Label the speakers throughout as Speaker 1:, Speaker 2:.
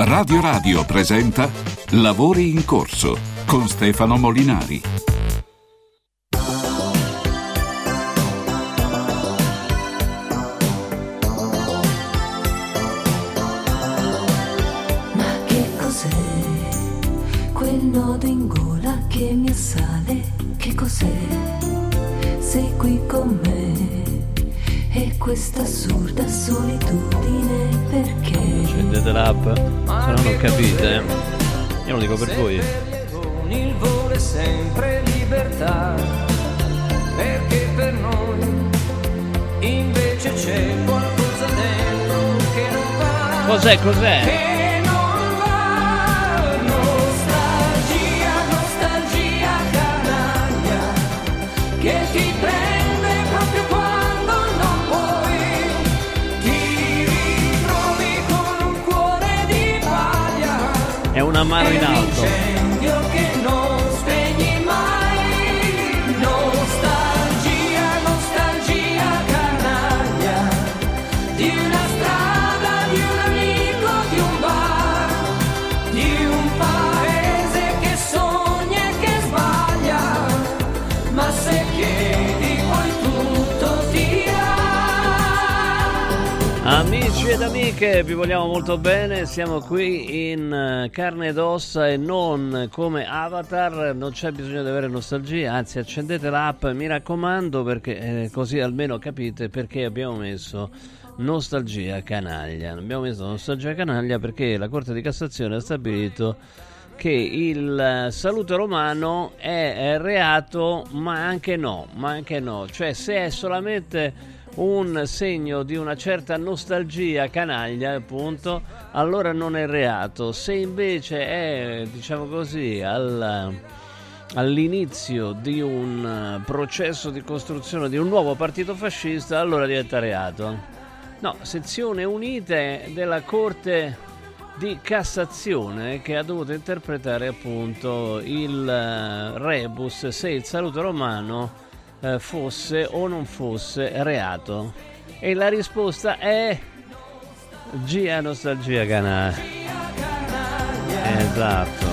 Speaker 1: Radio Radio presenta Lavori in corso con Stefano Molinari.
Speaker 2: L'app, se no non capite. eh. Io lo dico per voi.
Speaker 3: Con il volo è sempre libertà, perché per noi invece c'è qualcosa dentro che non va.
Speaker 2: Cos'è, cos'è? Una mano in alto. Ed amiche, vi vogliamo molto bene. Siamo qui in eh, carne ed ossa e non come Avatar. Non c'è bisogno di avere nostalgia, anzi, accendete l'app, mi raccomando, perché eh, così almeno capite perché abbiamo messo nostalgia canaglia. Abbiamo messo nostalgia canaglia perché la Corte di Cassazione ha stabilito che il eh, saluto romano è, è reato, ma anche no, ma anche no. Cioè, se è solamente un segno di una certa nostalgia canaglia, appunto, allora non è reato. Se invece è, diciamo così, al, all'inizio di un processo di costruzione di un nuovo partito fascista, allora diventa reato. No, sezione unite della Corte di Cassazione che ha dovuto interpretare appunto il eh, rebus se il saluto romano eh, fosse o non fosse reato. E la risposta è Gia Nostalgia Canale. Esatto.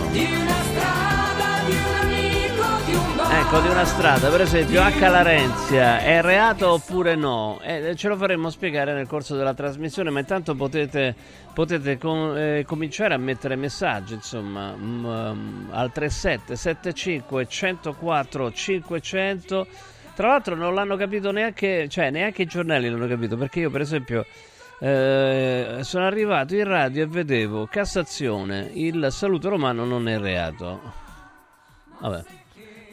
Speaker 2: Ecco, di una strada, per esempio, H. Larenzia, è reato oppure no? Eh, ce lo faremo spiegare nel corso della trasmissione, ma intanto potete, potete com- eh, cominciare a mettere messaggi, insomma, mm, um, al 3775 104 500. Tra l'altro non l'hanno capito neanche, cioè neanche i giornali l'hanno capito, perché io per esempio eh, sono arrivato in radio e vedevo Cassazione, il saluto romano non è reato. Vabbè.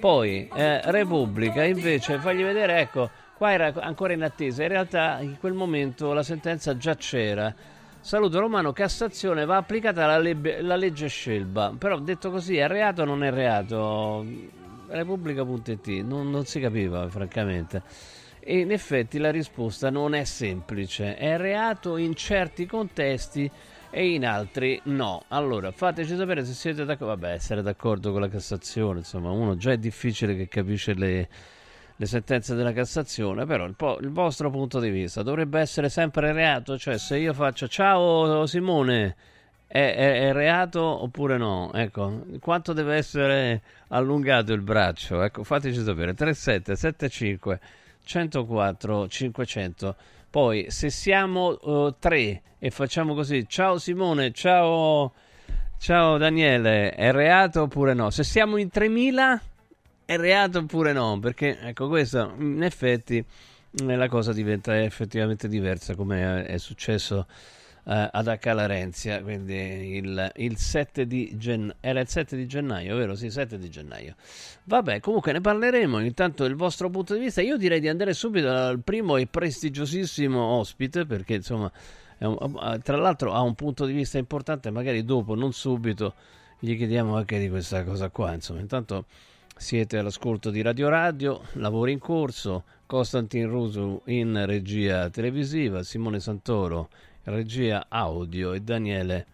Speaker 2: Poi eh, Repubblica invece, fagli vedere, ecco, qua era ancora in attesa, in realtà in quel momento la sentenza già c'era. Saluto romano, Cassazione, va applicata la, leb- la legge Scelba, però detto così è reato o non è reato? Repubblica.it, non, non si capiva francamente. E in effetti la risposta non è semplice, è reato in certi contesti e in altri no. Allora, fateci sapere se siete d'accordo. Vabbè, essere d'accordo con la Cassazione, insomma, uno già è difficile che capisce le, le sentenze della Cassazione, però il, po- il vostro punto di vista dovrebbe essere sempre reato, cioè se io faccio ciao Simone, è, è- è reato oppure no? Ecco, quanto deve essere allungato il braccio? Ecco, fateci sapere. 3775 104 500. Poi, se siamo eh, tre e facciamo così, ciao Simone, ciao, ciao Daniele, è reato oppure no? Se siamo in 3000, è reato oppure no? Perché, ecco, questo in effetti eh, la cosa diventa effettivamente diversa, come è, è successo eh, ad H. Larenzia, quindi il, il 7 di gennaio, era il 7 di gennaio, vero? Sì, 7 di gennaio. Vabbè, comunque ne parleremo, intanto il vostro punto di vista, io direi di andare subito al primo e prestigiosissimo ospite, perché insomma, un- tra l'altro ha un punto di vista importante, magari dopo, non subito, gli chiediamo anche di questa cosa qua, insomma, intanto... Siete all'ascolto di Radio Radio, lavori in corso, Costantin Rusu in regia televisiva, Simone Santoro regia audio e Daniele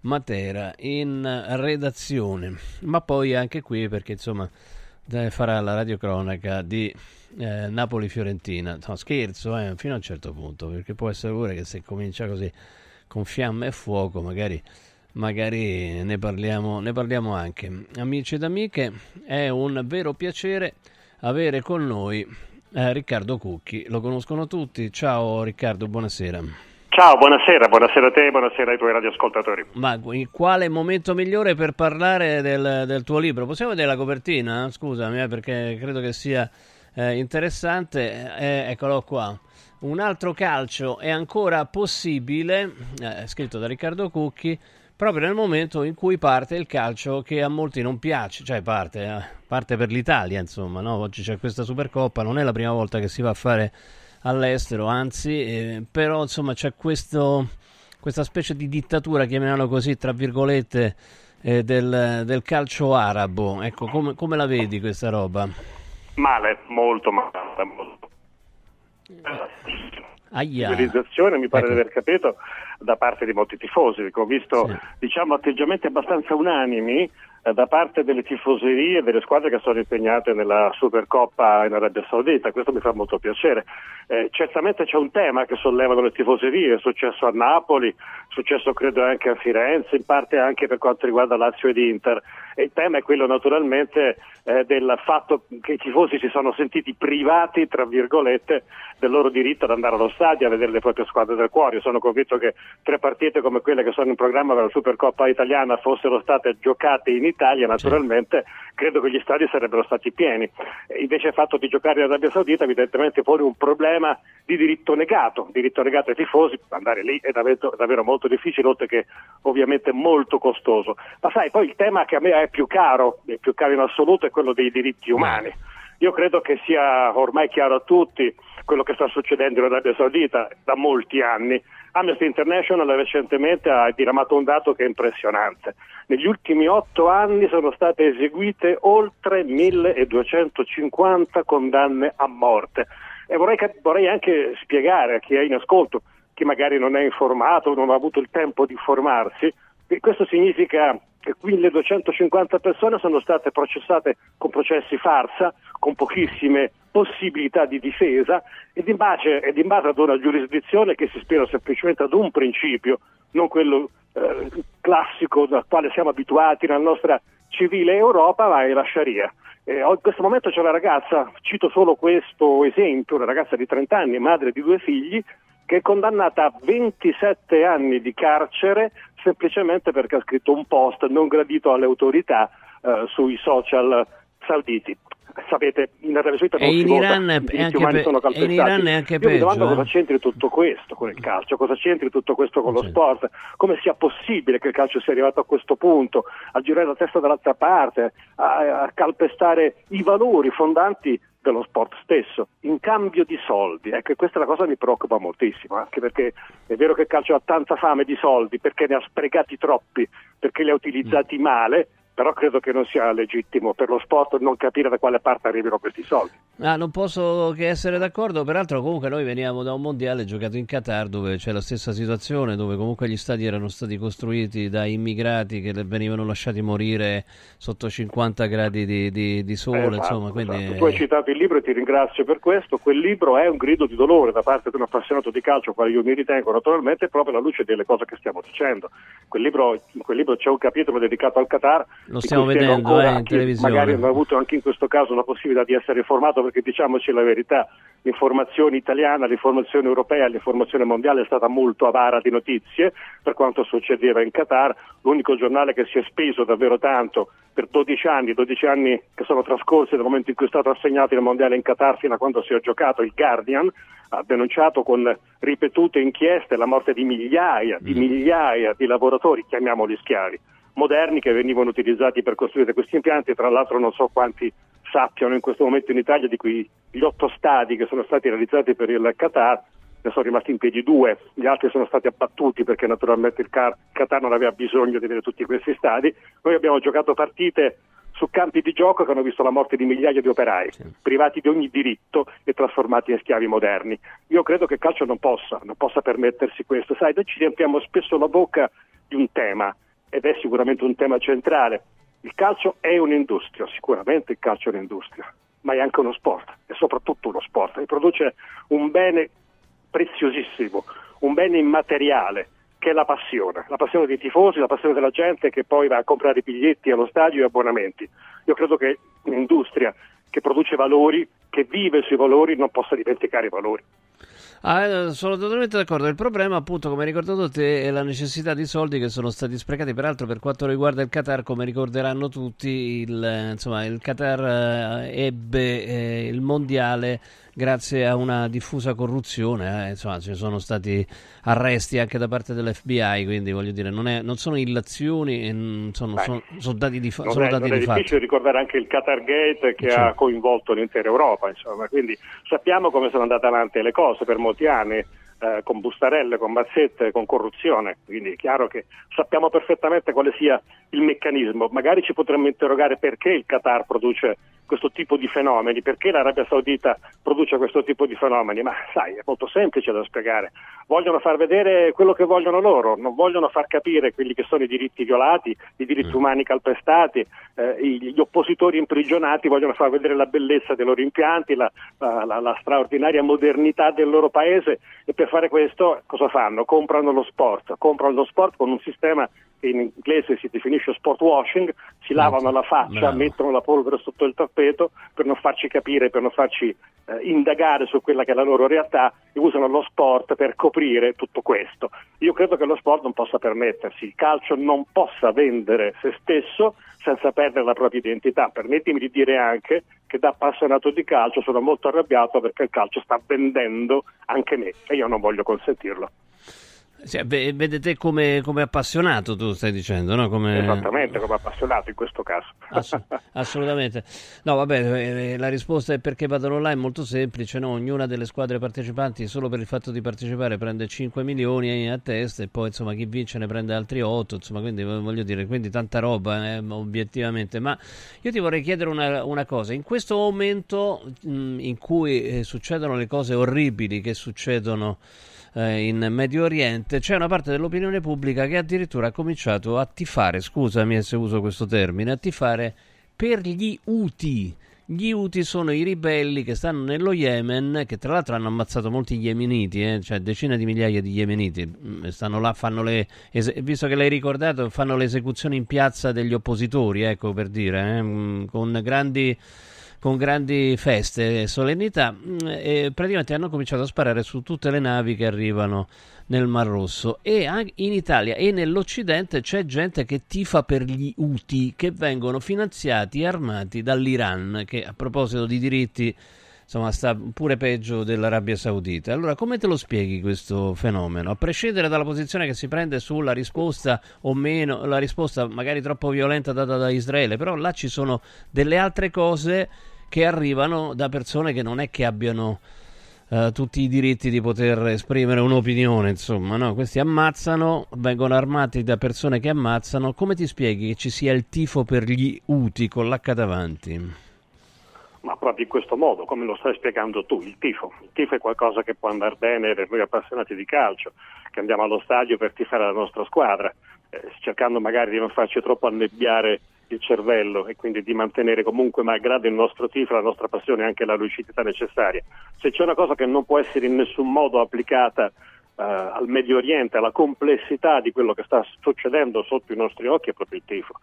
Speaker 2: Matera in redazione. Ma poi anche qui perché insomma farà la radiocronaca di eh, Napoli-Fiorentina. No, scherzo, eh, fino a un certo punto, perché può essere pure che se comincia così con fiamme e fuoco magari magari ne parliamo, ne parliamo anche. Amici ed amiche, è un vero piacere avere con noi eh, Riccardo Cucchi. Lo conoscono tutti. Ciao Riccardo, buonasera.
Speaker 4: Ciao, buonasera, buonasera a te, buonasera ai tuoi radioascoltatori.
Speaker 2: Ma quale momento migliore per parlare del, del tuo libro? Possiamo vedere la copertina? Scusami, eh, perché credo che sia eh, interessante. Eh, eccolo qua. Un altro calcio è ancora possibile, eh, scritto da Riccardo Cucchi, proprio nel momento in cui parte il calcio che a molti non piace, cioè parte, eh, parte per l'Italia, insomma, no? oggi c'è questa Supercoppa, non è la prima volta che si va a fare all'estero, anzi, eh, però insomma c'è questo, questa specie di dittatura, chiamiamola così, tra virgolette, eh, del, del, calcio arabo. Ecco, come, come, la vedi questa roba?
Speaker 4: Male, molto male. Molto.
Speaker 2: Aia.
Speaker 4: Civilizzazione, mi pare ecco. di aver capito, da parte di molti tifosi, ho visto sì. diciamo, atteggiamenti abbastanza unanimi da parte delle tifoserie e delle squadre che sono impegnate nella Supercoppa in Arabia Saudita, questo mi fa molto piacere. Eh, certamente c'è un tema che sollevano le tifoserie, è successo a Napoli, successo credo anche a Firenze, in parte anche per quanto riguarda Lazio ed Inter. E il tema è quello naturalmente eh, del fatto che i tifosi si sono sentiti privati, tra virgolette, del loro diritto ad andare allo stadio a vedere le proprie squadre del cuore. Io sono convinto che tre partite come quelle che sono in programma per la Supercoppa italiana fossero state giocate in Italia, naturalmente credo che gli stadi sarebbero stati pieni. Invece il fatto di giocare in Arabia Saudita evidentemente pone un problema di diritto negato, diritto negato ai tifosi, andare lì è davvero, davvero molto difficile, oltre che ovviamente molto costoso. Ma sai, poi il tema che a me è più caro, è più caro in assoluto, è quello dei diritti umani. Io credo che sia ormai chiaro a tutti quello che sta succedendo in Arabia Saudita da molti anni. Amnesty International recentemente ha diramato un dato che è impressionante. Negli ultimi otto anni sono state eseguite oltre 1250 condanne a morte. E vorrei, vorrei anche spiegare a chi è in ascolto, chi magari non è informato, non ha avuto il tempo di informarsi, che questo significa che 1250 persone sono state processate con processi farsa, con pochissime possibilità di difesa ed in base, ed in base ad una giurisdizione che si ispira semplicemente ad un principio, non quello eh, classico al quale siamo abituati nella nostra civile Europa, ma è la Sharia. Eh, in questo momento c'è una ragazza, cito solo questo esempio, una ragazza di 30 anni, madre di due figli, che è condannata a 27 anni di carcere semplicemente perché ha scritto un post non gradito alle autorità eh, sui social sauditi. Sapete, in Arabia Saudita non
Speaker 2: in
Speaker 4: si
Speaker 2: Iran
Speaker 4: vota,
Speaker 2: è anche, pe-
Speaker 4: sono
Speaker 2: e in Iran è anche
Speaker 4: Io
Speaker 2: peggio.
Speaker 4: mi domando
Speaker 2: eh?
Speaker 4: cosa c'entri tutto questo con il calcio, cosa c'entri tutto questo con lo sport, come sia possibile che il calcio sia arrivato a questo punto, a girare la testa dall'altra parte, a, a calpestare i valori fondanti dello sport stesso, in cambio di soldi. Ecco, questa è la cosa che mi preoccupa moltissimo, anche perché è vero che il calcio ha tanta fame di soldi, perché ne ha sprecati troppi, perché li ha utilizzati male, però credo che non sia legittimo per lo sport non capire da quale parte arrivino questi soldi.
Speaker 2: Ah, non posso che essere d'accordo, peraltro comunque noi veniamo da un mondiale giocato in Qatar dove c'è la stessa situazione, dove comunque gli stadi erano stati costruiti da immigrati che venivano lasciati morire sotto 50 gradi di, di- di sole,
Speaker 4: Eh, esatto,
Speaker 2: insomma, quindi...
Speaker 4: esatto. Tu hai citato il libro e ti ringrazio per questo. Quel libro è un grido di dolore da parte di un appassionato di calcio, quale io mi ritengo naturalmente, proprio alla luce delle cose che stiamo dicendo. Quel libro, in quel libro c'è un capitolo dedicato al Qatar.
Speaker 2: Lo stiamo vedendo, eh, in televisione.
Speaker 4: Magari ha avuto anche in questo caso la possibilità di essere informato, perché diciamoci la verità, l'informazione italiana, l'informazione europea, l'informazione mondiale è stata molto avara di notizie per quanto succedeva in Qatar. L'unico giornale che si è speso davvero tanto per 12 anni, 12 anni che sono trascorsi dal momento in cui è stato assegnato il mondiale in Qatar fino a quando si è giocato, il Guardian ha denunciato con ripetute inchieste la morte di migliaia, di migliaia di lavoratori, chiamiamoli schiavi, moderni che venivano utilizzati per costruire questi impianti, tra l'altro non so quanti sappiano in questo momento in Italia di cui gli otto stadi che sono stati realizzati per il Qatar ne sono rimasti in piedi due, gli altri sono stati abbattuti perché naturalmente il Qatar non aveva bisogno di avere tutti questi stadi. Noi abbiamo giocato partite su campi di gioco che hanno visto la morte di migliaia di operai, privati di ogni diritto e trasformati in schiavi moderni. Io credo che il calcio non possa, non possa permettersi questo. Sai, noi ci riempiamo spesso la bocca di un tema ed è sicuramente un tema centrale. Il calcio è un'industria, sicuramente il calcio è un'industria, ma è anche uno sport, è soprattutto uno sport, e produce un bene preziosissimo, un bene immateriale che è la passione, la passione dei tifosi, la passione della gente che poi va a comprare i biglietti allo stadio e abbonamenti. Io credo che un'industria che produce valori, che vive sui valori, non possa dimenticare i valori.
Speaker 2: Ah, eh, sono totalmente d'accordo. Il problema, appunto, come hai ricordato te, è la necessità di soldi che sono stati sprecati. Peraltro, per quanto riguarda il Qatar, come ricorderanno tutti, il, eh, insomma, il Qatar eh, ebbe eh, il mondiale grazie a una diffusa corruzione. Eh, insomma, ci sono stati arresti anche da parte dell'FBI. Quindi, voglio dire, non, è, non sono illazioni, sono,
Speaker 4: Beh,
Speaker 2: sono, sono, dati di, fa-
Speaker 4: non
Speaker 2: sono
Speaker 4: è,
Speaker 2: dati
Speaker 4: non è
Speaker 2: di fatto.
Speaker 4: difficile ricordare anche il Qatar Gate che
Speaker 2: Sì.
Speaker 4: ha coinvolto l'intera Europa, insomma. Quindi sappiamo come sono andate avanti le cose per molti anni. eh, con bustarelle, con mazzette, con corruzione, quindi è chiaro che sappiamo perfettamente quale sia il meccanismo. Magari ci potremmo interrogare perché il Qatar produce questo tipo di fenomeni, perché l'Arabia Saudita produce questo tipo di fenomeni, ma sai, è molto semplice da spiegare. Vogliono far vedere quello che vogliono loro, non vogliono far capire quelli che sono i diritti violati, i diritti umani calpestati, eh, gli oppositori imprigionati vogliono far vedere la bellezza dei loro impianti, la, la- la- straordinaria modernità del loro paese e per fare questo cosa fanno? Comprano lo sport, comprano lo sport con un sistema in inglese si definisce sport washing, si lavano la faccia,
Speaker 2: Bravo.
Speaker 4: mettono la polvere sotto il tappeto per non farci capire, per non farci eh, indagare su quella che è la loro realtà e usano lo sport per coprire tutto questo. Io credo che lo sport non possa permettersi, il calcio non possa vendere se stesso senza perdere la propria identità. Permettimi di dire anche che da appassionato di calcio sono molto arrabbiato perché il calcio sta vendendo anche me e io non voglio consentirlo.
Speaker 2: Sì, ve- vede te come, come appassionato, tu stai dicendo, no? Come...
Speaker 4: Esattamente come appassionato in questo caso.
Speaker 2: Ass- assolutamente. No, vabbè, eh, la risposta è perché vadano là è molto semplice, no? Ognuna delle squadre partecipanti solo per il fatto di partecipare prende 5 milioni a testa e poi insomma chi vince ne prende altri 8, insomma, quindi eh, voglio dire, quindi tanta roba eh, obiettivamente. Ma io ti vorrei chiedere una, una cosa, in questo momento mh, in cui eh, succedono le cose orribili che succedono eh, in Medio Oriente, c'è una parte dell'opinione pubblica che addirittura ha cominciato a tifare, scusami se uso questo termine, a tifare per gli Houthi. Gli Houthi sono i ribelli che stanno nello Yemen, che tra l'altro hanno ammazzato molti yemeniti, eh, cioè decine di migliaia di yemeniti. Mm, Stanno là, fanno le. visto che l'hai ricordato, fanno le esecuzioni in piazza degli oppositori, ecco per dire, eh, mm, con grandi con grandi feste e solennità mm, e praticamente hanno cominciato a sparare su tutte le navi che arrivano nel Mar Rosso e in Italia e nell'Occidente c'è gente che tifa per gli Houthi che vengono finanziati e armati dall'Iran che a proposito di diritti insomma sta pure peggio dell'Arabia Saudita. Allora come te lo spieghi questo fenomeno? A prescindere dalla posizione che si prende sulla risposta o meno, la risposta magari troppo violenta data da Israele, però là ci sono delle altre cose che arrivano da persone che non è che abbiano eh, tutti i diritti di poter esprimere un'opinione, insomma, no? Questi ammazzano, vengono armati da persone che ammazzano. Come ti spieghi che ci sia il tifo per gli Uti con l'H davanti?
Speaker 4: Ma proprio in questo modo, come lo stai spiegando tu, il tifo. Il tifo è qualcosa che può andare bene per noi appassionati di calcio, che andiamo allo stadio per tifare la nostra squadra, eh, cercando magari di non farci troppo annebbiare il cervello e quindi di mantenere comunque, malgrado il nostro tifo, la nostra passione e anche la lucidità necessaria. Se c'è una cosa che non può essere in nessun modo applicata eh, al Medio Oriente, alla complessità di quello che sta succedendo sotto i nostri occhi, è proprio il tifo.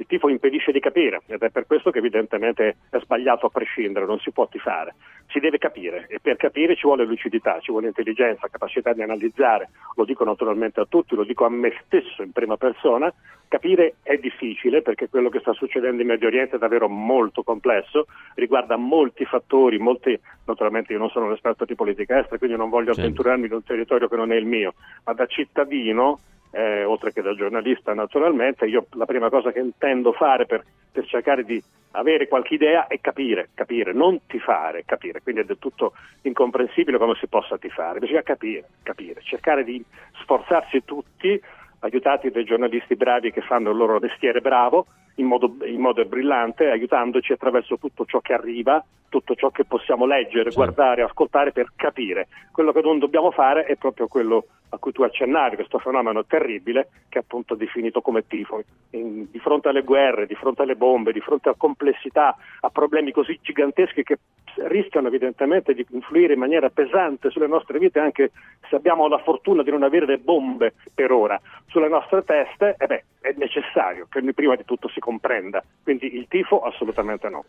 Speaker 4: Il tifo impedisce di capire ed è per questo che evidentemente è sbagliato a prescindere, non si può tifare. Si deve capire e per capire ci vuole lucidità, ci vuole intelligenza, capacità di analizzare. Lo dico naturalmente a tutti, lo dico a me stesso in prima persona. Capire è difficile perché quello che sta succedendo in Medio Oriente è davvero molto complesso, riguarda molti fattori, molti, naturalmente io non sono un esperto di politica estera, quindi non voglio
Speaker 2: Certo.
Speaker 4: avventurarmi in un territorio che non è il mio, ma da cittadino eh, oltre che da giornalista naturalmente, io la prima cosa che intendo fare per, per cercare di avere qualche idea è capire, capire, non tifare, capire, quindi è del tutto incomprensibile come si possa tifare, bisogna capire, capire, cercare di sforzarsi tutti, aiutati dai giornalisti bravi che fanno il loro mestiere bravo, in modo, in modo brillante, aiutandoci attraverso tutto ciò che arriva, tutto ciò che possiamo leggere,
Speaker 2: Sì.
Speaker 4: guardare, ascoltare per capire. Quello che non dobbiamo fare è proprio quello a cui tu accennavi, questo fenomeno terribile che è appunto definito come tifo. In, di fronte alle guerre, di fronte alle bombe, di fronte a complessità, a problemi così giganteschi che rischiano evidentemente di influire in maniera pesante sulle nostre vite, anche se abbiamo la fortuna di non avere le bombe per ora sulle nostre teste, eh beh, è necessario che prima di tutto si comprenda. Quindi il tifo assolutamente no.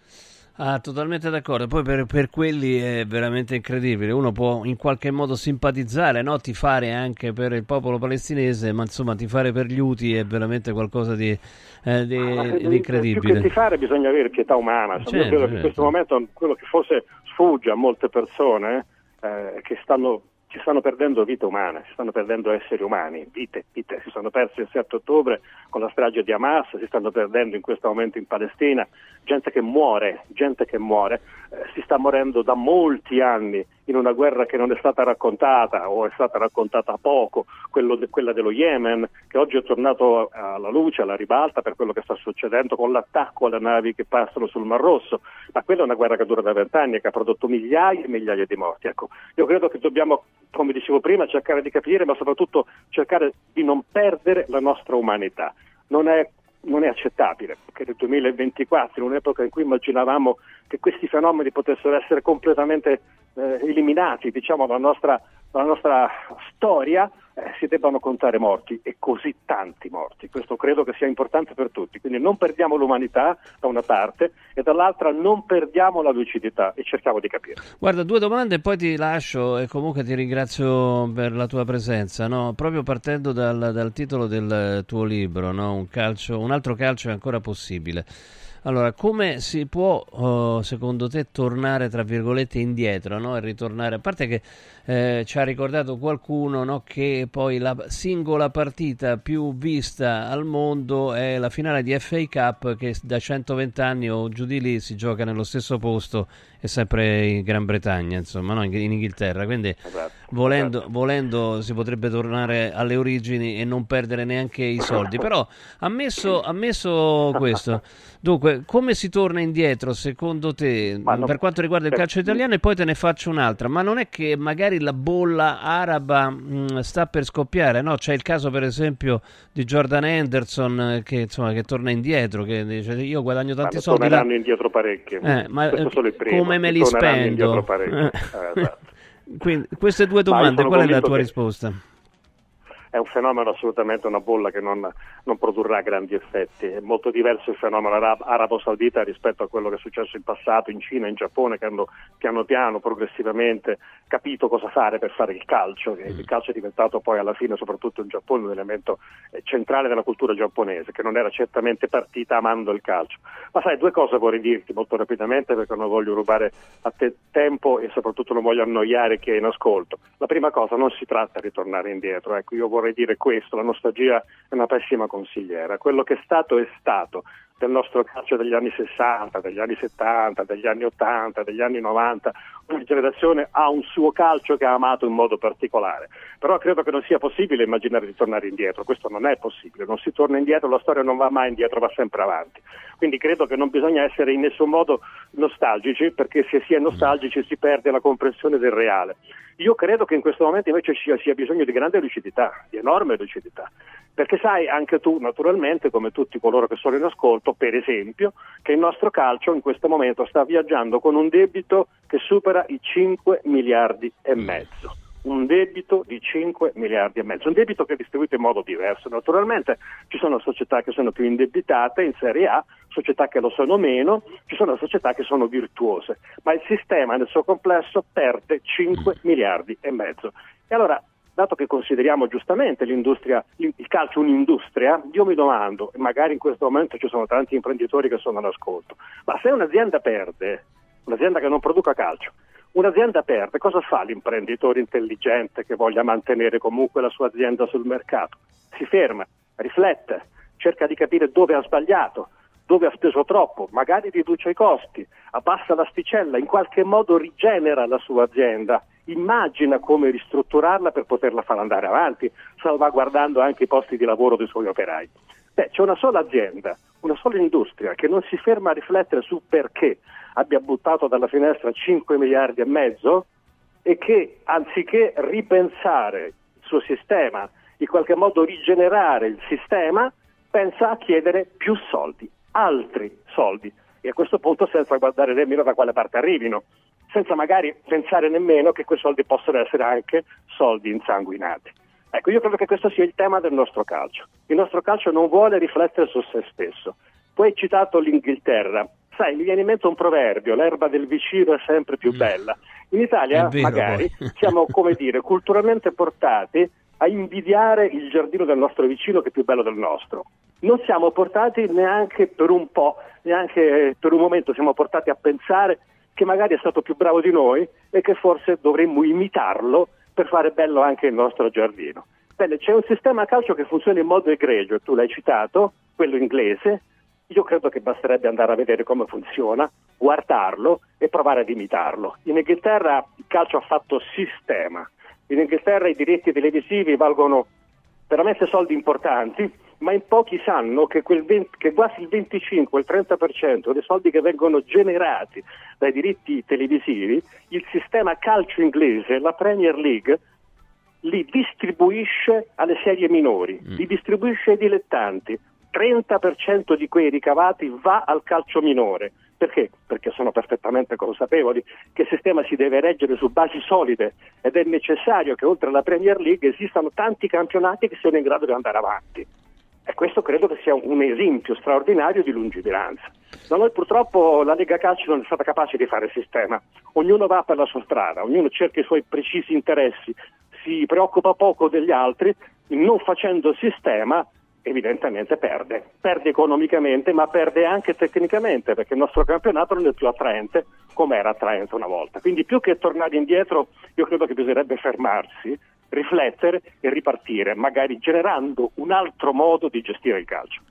Speaker 2: Ah, totalmente d'accordo. Poi per, per, quelli è veramente incredibile. Uno può in qualche modo simpatizzare, no? tifare anche per il popolo palestinese, ma insomma tifare per gli Uti è veramente qualcosa di, eh, di,
Speaker 4: Ma
Speaker 2: di incredibile.
Speaker 4: Che tifare bisogna avere pietà umana.
Speaker 2: Certo,
Speaker 4: Io credo che in
Speaker 2: certo.
Speaker 4: questo momento quello che forse sfugge a molte persone eh, che stanno, ci stanno perdendo vite umane, si stanno perdendo esseri umani, vite, vite. Si sono persi il 7 ottobre con la strage di Hamas, si stanno perdendo in questo momento in Palestina, gente che muore, gente che muore, eh, si sta morendo da molti anni in una guerra che non è stata raccontata o è stata raccontata poco, de- quella dello Yemen, che oggi è tornato alla luce, alla ribalta per quello che sta succedendo con l'attacco alle navi che passano sul Mar Rosso, ma quella è una guerra che dura da vent'anni e che ha prodotto migliaia e migliaia di morti. Ecco, io credo che dobbiamo, come dicevo prima, cercare di capire, ma soprattutto cercare di non perdere la nostra umanità. Non è non è accettabile che nel 2024, in un'epoca in cui immaginavamo che questi fenomeni potessero essere completamente eh, eliminati diciamo, dalla, nostra, dalla nostra storia, eh, si debbano contare morti e così tanti morti. Questo credo che sia importante per tutti. Quindi non perdiamo l'umanità da una parte e dall'altra non perdiamo la lucidità e cerchiamo di capire.
Speaker 2: Guarda, due domande e poi ti lascio e comunque ti ringrazio per la tua presenza. No? Proprio partendo dal, dal, titolo del tuo libro, no? un, calcio, un altro calcio è ancora possibile. Allora, come si può, oh, secondo te, tornare, tra virgolette, indietro no? e ritornare? A parte che eh, ci ha ricordato qualcuno no? che poi la singola partita più vista al mondo è la finale di FA Cup che da 120 anni o giù di lì si gioca nello stesso posto e sempre in Gran Bretagna, insomma, no? in, in Inghilterra. Quindi,
Speaker 4: Esatto,
Speaker 2: volendo,
Speaker 4: esatto.
Speaker 2: volendo, si potrebbe tornare alle origini e non perdere neanche i soldi. Però, ammesso, ammesso questo, dunque, come si torna indietro secondo te
Speaker 4: Ma no-
Speaker 2: per quanto riguarda il calcio italiano? E poi te ne faccio un'altra. Ma non è che magari la bolla araba mh, sta per scoppiare? No, c'è il caso, per esempio, di Jordan Henderson eh, che, insomma, che torna indietro, che dice io guadagno tanti
Speaker 4: Ma
Speaker 2: soldi. là-
Speaker 4: torneranno indietro parecchi.
Speaker 2: Eh, ma eh,
Speaker 4: primo.
Speaker 2: come me li spendo? Eh.
Speaker 4: Esatto.
Speaker 2: Quindi, queste due
Speaker 4: Ma
Speaker 2: domande, qual è la tua
Speaker 4: che-
Speaker 2: risposta?
Speaker 4: È un fenomeno assolutamente una bolla che non, non produrrà grandi effetti. È molto diverso il fenomeno arab- arabo-saudita rispetto a quello che è successo in passato in Cina in Giappone che hanno piano piano, progressivamente capito cosa fare per fare il calcio. che Il calcio è diventato poi alla fine, soprattutto in Giappone, un elemento eh, centrale della cultura giapponese, che non era certamente partita amando il calcio. Ma sai, due cose vorrei dirti molto rapidamente perché non voglio rubare a te tempo e soprattutto non voglio annoiare chi è in ascolto. La prima cosa, non si tratta di tornare indietro, ecco, io vorrei dire questo, la nostalgia è una pessima consigliera, quello che è stato è stato. Del nostro calcio degli anni 60, degli anni 70, degli anni 80, degli anni 90, generazione ha un suo calcio che ha amato in modo particolare, però credo che non sia possibile immaginare di tornare indietro, questo non è possibile, non si torna indietro, la storia non va mai indietro, va sempre avanti, quindi credo che non bisogna essere in nessun modo nostalgici, perché se si è nostalgici si perde la comprensione del reale. Io credo che in questo momento invece ci sia bisogno di grande lucidità, di enorme lucidità, perché sai anche tu naturalmente, come tutti coloro che sono in ascolto, per esempio, che il nostro calcio in questo momento sta viaggiando con un debito che supera i 5 miliardi e mezzo. Un debito di 5 miliardi e mezzo, un debito che è distribuito in modo diverso. Naturalmente ci sono società che sono più indebitate in Serie A, società che lo sono meno, ci sono società che sono virtuose, ma il sistema nel suo complesso perde 5 miliardi e mezzo. E allora, dato che consideriamo giustamente l'industria, il calcio un'industria, io mi domando, e magari in questo momento ci sono tanti imprenditori che sono all'ascolto, ma se un'azienda perde, un'azienda che non produca calcio, un'azienda perde, cosa fa l'imprenditore intelligente che voglia mantenere comunque la sua azienda sul mercato? Si ferma, riflette, cerca di capire dove ha sbagliato, dove ha speso troppo, magari riduce i costi, abbassa l'asticella, in qualche modo rigenera la sua azienda, immagina come ristrutturarla per poterla far andare avanti, salvaguardando anche i posti di lavoro dei suoi operai. Beh, c'è una sola azienda, una sola industria che non si ferma a riflettere su perché abbia buttato dalla finestra 5 miliardi e mezzo e che anziché ripensare suo sistema, in qualche modo rigenerare il sistema, pensa a chiedere più soldi, altri soldi, e a questo punto senza guardare nemmeno da quale parte arrivino, senza magari pensare nemmeno che quei soldi possono essere anche soldi insanguinati. Ecco, io credo che questo sia il tema del nostro calcio. Il nostro calcio non vuole riflettere su se stesso. Poi hai citato l'Inghilterra. Sai, mi viene in mente un proverbio, l'erba del vicino è sempre più bella. In Italia,
Speaker 2: vero,
Speaker 4: magari, siamo, come dire, culturalmente portati a invidiare il giardino del nostro vicino che è più bello del nostro. Non siamo portati neanche per un po', neanche per un momento siamo portati a pensare che magari è stato più bravo di noi e che forse dovremmo imitarlo per fare bello anche il nostro giardino. Bene, c'è un sistema calcio che funziona in modo egregio, tu l'hai citato, quello inglese. Io credo che basterebbe andare a vedere come funziona, guardarlo e provare ad imitarlo. In Inghilterra il calcio ha fatto sistema. In Inghilterra i diritti televisivi valgono veramente soldi importanti, ma in pochi sanno che, quel 20 che quasi il 25, il 30% dei soldi che vengono generati dai diritti televisivi, il sistema calcio inglese, la Premier League, li distribuisce alle serie minori, li distribuisce ai dilettanti. 30% di quei ricavati va al calcio minore. Perché? Perché sono perfettamente consapevoli che il sistema si deve reggere su basi solide ed è necessario che oltre alla Premier League esistano tanti campionati che siano in grado di andare avanti. E questo credo che sia un esempio straordinario di lungimiranza. Da noi purtroppo la Lega Calcio non è stata capace di fare sistema. Ognuno va per la sua strada, ognuno cerca i suoi precisi interessi, si preoccupa poco degli altri, non facendo sistema evidentemente perde. Perde economicamente ma perde anche tecnicamente perché il nostro campionato non è più attraente come era attraente una volta. Quindi più che tornare indietro io credo che bisognerebbe fermarsi, riflettere e ripartire, magari generando un altro modo di gestire il calcio.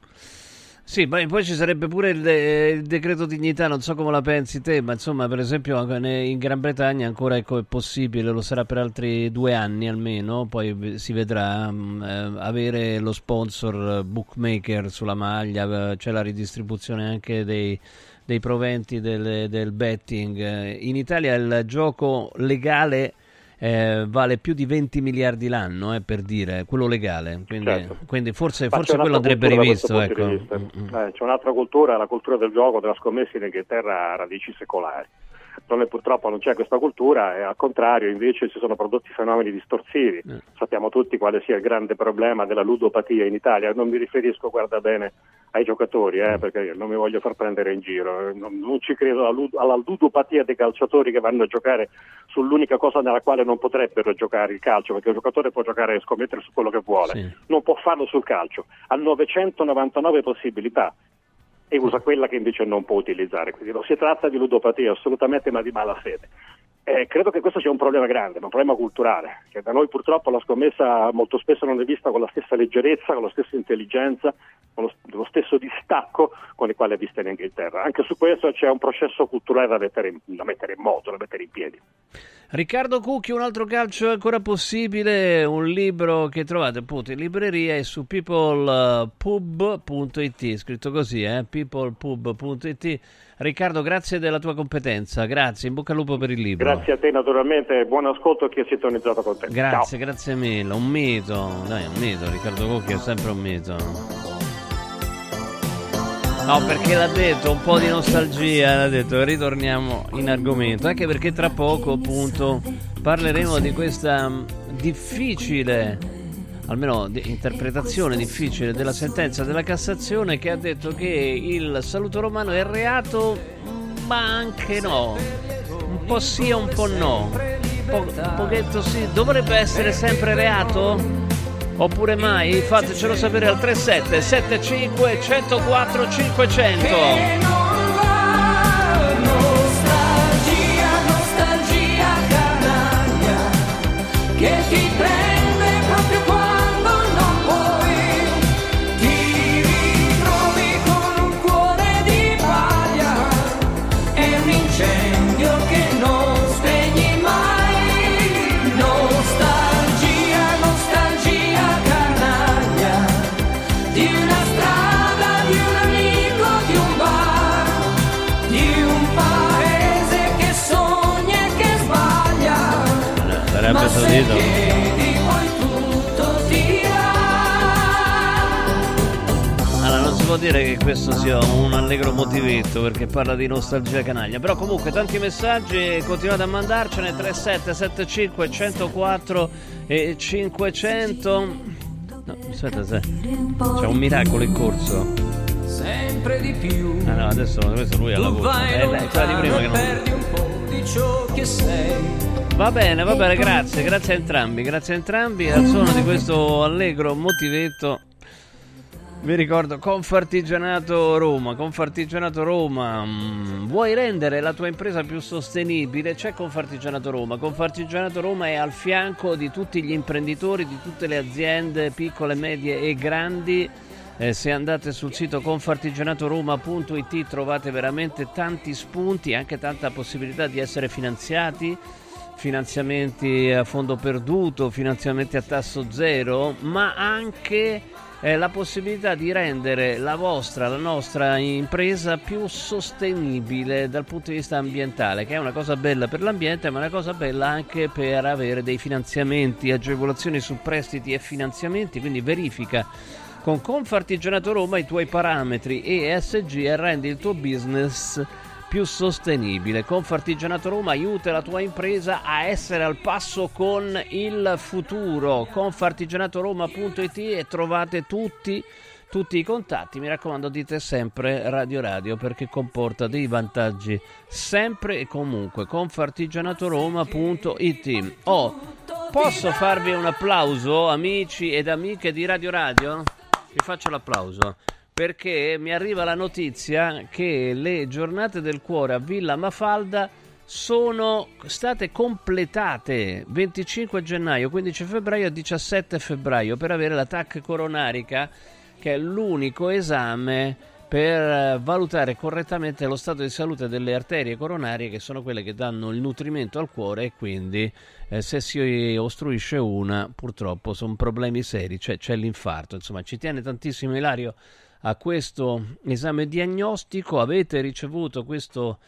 Speaker 2: Sì, ma poi ci sarebbe pure il, il decreto dignità, non so come la pensi te, ma insomma, per esempio in Gran Bretagna ancora ecco, è possibile, lo sarà per altri due anni almeno, poi si vedrà mh, eh, avere lo sponsor eh, bookmaker sulla maglia, c'è la ridistribuzione anche dei, dei proventi del, del betting. In Italia il gioco legale eh, vale più di 20 miliardi l'anno, eh, per dire, quello legale, quindi,
Speaker 4: Certo.
Speaker 2: quindi forse, forse quello andrebbe rivisto. Ecco. Mm, mm.
Speaker 4: Eh, c'è un'altra cultura, la cultura del gioco, della scommessa in Inghilterra ha radici secolari. Da noi purtroppo non c'è questa cultura e al contrario invece si sono prodotti fenomeni distorsivi.
Speaker 2: Eh.
Speaker 4: Sappiamo tutti quale sia il grande problema della ludopatia in Italia. Non mi riferisco, guarda bene, ai giocatori, eh, perché non mi voglio far prendere in giro. Non, non ci credo alla, lud- alla ludopatia dei calciatori che vanno a giocare sull'unica cosa nella quale non potrebbero giocare il calcio, perché il giocatore può giocare e scommettere su quello che vuole.
Speaker 2: Sì.
Speaker 4: Non può farlo sul calcio. Ha 999 possibilità e usa quella che invece non può utilizzare. Quindi non si tratta di ludopatia assolutamente, ma di malafede. Eh, credo che questo sia un problema grande, un problema culturale, che da noi purtroppo la scommessa molto spesso non è vista con la stessa leggerezza, con la stessa intelligenza, con lo, lo stesso distacco con il quale è vista in Inghilterra. Anche su questo c'è un processo culturale da mettere in, da mettere in moto, da mettere in piedi.
Speaker 2: Riccardo Cucchi, un altro calcio è ancora possibile, un libro che trovate appunto in libreria e su peoplepub.it, scritto così, eh? peoplepub.it. Riccardo, grazie della tua competenza, grazie, in bocca al lupo per il libro.
Speaker 4: Grazie a te naturalmente, buon ascolto a chi è sintonizzato con te.
Speaker 2: Grazie,
Speaker 4: Ciao.
Speaker 2: grazie mille, un mito, dai, un mito, Riccardo Cucchi è sempre un mito. No, perché l'ha detto, un po' di nostalgia, l'ha detto, ritorniamo in argomento, anche perché tra poco appunto parleremo di questa difficile, almeno di- interpretazione difficile della sentenza della Cassazione che ha detto che il saluto romano è reato, ma anche no, un po' sì e un po' no, un, po', un pochetto sì, dovrebbe essere sempre reato? Oppure mai? Fatecelo sapere al 37 75 104 500.
Speaker 3: Nostalgia, nostalgia canaglia che ti prende Arabia
Speaker 2: Saudita.
Speaker 3: Allora, non si
Speaker 2: può dire che questo sia un allegro motivetto perché parla di nostalgia canaglia. Però comunque tanti messaggi, continuate a mandarcene 3775 104 e 500. No, aspetta, c'è un miracolo in corso
Speaker 5: sempre di più.
Speaker 2: Ah no, adesso questo lui ha la voce. lei, quella di prima che non...
Speaker 5: perdi un po' di ciò che sei.
Speaker 2: Va bene, va bene, grazie, grazie a entrambi, grazie a entrambi. Al suono di questo allegro motivetto. Vi ricordo Confartigianato Roma, Confartigianato Roma, mm, vuoi rendere la tua impresa più sostenibile? C'è Confartigianato Roma, Confartigianato Roma è al fianco di tutti gli imprenditori, di tutte le aziende piccole, medie e grandi. Eh, se andate sul sito confartigianatoroma.it trovate veramente tanti spunti, anche tanta possibilità di essere finanziati. Finanziamenti a fondo perduto, finanziamenti a tasso zero, ma anche eh, la possibilità di rendere la vostra, la nostra impresa più sostenibile dal punto di vista ambientale, che è una cosa bella per l'ambiente, ma una cosa bella anche per avere dei finanziamenti, agevolazioni su prestiti e finanziamenti, quindi verifica con Confartigianato Roma i tuoi parametri ESG rendi il tuo business più sostenibile. Confartigianato Roma aiuta la tua impresa a essere al passo con il futuro. Confartigianatoroma.it e trovate tutti tutti i contatti, mi raccomando dite sempre Radio Radio perché comporta dei vantaggi sempre e comunque confartigianatoroma.it Oh, posso farvi un applauso amici ed amiche di Radio Radio? Vi faccio l'applauso perché mi arriva la notizia che le giornate del cuore a Villa Mafalda sono state completate 25 gennaio, 15 febbraio e 17 febbraio per avere la TAC coronarica che è l'unico esame per eh, valutare correttamente lo stato di salute delle arterie coronarie che sono quelle che danno il nutrimento al cuore e quindi eh, se si ostruisce una purtroppo sono problemi seri, cioè c'è l'infarto, insomma ci tiene tantissimo Ilario a questo esame diagnostico, avete ricevuto questo,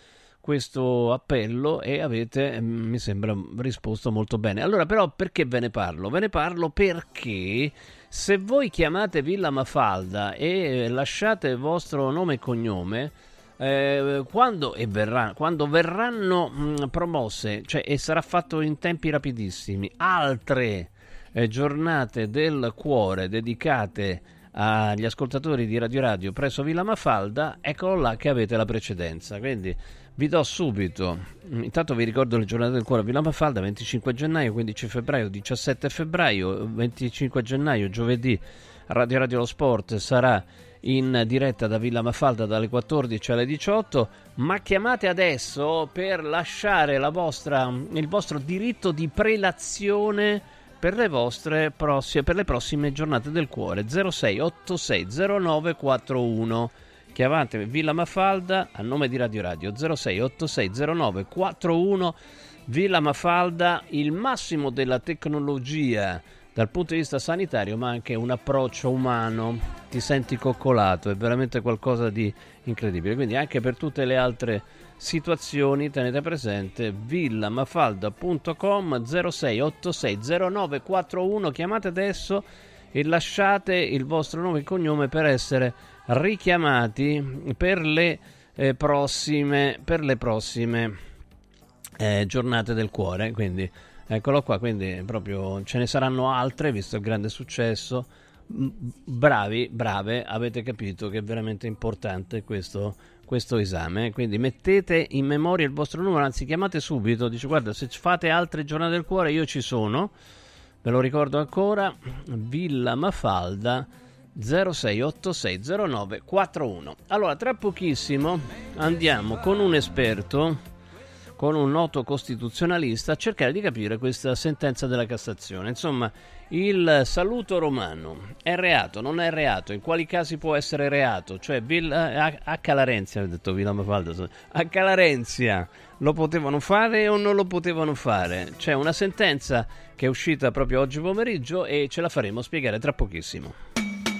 Speaker 2: questo appello e avete, mm, mi sembra, risposto molto bene. Allora però perché ve ne parlo? Ve ne parlo perché se voi chiamate Villa Mafalda e lasciate il vostro nome e cognome, eh, quando, e verrà, quando verranno mh, promosse, cioè, e sarà fatto in tempi rapidissimi, altre eh, giornate del cuore dedicate agli ascoltatori di Radio Radio presso Villa Mafalda, eccolo là che avete la precedenza. Quindi vi do subito, intanto vi ricordo le giornate del cuore. A Villa Mafalda, 25 gennaio, 15 febbraio, 17 febbraio, 25 gennaio, giovedì, Radio Radio Lo Sport sarà in diretta da Villa Mafalda dalle 14 alle 18, ma chiamate adesso per lasciare la vostra, il vostro diritto di prelazione per le vostre prossime, per le prossime giornate del cuore. 06860941 chiamate Villa Mafalda a nome di Radio Radio 06860941 Villa Mafalda il massimo della tecnologia dal punto di vista sanitario ma anche un approccio umano. Ti senti coccolato è veramente qualcosa di incredibile. Quindi anche per tutte le altre situazioni tenete presente villamafalda.com 06860941 chiamate adesso e lasciate il vostro nome e cognome per essere richiamati per le eh, prossime per le prossime eh, giornate del cuore. Quindi eccolo qua quindi proprio ce ne saranno altre visto il grande successo. Bravi brave avete capito che è veramente importante questo questo esame. Quindi mettete in memoria il vostro numero, anzi chiamate subito, dice guarda se fate altre giornate del cuore io ci sono, ve lo ricordo ancora, Villa Mafalda 06860941. Allora tra pochissimo andiamo con un esperto con un noto costituzionalista a cercare di capire questa sentenza della Cassazione. Insomma, il saluto romano è reato, non è reato, in quali casi può essere reato? Cioè, a, a Calarenzia, ho detto Villa Mafalda, a Calarenzia lo potevano fare o non lo potevano fare? C'è una sentenza che è uscita proprio oggi pomeriggio e ce la faremo spiegare tra pochissimo.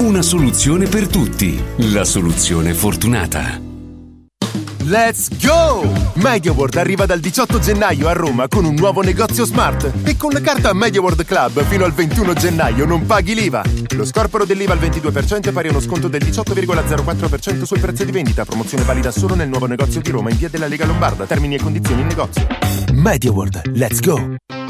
Speaker 6: Una soluzione per tutti. La soluzione fortunata.
Speaker 7: Let's go! MediaWorld arriva dal 18 gennaio a Roma con un nuovo negozio smart e con la carta MediaWorld Club fino al 21 gennaio non paghi l'IVA. Lo scorporo dell'IVA al 22% è pari a uno sconto del 18,04% sul prezzo di vendita. Promozione valida solo nel nuovo negozio di Roma in via della Lega Lombarda. Termini e condizioni in negozio. MediaWorld, let's go!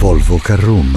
Speaker 8: Volvo Carrum.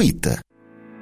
Speaker 8: gratuita.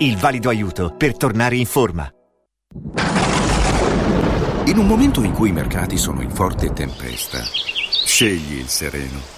Speaker 9: il valido aiuto per tornare in forma.
Speaker 10: In un momento in cui i mercati sono in forte tempesta, scegli il sereno.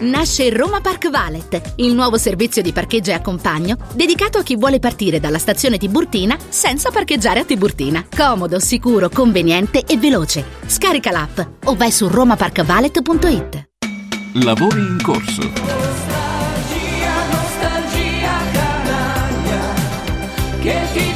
Speaker 11: Nasce Roma Park Valet, il nuovo servizio di parcheggio e accompagno dedicato a chi vuole partire dalla stazione Tiburtina senza parcheggiare a Tiburtina. Comodo, sicuro, conveniente e veloce. Scarica l'app o vai su romaparkvalet.it.
Speaker 12: Lavori in corso.
Speaker 13: Nostalgia, nostalgia canaglia che ti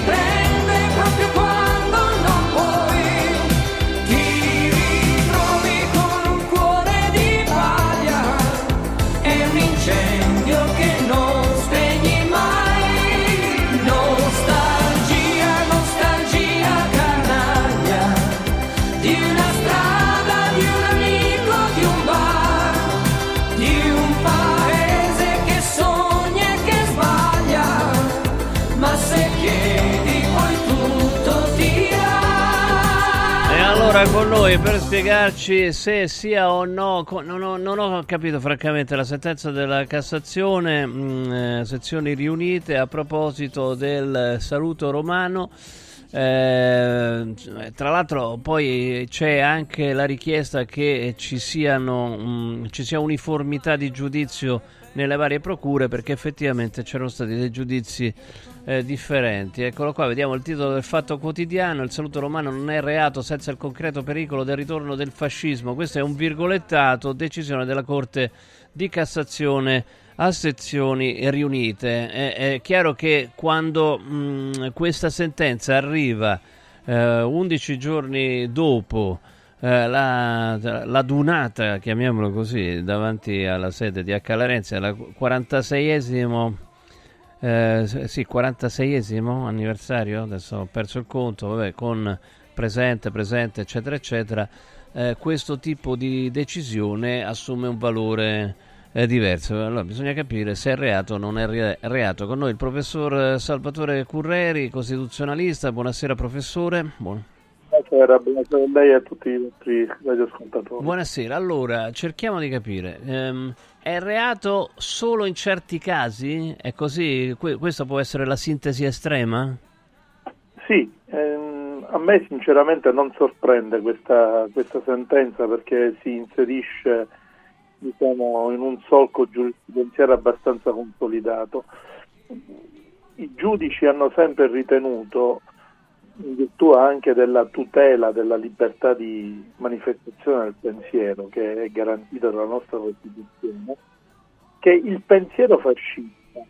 Speaker 2: noi per spiegarci se sia o no, non ho, non ho capito francamente la sentenza della Cassazione, mh, eh, sezioni riunite a proposito del saluto romano. Eh, tra l'altro poi c'è anche la richiesta che ci, siano, mh, ci sia uniformità di giudizio nelle varie procure perché effettivamente c'erano stati dei giudizi eh, differenti. Eccolo qua, vediamo il titolo del Fatto Quotidiano, il saluto romano non è reato senza il concreto pericolo del ritorno del fascismo. Questo è un virgolettato, decisione della Corte di Cassazione a sezioni riunite. È, è chiaro che quando mh, questa sentenza arriva eh, 11 giorni dopo eh, la, la, dunata, chiamiamolo così, davanti alla sede di H. Larenzi, la 46esimo eh, sì, 46esimo anniversario, adesso ho perso il conto, vabbè, con presente, presente, eccetera, eccetera, eh, questo tipo di decisione assume un valore eh, diverso. Allora bisogna capire se è reato o non è re- reato. Con noi il professor Salvatore Curreri, costituzionalista. Buonasera professore. Buon...
Speaker 14: Buonasera, buonasera a lei e a tutti i nostri radioascoltatori.
Speaker 2: Buonasera, allora cerchiamo di capire. Ehm, è reato solo in certi casi? È così? Que- questa può essere la sintesi estrema?
Speaker 14: Sì, ehm, a me sinceramente non sorprende questa, questa sentenza perché si inserisce diciamo, in un solco giurisprudenziale abbastanza consolidato. I giudici hanno sempre ritenuto in virtù anche della tutela della libertà di manifestazione del pensiero che è garantita dalla nostra Costituzione, che il pensiero fascista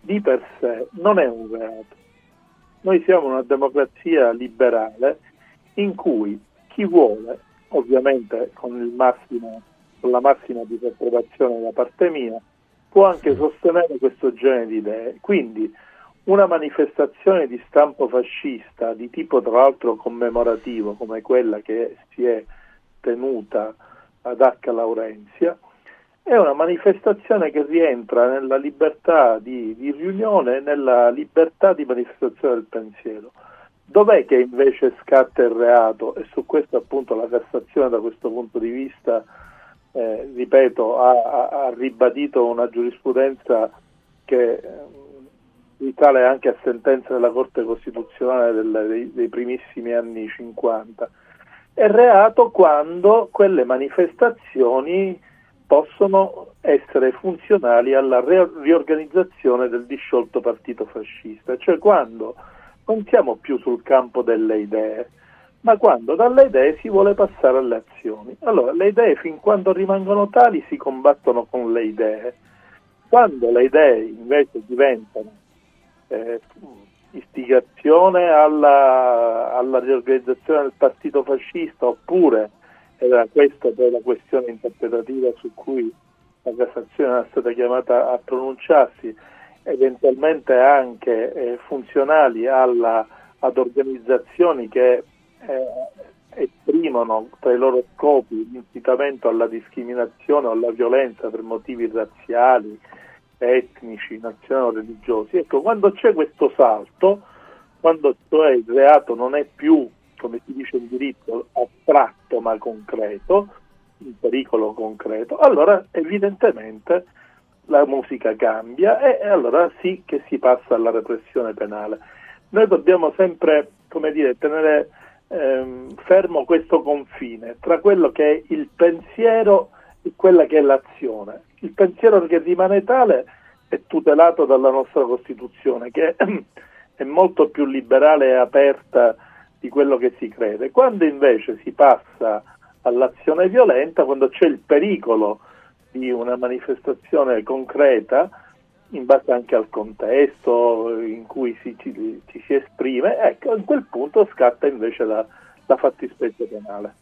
Speaker 14: di per sé non è un reato. Noi siamo una democrazia liberale in cui chi vuole, ovviamente con, massimo, con la massima disapprovazione da parte mia, può anche sostenere questo genere di idee. Quindi una manifestazione di stampo fascista, di tipo tra l'altro commemorativo, come quella che si è tenuta ad H. Laurenzia, è una manifestazione che rientra nella libertà di, di riunione, nella libertà di manifestazione del pensiero. Dov'è che invece scatta il reato? E su questo appunto la Cassazione da questo punto di vista, eh, ripeto, ha, ha, ribadito una giurisprudenza che risale anche a sentenze della Corte Costituzionale del, dei, dei, primissimi anni 50. È reato quando quelle manifestazioni possono essere funzionali alla riorganizzazione del disciolto partito fascista, cioè quando non siamo più sul campo delle idee, ma quando dalle idee si vuole passare alle azioni. Allora, le idee fin quando rimangono tali si combattono con le idee. Quando le idee invece diventano eh, istigazione alla, alla, riorganizzazione del partito fascista oppure era questa poi la questione interpretativa su cui la Cassazione era stata chiamata a pronunciarsi, eventualmente anche eh, funzionali alla, ad organizzazioni che eh, esprimono tra i loro scopi l'incitamento alla discriminazione o alla violenza per motivi razziali, etnici, nazionali o religiosi. Ecco, quando c'è questo salto, quando cioè il reato non è più, come si dice in diritto, astratto ma concreto, un pericolo concreto, allora evidentemente la musica cambia e, e allora sì che si passa alla repressione penale. Noi dobbiamo sempre, come dire, tenere ehm, fermo questo confine tra quello che è il pensiero e quella che è l'azione. Il pensiero che rimane tale è tutelato dalla nostra Costituzione, che è molto più liberale e aperta di quello che si crede. Quando invece si passa all'azione violenta, quando c'è il pericolo di una manifestazione concreta, in base anche al contesto in cui si, ci, ci si esprime, ecco, in quel punto scatta invece la, la fattispecie penale.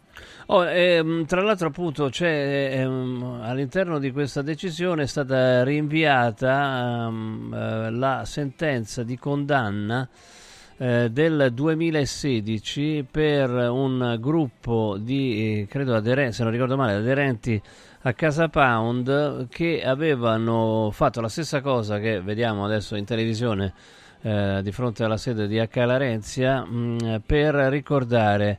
Speaker 2: Oh, ehm, tra l'altro appunto ehm, all'interno di questa decisione è stata rinviata ehm, eh, la sentenza di condanna eh, del 2016 per un gruppo di, eh, credo aderenti, se non ricordo male, aderenti a Casa Pound che avevano fatto la stessa cosa che vediamo adesso in televisione eh, di fronte alla sede di H. Larenzia mh, per ricordare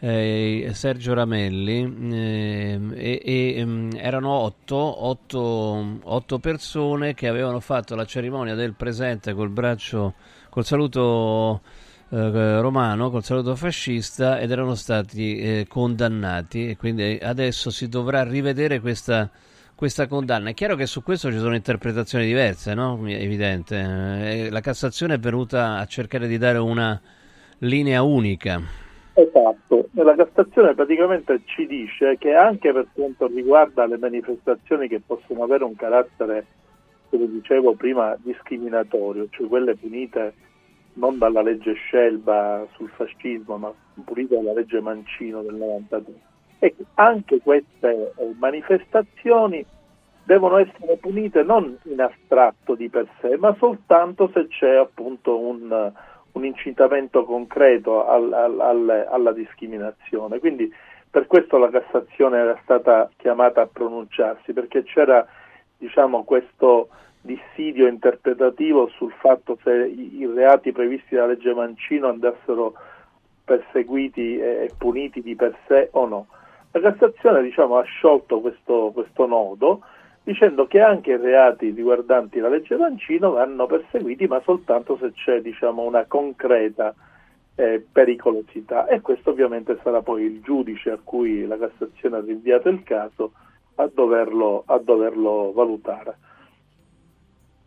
Speaker 2: eh, Sergio Ramelli ehm, e, ehm, erano otto, otto, otto persone che avevano fatto la cerimonia del presente col braccio, col saluto eh, romano, col saluto fascista ed erano stati eh, condannati e quindi adesso si dovrà rivedere questa, questa condanna. È chiaro che su questo ci sono interpretazioni diverse, no? Evidente. Eh, La Cassazione è venuta a cercare di dare una linea unica.
Speaker 14: Esatto, la Cassazione praticamente ci dice che anche per quanto riguarda le manifestazioni che possono avere un carattere, come dicevo prima, discriminatorio, cioè quelle punite non dalla legge Scelba sul fascismo, ma punite dalla legge Mancino del 92, e che anche queste eh, manifestazioni devono essere punite non in astratto di per sé, ma soltanto se c'è appunto un, un incitamento concreto al- al- al- alla discriminazione. Quindi per questo la Cassazione era stata chiamata a pronunciarsi, perché c'era diciamo, questo dissidio interpretativo sul fatto se i, i reati previsti dalla legge Mancino andassero perseguiti e, puniti di per sé o no. La Cassazione diciamo, ha sciolto questo, questo nodo dicendo che anche i reati riguardanti la legge Mancino vanno perseguiti ma soltanto se c'è diciamo, una concreta eh, pericolosità e questo ovviamente sarà poi il giudice a cui la Cassazione ha rinviato il caso a doverlo, a doverlo valutare.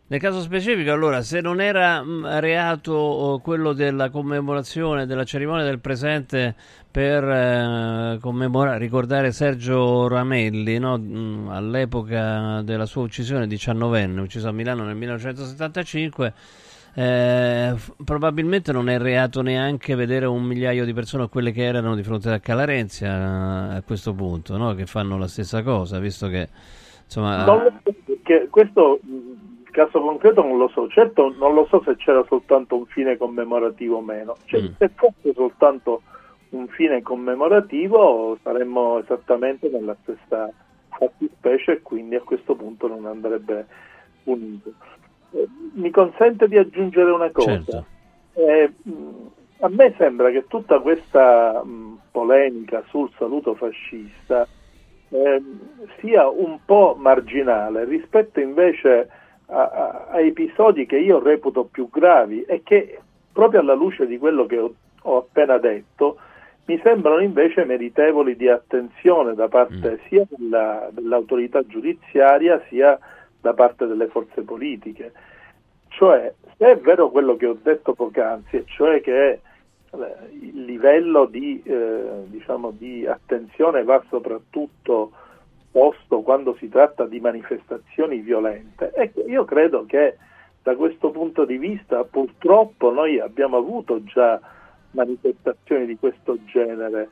Speaker 2: Nel caso specifico, allora, se non era mh, reato quello della commemorazione della cerimonia del presente per eh, ricordare Sergio Ramelli, no? Mh, all'epoca della sua uccisione, 19enne, ucciso a Milano nel 1975, eh, probabilmente non è reato neanche vedere un migliaio di persone, quelle che erano di fronte a Calarenzia eh, a questo punto, no? che fanno la stessa cosa, visto che insomma...
Speaker 14: Perché questo il caso concreto non lo so, certo non lo so se c'era soltanto un fine commemorativo o meno, Cioè,
Speaker 2: Mm.
Speaker 14: se fosse soltanto un fine commemorativo saremmo esattamente nella stessa fattispecie e quindi a questo punto non andrebbe punito. Eh, Mi consente di aggiungere una cosa.
Speaker 2: Certo.
Speaker 14: Eh, mh, a me sembra che tutta questa mh, polemica sul saluto fascista ehm, sia un po' marginale rispetto invece a, a- episodi che io reputo più gravi e che proprio alla luce di quello che ho, ho appena detto mi sembrano invece meritevoli di attenzione da parte sia della- dell'autorità giudiziaria sia da parte delle forze politiche. Cioè, se è vero quello che ho detto poc'anzi, e cioè che eh, il livello di, eh, diciamo, di attenzione va soprattutto posto quando si tratta di manifestazioni violente, ecco, io credo che da questo punto di vista purtroppo noi abbiamo avuto già manifestazioni di questo genere.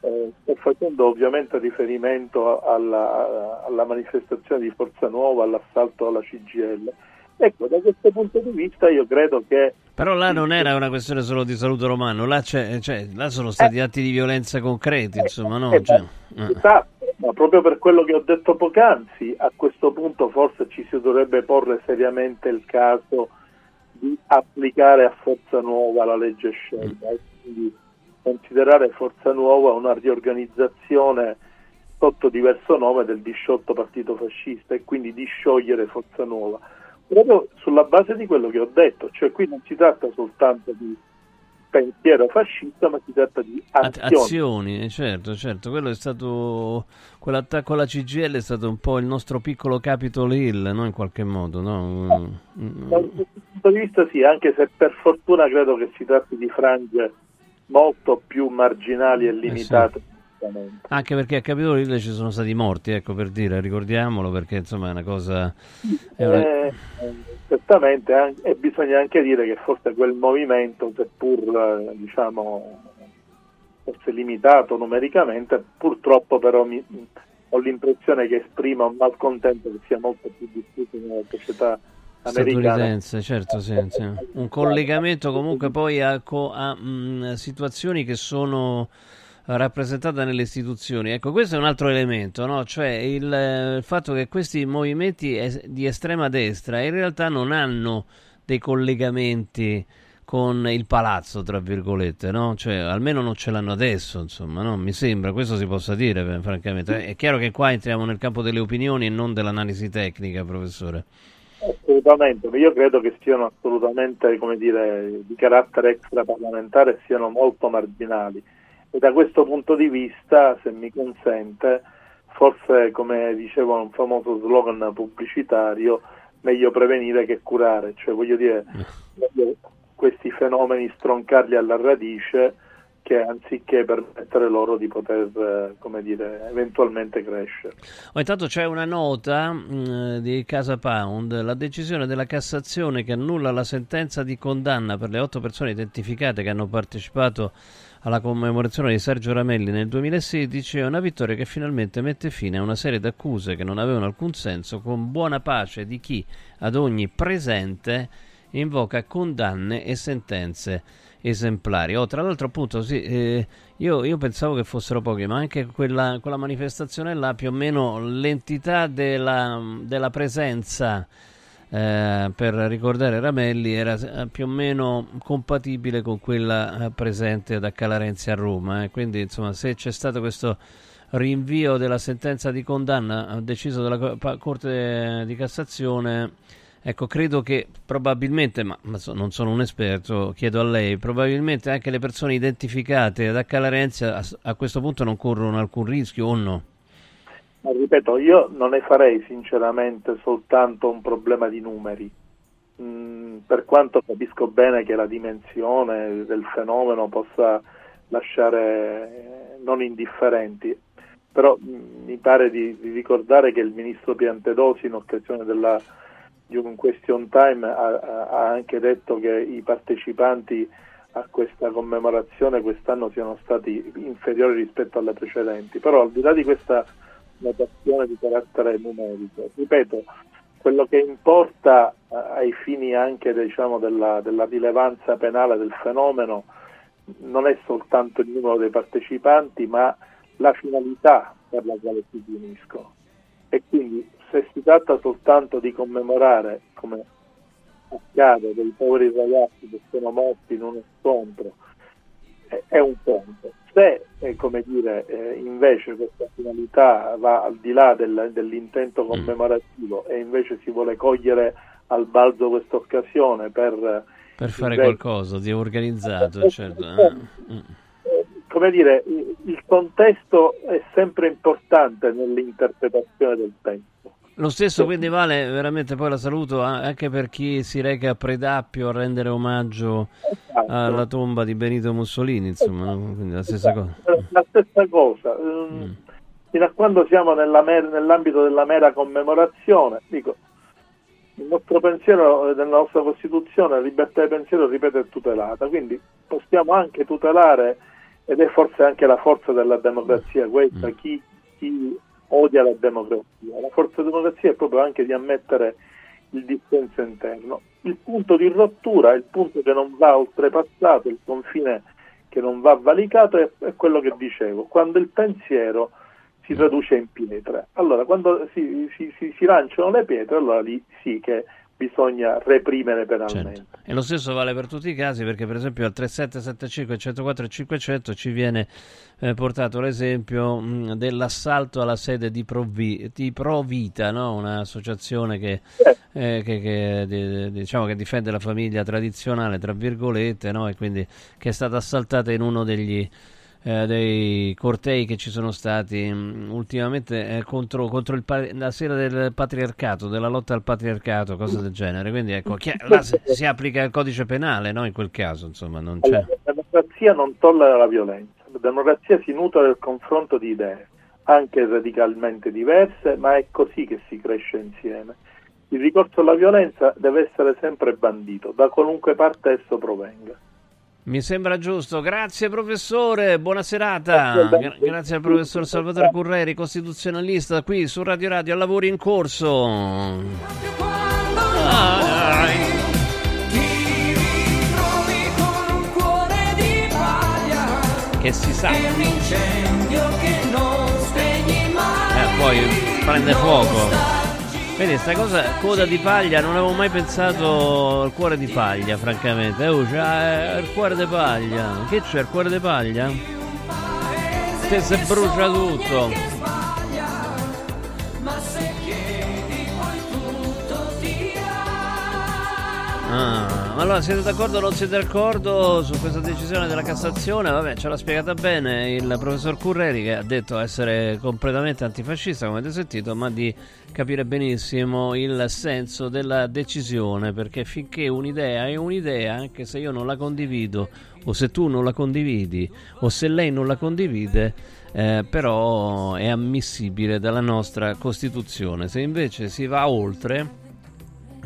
Speaker 14: Eh, sto facendo ovviamente riferimento alla, alla manifestazione di Forza Nuova, all'assalto alla CGL. Ecco, da questo punto di vista io credo che
Speaker 2: Però là non era una questione solo di saluto romano, là, c'è- cioè, là sono stati atti di violenza concreti, insomma, no?
Speaker 14: eh,
Speaker 2: Cioè, eh.
Speaker 14: esatto, ma proprio per quello che ho detto poc'anzi, a questo punto forse ci si dovrebbe porre seriamente il caso di applicare a Forza Nuova la legge Scelba e quindi considerare Forza Nuova una riorganizzazione sotto diverso nome del disciolto partito fascista e quindi di sciogliere Forza Nuova. Proprio sulla base di quello che ho detto, cioè qui non si tratta soltanto di pensiero fascista, ma si tratta di azioni.
Speaker 2: azioni, eh, certo, certo, quello è stato quell'attacco alla CGL è stato un po' il nostro piccolo Capitol Hill, no? In qualche modo, no? Mm,
Speaker 14: Da questo punto di vista sì, anche se per fortuna credo che si tratti di frange molto più marginali e limitate. Assolutamente.
Speaker 2: Anche perché a Capitol Hill ci sono stati morti, ecco per dire, ricordiamolo perché insomma è una cosa... È una-
Speaker 14: Eh, certamente, e bisogna anche dire che forse quel movimento, seppur diciamo forse limitato numericamente, purtroppo però mi- ho l'impressione che esprima un malcontento che sia molto più diffuso nella società
Speaker 2: statunitense, certo, sì, sì. Un collegamento comunque poi a, co- a, mh, situazioni che sono rappresentate nelle istituzioni. Ecco, questo è un altro elemento, no? Cioè il, eh, il fatto che questi movimenti di estrema destra in realtà non hanno dei collegamenti con il palazzo, tra virgolette, no? Cioè, almeno non ce l'hanno adesso, insomma, no? Mi sembra, questo si possa dire, eh, francamente. È chiaro che qua entriamo nel campo delle opinioni e non dell'analisi tecnica, professore.
Speaker 14: Assolutamente, io credo che siano assolutamente, come dire, di carattere extraparlamentare siano molto marginali. E da questo punto di vista, se mi consente, forse, come diceva un famoso slogan pubblicitario, meglio prevenire che curare. Cioè, voglio dire, meglio questi fenomeni stroncarli alla radice che anziché permettere loro di poter, eh, come dire, eventualmente crescere.
Speaker 2: Oh, intanto c'è una nota mh, di Casa Pound, la decisione della Cassazione che annulla la sentenza di condanna per le otto persone identificate che hanno partecipato alla commemorazione di Sergio Ramelli nel 2016 è una vittoria che finalmente mette fine a una serie di accuse che non avevano alcun senso con buona pace di chi ad ogni presente invoca condanne e sentenze esemplari. Oh, tra l'altro, appunto, sì, eh, io, io, pensavo che fossero pochi, ma anche quella, quella manifestazione là, più o meno l'entità della, della presenza eh, per ricordare Ramelli era eh, più o meno compatibile con quella eh, presente ad Accalarenzi a Roma. Eh. Quindi, insomma, se c'è stato questo rinvio della sentenza di condanna deciso dalla Corte di Cassazione Ecco, credo che probabilmente, ma, ma so, non sono un esperto, chiedo a lei, probabilmente anche le persone identificate ad Accalarenza a, a questo punto non corrono alcun rischio o no?
Speaker 14: Ripeto, io non ne farei sinceramente soltanto un problema di numeri, mm, per quanto capisco bene che la dimensione del fenomeno possa lasciare non indifferenti, però mm, mi pare di, di ricordare che il ministro Piantedosi in occasione della di un question time ha, ha, anche detto che i partecipanti a questa commemorazione quest'anno siano stati inferiori rispetto alle precedenti, però al di là di questa notazione di carattere numerico, ripeto, quello che importa eh, ai fini anche diciamo, della, della rilevanza penale del fenomeno non è soltanto il numero dei partecipanti, ma la finalità per la quale si riuniscono. E quindi se si tratta soltanto di commemorare, come accade, dei poveri ragazzi che sono morti in uno scontro, eh, è un conto. Se eh, come dire, eh, invece questa finalità va al di là del, dell'intento mm. commemorativo e invece si vuole cogliere al balzo questa occasione per...
Speaker 2: Per fare invece... qualcosa di organizzato, certo. Eh. Mm
Speaker 14: come dire, il contesto è sempre importante nell'interpretazione del tempo.
Speaker 2: Lo stesso quindi vale veramente poi la saluto anche per chi si reca a Predappio a rendere omaggio esatto. alla tomba di Benito Mussolini, insomma, esatto. quindi la stessa
Speaker 14: esatto. cosa. La stessa cosa. Mm. mm. Fino a quando siamo mer- nell'ambito della mera commemorazione, dico, il nostro pensiero, nella nostra Costituzione, la libertà di pensiero, ripeto, è tutelata, quindi possiamo anche tutelare ed è forse anche la forza della democrazia questa, mm. chi, chi, odia la democrazia. La forza della democrazia è proprio anche di ammettere il dissenso interno. Il punto di rottura, il punto che non va oltrepassato, il confine che non va valicato è, è quello che dicevo, quando il pensiero si traduce in pietre. Allora, quando si, si, si, si lanciano le pietre, allora lì sì che bisogna reprimere penalmente.
Speaker 2: Certo. E lo stesso vale per tutti i casi perché per esempio al 3775 104 500 ci viene eh, portato l'esempio mh, dell'assalto alla sede di, Provi- di Provita, no? un'associazione che, eh, che, che di, diciamo che difende la famiglia tradizionale, tra virgolette, no? e quindi che è stata assaltata in uno degli eh, dei cortei che ci sono stati mh, mm, ultimamente eh, contro, contro il, la sera del patriarcato, della lotta al patriarcato, cose del genere. Quindi ecco, chi, là si, si, applica il codice penale, no? In quel caso, insomma, non c'è.
Speaker 14: La democrazia non tollera la violenza, la democrazia si nutre del confronto di idee, anche radicalmente diverse, ma è così che si cresce insieme. Il ricorso alla violenza deve essere sempre bandito, da qualunque parte esso provenga.
Speaker 2: Mi sembra giusto, grazie professore, buona serata. Gra- grazie al professor Salvatore Curreri, costituzionalista qui su Radio Radio a lavori in corso. Ah, che si sa. Eh, poi prende fuoco. Vedi, sta cosa, coda di paglia, non avevo mai pensato al cuore di paglia, francamente. Eh, oh, c'è il cuore di paglia. Che c'è, il cuore di paglia? Che si brucia tutto. Ah, allora siete d'accordo o non siete d'accordo su questa decisione della Cassazione? Vabbè, ce l'ha spiegata bene il professor Curreri che ha detto essere completamente antifascista, come avete sentito, ma di capire benissimo il senso della decisione, perché finché un'idea è un'idea, anche se io non la condivido, o se tu non la condividi, o se lei non la condivide, eh, però è ammissibile dalla nostra Costituzione. Se invece si va oltre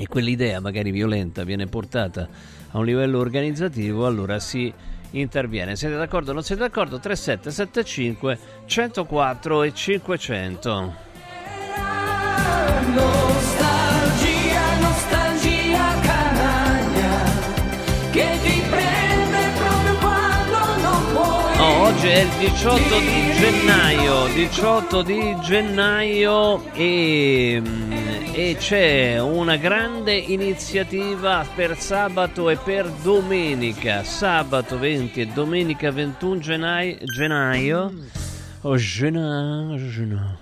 Speaker 2: e quell'idea magari violenta viene portata a un livello organizzativo, allora si interviene. Siete d'accordo o non siete d'accordo? 3775 104 e 500. Oggi è il 18 di gennaio, 18 di gennaio e, e c'è una grande iniziativa per sabato e per domenica, sabato 20 e domenica 21 gennaio, gennaio, oh, gennaio, gennaio.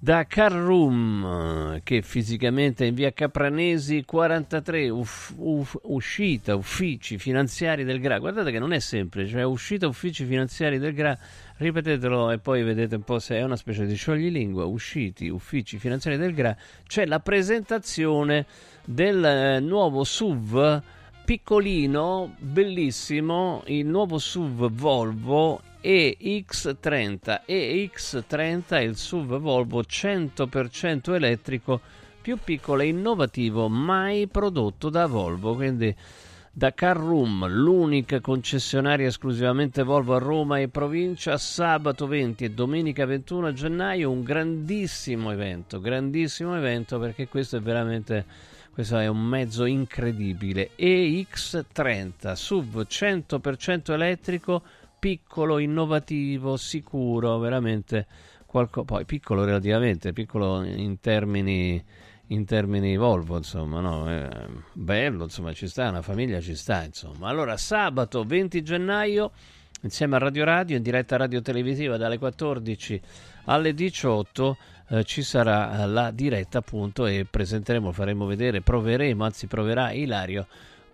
Speaker 2: Da Carrum, che fisicamente è in via Capranesi 43, uff- uff- uscita uffici finanziari del GRA. Guardate che non è semplice, cioè uscita uffici finanziari del GRA, ripetetelo e poi vedete un po' se è una specie di scioglilingua. Usciti uffici finanziari del GRA, c'è la presentazione del eh, nuovo SUV piccolino, bellissimo, il nuovo SUV Volvo EX30. EX30 è il SUV Volvo 100% elettrico più piccolo e innovativo mai prodotto da Volvo, quindi da Carroom, l'unica concessionaria esclusivamente Volvo a Roma e provincia, sabato 20 e domenica 21 gennaio, un grandissimo evento, grandissimo evento perché questo è veramente questo è un mezzo incredibile. EX30, SUV 100% elettrico, piccolo, innovativo, sicuro, veramente qualco- poi piccolo relativamente, piccolo in termini in termini Volvo, insomma, no? Eh, bello, insomma, ci sta, una famiglia ci sta, insomma. Allora, sabato 20 gennaio, insieme a Radio Radio, in diretta radio televisiva dalle 14 alle 18, eh, ci sarà eh, la diretta, appunto, e presenteremo, faremo vedere, proveremo, anzi proverà Ilario,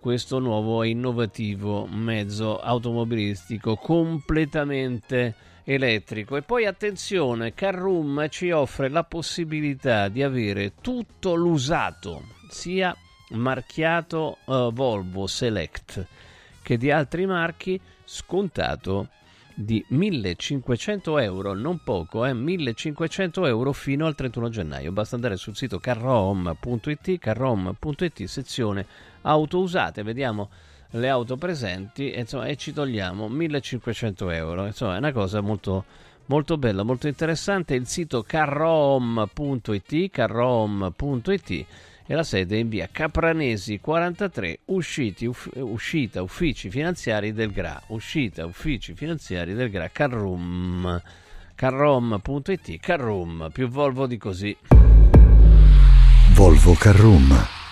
Speaker 2: questo nuovo e innovativo mezzo automobilistico completamente elettrico. E poi attenzione, Carroom ci offre la possibilità di avere tutto l'usato, sia marchiato eh, Volvo Select che di altri marchi, scontato di 1500 euro, non poco, eh, 1500 euro fino al 31 gennaio. Basta andare sul sito carrom.it, carrom.it, sezione auto usate, vediamo le auto presenti e, insomma, e ci togliamo 1500 euro. Insomma, è una cosa molto, molto bella, molto interessante. Il sito carrom.it, carrom.it e la sede in via Capranesi 43, usciti, uff- uscita uffici finanziari del GRA, uscita uffici finanziari del GRA, Carrum, carrom.it, Carrum, più Volvo di così.
Speaker 15: Volvo Carrum.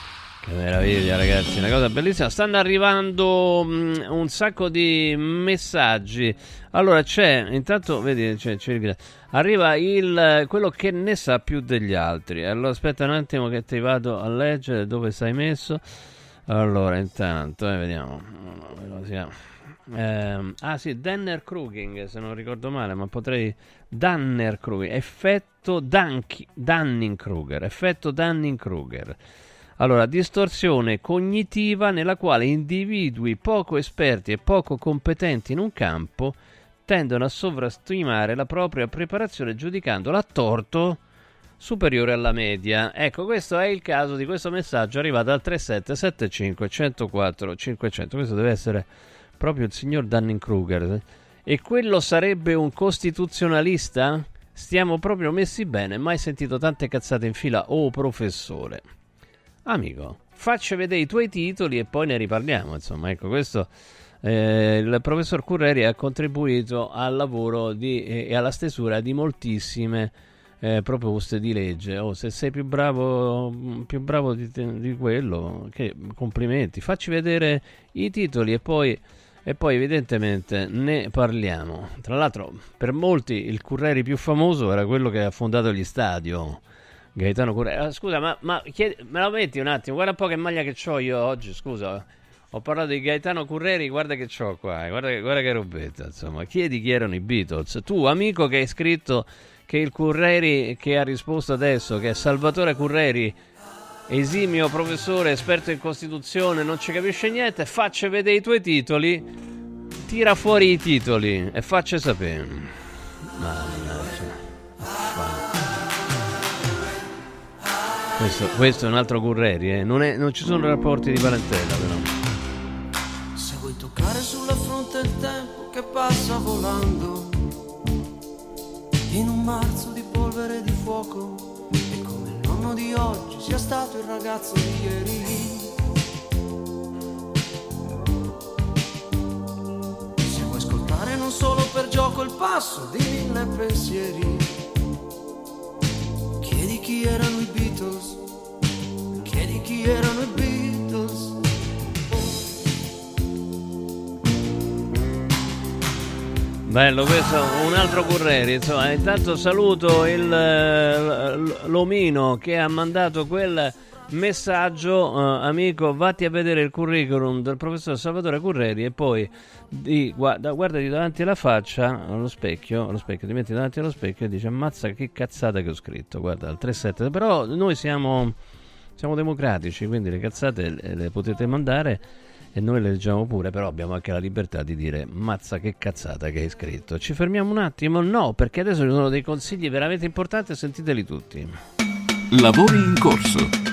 Speaker 2: Che meraviglia ragazzi, una cosa bellissima. Stanno arrivando mm, un sacco di messaggi. Allora c'è, intanto, vedi, c'è, c'è il- arriva il, quello che ne sa più degli altri. Allora aspetta un attimo che ti vado a leggere dove sei messo. Allora, intanto, eh, vediamo. Ehm, ah sì, Danner Kruging, se non ricordo male, ma potrei... Danner Kruging, effetto Danki- Dunning-Kruger, effetto Dunning-Kruger. Allora, distorsione cognitiva nella quale individui poco esperti e poco competenti in un campo tendono a sovrastimare la propria preparazione giudicandola a torto superiore alla media. Ecco, questo è il caso di questo messaggio arrivato al 3775 104 500. Questo deve essere proprio il signor Dunning-Kruger. E quello sarebbe un costituzionalista? Stiamo proprio messi bene, mai sentito tante cazzate in fila, oh professore. Amico, faccia vedere i tuoi titoli e poi ne riparliamo. Insomma, ecco, questo eh, il professor Curreri ha contribuito al lavoro di, e alla stesura di moltissime eh, proposte di legge. Oh, se sei più bravo, più bravo di, di quello, che complimenti. Facci vedere i titoli e poi, e poi evidentemente ne parliamo. Tra l'altro, per molti il Curreri più famoso era quello che ha fondato gli stadio. Gaetano Curreri. Ah, scusa, ma, ma chiedi- me la metti un attimo? Guarda un po' che maglia che ho io oggi, scusa. Ho parlato di Gaetano Curreri, guarda che c'ho qua, eh, guarda, che- guarda che robetta, insomma. Chiedi chi erano i Beatles. Tu, amico che hai scritto che il Curreri che ha risposto adesso, che è Salvatore Curreri, esimio professore, esperto in Costituzione, non ci capisce niente, faccia vedere i tuoi titoli, tira fuori i titoli e faccia sapere. Mannaggia. Questo, questo è un altro Curreri, eh. non, non ci sono rapporti di parentela però.
Speaker 15: Se vuoi toccare sulla fronte il tempo che passa volando In un marzo di polvere e di fuoco E come il nonno di oggi sia stato il ragazzo di ieri Se vuoi ascoltare non solo per gioco il passo di mille pensieri Chiedi chi erano i Beatles Chiedi chi erano i Beatles
Speaker 2: Bello, questo è un altro Curreri. Insomma, intanto saluto il, eh, l'omino che ha mandato quel messaggio. eh, amico, vatti a vedere il curriculum del professor Salvatore Curreri e poi di, guarda, guardati davanti alla faccia, allo specchio, allo specchio, ti metti davanti allo specchio e dici ammazza che cazzata che ho scritto. Guarda, al 37. Però noi siamo, siamo democratici, quindi le cazzate le, le potete mandare e noi le leggiamo pure, però abbiamo anche la libertà di dire mazza che cazzata che hai scritto. Ci fermiamo un attimo? No, perché adesso ci sono dei consigli veramente importanti, sentiteli tutti.
Speaker 1: Lavori in corso.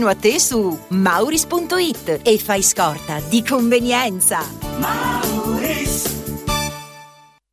Speaker 16: a te su mauris.it e fai scorta di convenienza.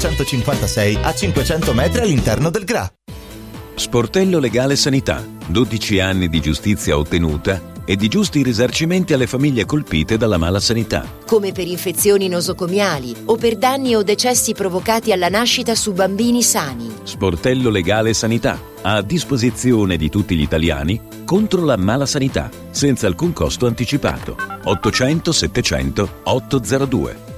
Speaker 8: 956 a 500 metri all'interno del GRA.
Speaker 17: Sportello Legale Sanità. 12 anni di giustizia ottenuta e di giusti risarcimenti alle famiglie colpite dalla mala sanità.
Speaker 16: come per infezioni nosocomiali o per danni o decessi provocati alla nascita su bambini sani.
Speaker 17: Sportello Legale Sanità. A disposizione di tutti gli italiani contro la mala sanità, senza alcun costo anticipato. 800 700 802.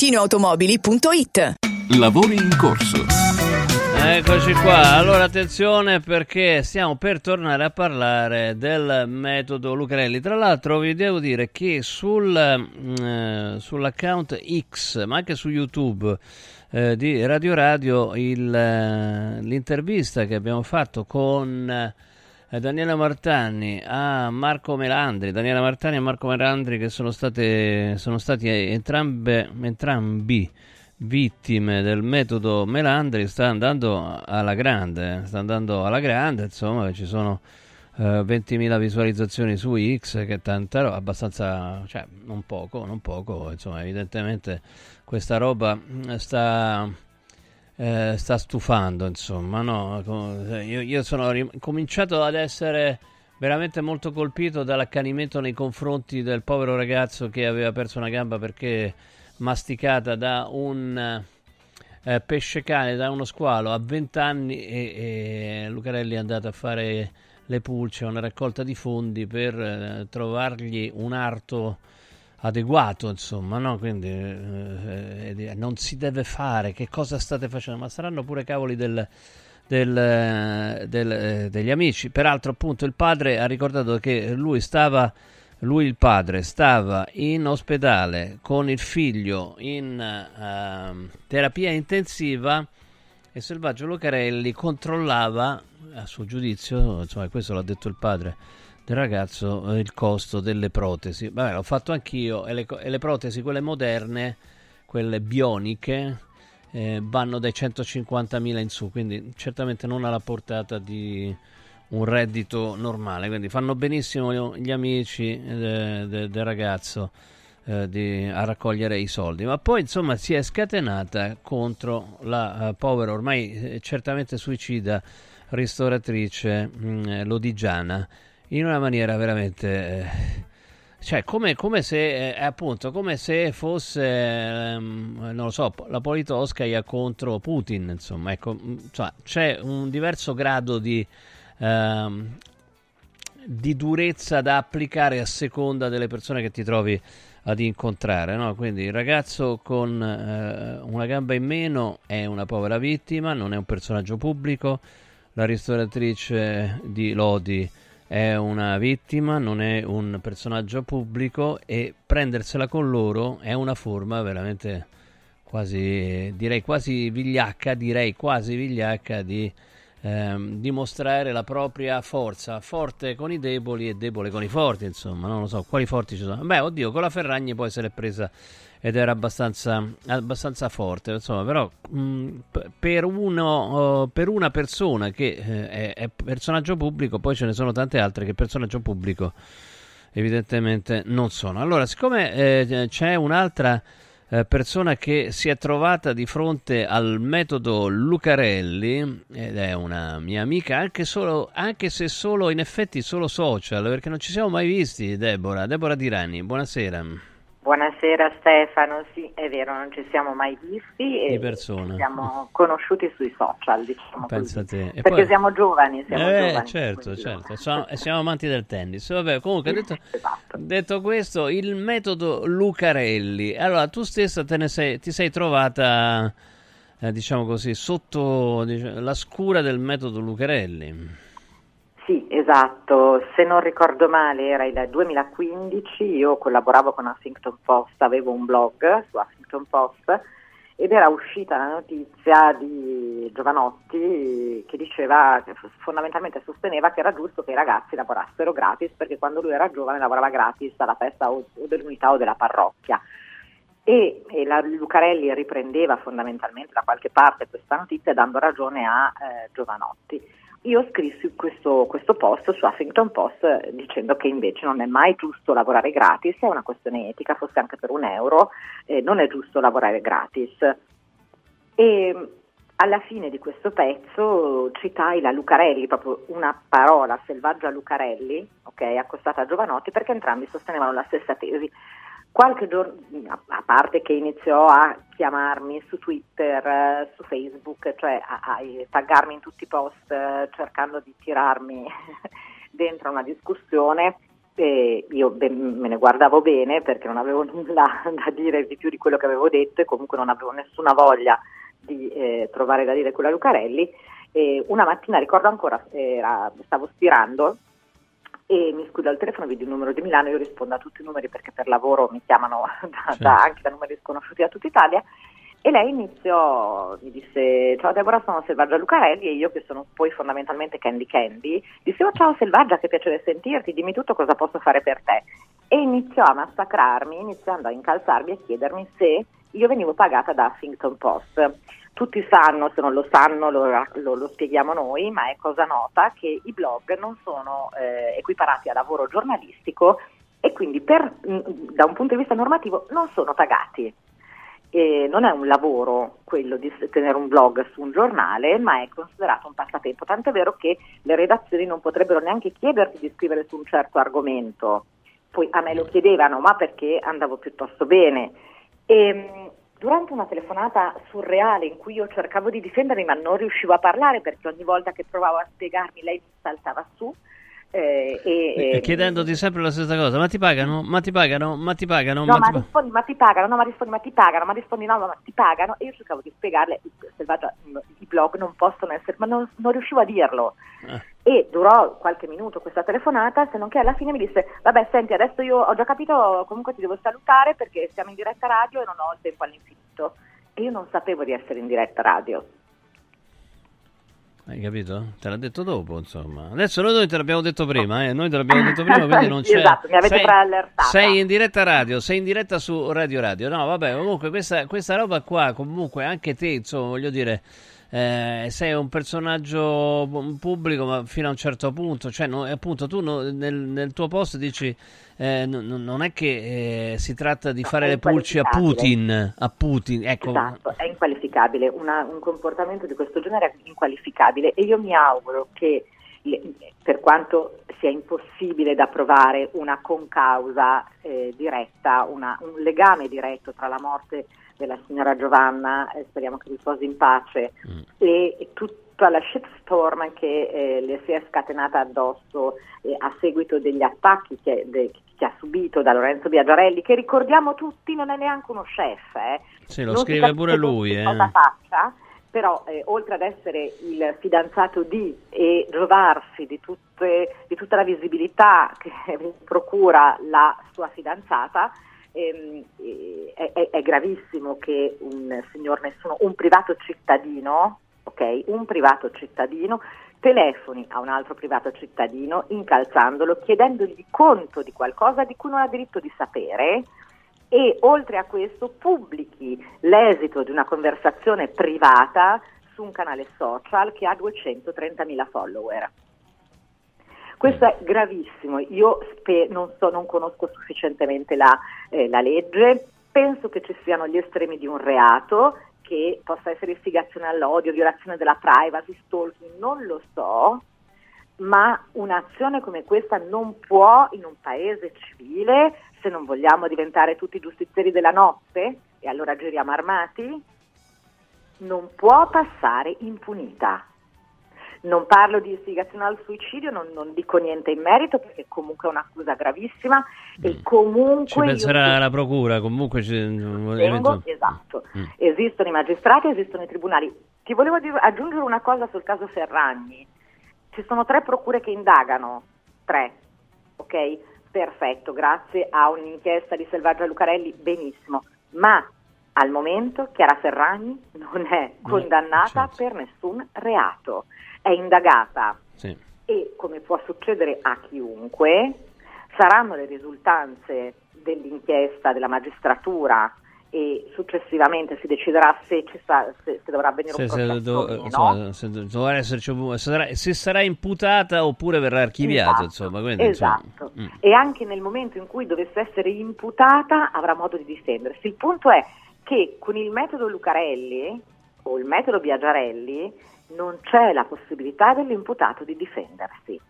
Speaker 18: ValentinoAutomobili.it
Speaker 1: Lavori in corso.
Speaker 2: Eccoci qua, allora attenzione perché stiamo per tornare a parlare del metodo Lucarelli. Tra l'altro vi devo dire che sul, eh, sull'account X, ma anche su YouTube eh, di Radio Radio, il, eh, l'intervista che abbiamo fatto con eh, Daniela Martani a Marco Melandri, Daniela Martani e Marco Melandri che sono, state, sono stati entrambe, entrambi vittime del metodo Melandri sta andando alla grande, sta andando alla grande, insomma, ci sono eh, 20.000 visualizzazioni su X, che è tanta roba, abbastanza, cioè non poco, non poco, insomma, evidentemente questa roba mm, sta, eh, sta stufando, insomma, no? Io, io sono rim- cominciato ad essere veramente molto colpito dall'accanimento nei confronti del povero ragazzo che aveva perso una gamba perché masticata da un eh, pesce cane, da uno squalo a 20 anni e, e Lucarelli è andato a fare le pulce, una raccolta di fondi per eh, trovargli un arto adeguato, insomma, no? Quindi eh, eh, non si deve fare, che cosa state facendo? Ma saranno pure cavoli del, del, eh, del, eh, degli amici. Peraltro, appunto, il padre ha ricordato che lui stava lui il padre stava in ospedale con il figlio in uh, terapia intensiva e Selvaggio Lucarelli controllava, a suo giudizio, insomma questo l'ha detto il padre ragazzo, il costo delle protesi. Vabbè, l'ho fatto anch'io e le, e le protesi, quelle moderne, quelle bioniche, eh, vanno dai 150.000 in su, quindi certamente non alla portata di un reddito normale. Quindi fanno benissimo gli amici de, de, del ragazzo eh, di, a raccogliere i soldi. Ma poi insomma si è scatenata contro la uh, povera, ormai eh, certamente suicida ristoratrice mh, lodigiana in una maniera veramente. Eh, cioè, come, come se eh, appunto come se fosse ehm, non lo so la Politkovskaya contro Putin, insomma, ecco, cioè, c'è un diverso grado di ehm, di durezza da applicare a seconda delle persone che ti trovi ad incontrare. No? Quindi il ragazzo con eh, una gamba in meno è una povera vittima, non è un personaggio pubblico. La ristoratrice di Lodi è una vittima, non è un personaggio pubblico e prendersela con loro è una forma veramente quasi, direi quasi vigliacca, direi quasi vigliacca di ehm, dimostrare la propria forza, forte con i deboli e debole con i forti, insomma, non lo so, quali forti ci sono. Beh, oddio, con la Ferragni poi se l'è presa ed era abbastanza, abbastanza forte, insomma, però mh, p- per, uno, uh, per una persona che eh, è, è personaggio pubblico, poi ce ne sono tante altre che personaggio pubblico evidentemente non sono. Allora, siccome eh, c'è un'altra eh, persona che si è trovata di fronte al metodo Lucarelli ed è una mia amica, anche, solo, anche se solo in effetti solo social, perché non ci siamo mai visti, Deborah. Deborah Dirani, buonasera.
Speaker 19: Buonasera Stefano, sì è vero, non ci siamo mai visti e ci siamo conosciuti sui social, diciamo
Speaker 2: Pensa
Speaker 19: così.
Speaker 2: te. E
Speaker 19: Perché
Speaker 2: poi-
Speaker 19: siamo giovani, siamo
Speaker 2: Eh,
Speaker 19: giovani.
Speaker 2: certo, certo, e siamo amanti del tennis. Vabbè, comunque detto,
Speaker 19: Esatto.
Speaker 2: detto questo, il metodo Lucarelli. Allora, tu stessa te ne sei, ti sei trovata, eh, diciamo così, sotto dic- la scura del metodo Lucarelli.
Speaker 19: Sì, esatto, se non ricordo male era il 2015, io collaboravo con Huffington Post, avevo un blog su Huffington Post ed era uscita la notizia di Giovanotti che diceva, fondamentalmente sosteneva che era giusto che i ragazzi lavorassero gratis perché quando lui era giovane lavorava gratis alla festa o, o dell'unità o della parrocchia. E, e la Lucarelli riprendeva fondamentalmente da qualche parte questa notizia dando ragione a eh, Giovanotti. Io scrissi questo, questo post su Huffington Post eh, dicendo che invece non è mai giusto lavorare gratis, è una questione etica, fosse anche per un euro, eh, non è giusto lavorare gratis. E mh, alla fine di questo pezzo citai la Lucarelli, proprio una parola selvaggia Lucarelli, ok, accostata a Giovanotti, perché entrambi sostenevano la stessa tesi. Qualche giorno, a parte che iniziò a chiamarmi su Twitter, eh, su Facebook, cioè a, a taggarmi in tutti i post eh, cercando di tirarmi dentro una discussione, e io me ne guardavo bene perché non avevo nulla da dire di più di quello che avevo detto e comunque non avevo nessuna voglia di eh, trovare da dire quella Lucarelli. E una mattina ricordo ancora, era- stavo stirando e mi scudo al telefono, vedi un numero di Milano, io rispondo a tutti i numeri perché per lavoro mi chiamano da- da- anche da numeri sconosciuti da tutta Italia. E lei iniziò, mi disse, ciao Deborah, sono Selvaggia Lucarelli e io che sono poi fondamentalmente Candy Candy, disse, oh ciao Selvaggia, che piacere sentirti, dimmi tutto cosa posso fare per te. E iniziò a massacrarmi, iniziando a incalzarmi e chiedermi se io venivo pagata da Huffington Post. Tutti sanno, se non lo sanno lo, lo- lo spieghiamo noi, ma è cosa nota che i blog non sono eh, equiparati a lavoro giornalistico e quindi per- mh, da un punto di vista normativo non sono pagati. E non è un lavoro quello di tenere un blog su un giornale, ma è considerato un passatempo. Tanto è vero che le redazioni non potrebbero neanche chiederti di scrivere su un certo argomento. Poi a me lo chiedevano, ma perché andavo piuttosto bene. E, mh, durante una telefonata surreale in cui io cercavo di difendermi, ma non riuscivo a parlare perché ogni volta che provavo a spiegarmi lei mi saltava su. Eh, e,
Speaker 2: E
Speaker 19: e-
Speaker 2: chiedendoti sempre la stessa cosa, ma ti pagano? Ma ti pagano? Ma ti pagano?
Speaker 19: No,
Speaker 2: ma ti
Speaker 19: rispondi, ma ti pagano, no, ma rispondi, ma ti pagano, ma rispondi, no, ma ti pagano. E io cercavo di spiegarle, selvaggia, i blog non possono essere, ma non, non riuscivo a dirlo.
Speaker 2: Eh.
Speaker 19: E durò qualche minuto questa telefonata, se non che alla fine mi disse, vabbè, senti, adesso io ho già capito, comunque ti devo salutare perché siamo in diretta radio e non ho il tempo all'infinito. E io non sapevo di essere in diretta radio.
Speaker 2: Hai capito? Te l'ha detto dopo, insomma. Adesso noi te l'abbiamo detto prima, eh? Noi te l'abbiamo detto prima, quindi non c'è...
Speaker 19: esatto, mi avete
Speaker 2: sei,
Speaker 19: preallertata.
Speaker 2: sei in diretta radio, sei in diretta su Radio Radio. No, vabbè, comunque questa, questa roba qua, comunque anche te, insomma, voglio dire... eh, sei un personaggio pubblico ma fino a un certo punto cioè no- appunto tu no- nel, nel tuo post dici eh, no- non è che eh, si tratta di fare le pulci a. Putin a Putin ecco
Speaker 19: Esatto, è inqualificabile, Una- un comportamento di questo genere è inqualificabile e io mi auguro che per quanto sia impossibile da provare una concausa eh, diretta, una- un legame diretto tra la morte della signora Giovanna, eh, speriamo che riposi in pace, e, e tutta la shitstorm che eh, le si è scatenata addosso eh, a seguito degli attacchi che, de- che ha subito da Lorenzo Biagiarelli, che ricordiamo tutti non è neanche uno chef, eh.
Speaker 2: Sì, lo
Speaker 19: Non
Speaker 2: scrive pure lui, eh.
Speaker 19: Faccia, però eh, oltre ad essere il fidanzato di e giovarsi di, tutte, di tutta la visibilità che procura la sua fidanzata, ehm, è, è- è gravissimo che un signor nessuno, un privato cittadino, ok, un privato cittadino telefoni a un altro privato cittadino incalzandolo, chiedendogli conto di qualcosa di cui non ha diritto di sapere e oltre a questo pubblichi l'esito di una conversazione privata su un canale social che ha 230.000 follower. Questo è gravissimo, io spe- non, so, non conosco sufficientemente la, eh, la legge, penso che ci siano gli estremi di un reato che possa essere istigazione all'odio, violazione della privacy, stalking, non lo so, ma un'azione come questa non può in un paese civile, se non vogliamo diventare tutti giustizieri della notte e allora giriamo armati, non può passare impunita. Non parlo di istigazione al suicidio, non, non dico niente in merito perché comunque è un'accusa gravissima e comunque...
Speaker 2: Ci
Speaker 19: io
Speaker 2: penserà la procura, comunque ci...
Speaker 19: Tengo, esatto.
Speaker 2: Mm.
Speaker 19: Esistono i magistrati, esistono i tribunali. Ti volevo aggiungere una cosa sul caso Ferragni. Ci sono tre procure che indagano, tre, ok? Perfetto, grazie a un'inchiesta di Selvaggia Lucarelli, benissimo. Ma al momento Chiara Ferragni non è condannata per nessun reato, è indagata
Speaker 2: Sì.
Speaker 19: e come può succedere a chiunque, saranno le risultanze dell'inchiesta della magistratura e successivamente si deciderà se, ci sa- se- se dovrà avvenire
Speaker 2: Se,
Speaker 19: un processo
Speaker 2: do-
Speaker 19: o meno.
Speaker 2: insomma, se do- dovrà esserci sarà, se sarà imputata oppure verrà archiviata,
Speaker 19: Esatto,
Speaker 2: insomma, quindi, insomma,
Speaker 19: esatto.
Speaker 2: mm.
Speaker 19: E anche nel momento in cui dovesse essere imputata avrà modo di difendersi. Il punto è che con il metodo Lucarelli o il metodo Biagiarelli non c'è la possibilità dell'imputato di difendersi.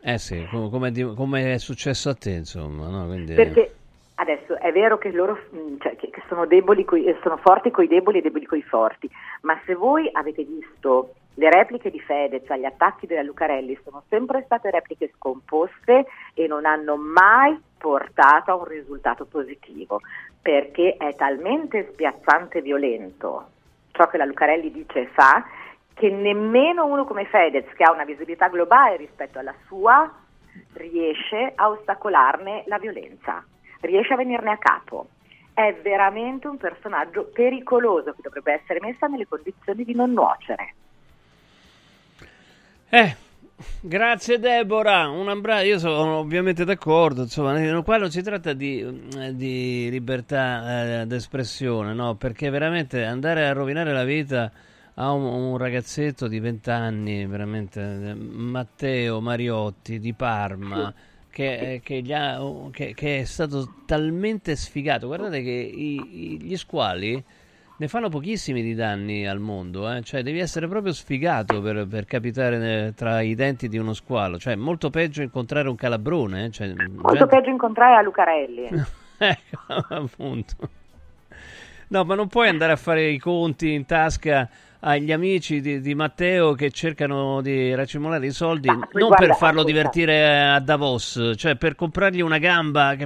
Speaker 2: Eh sì, com- come, come è successo a te, insomma, no? Quindi,
Speaker 19: Perché adesso è vero che loro mh, cioè, che, sono, deboli coi- eh, sono forti coi deboli e deboli coi forti, ma se voi avete visto le repliche di Fedez agli attacchi della Lucarelli sono sempre state repliche scomposte e non hanno mai portato a un risultato positivo, perché è talmente spiazzante e violento ciò che la Lucarelli dice e fa che nemmeno uno come Fedez, che ha una visibilità globale rispetto alla sua, riesce a ostacolarne la violenza, riesce a venirne a capo. È veramente un personaggio pericoloso che dovrebbe essere messa nelle condizioni di non nuocere.
Speaker 2: Eh, grazie Deborah, un abbraccio, io sono ovviamente d'accordo, insomma, qua non si tratta di, eh, di libertà eh, d'espressione, no? Perché veramente andare a rovinare la vita a un, un ragazzetto di 20 anni, veramente, eh, Matteo Mariotti di Parma, che, eh, che ha- che- che è stato talmente sfigato, guardate che i- i- gli squali ne fanno pochissimi di danni al mondo, eh? cioè devi essere proprio sfigato per, per capitare ne- tra i denti di uno squalo, cioè molto peggio incontrare un calabrone, eh? cioè,
Speaker 19: Molto
Speaker 2: gente-
Speaker 19: peggio incontrare a Lucarelli.
Speaker 2: Ecco, appunto. No, ma non puoi andare a fare i conti in tasca agli amici di, di Matteo che cercano di racimolare i soldi, non
Speaker 19: guarda,
Speaker 2: per farlo divertire a Davos, cioè per comprargli una gamba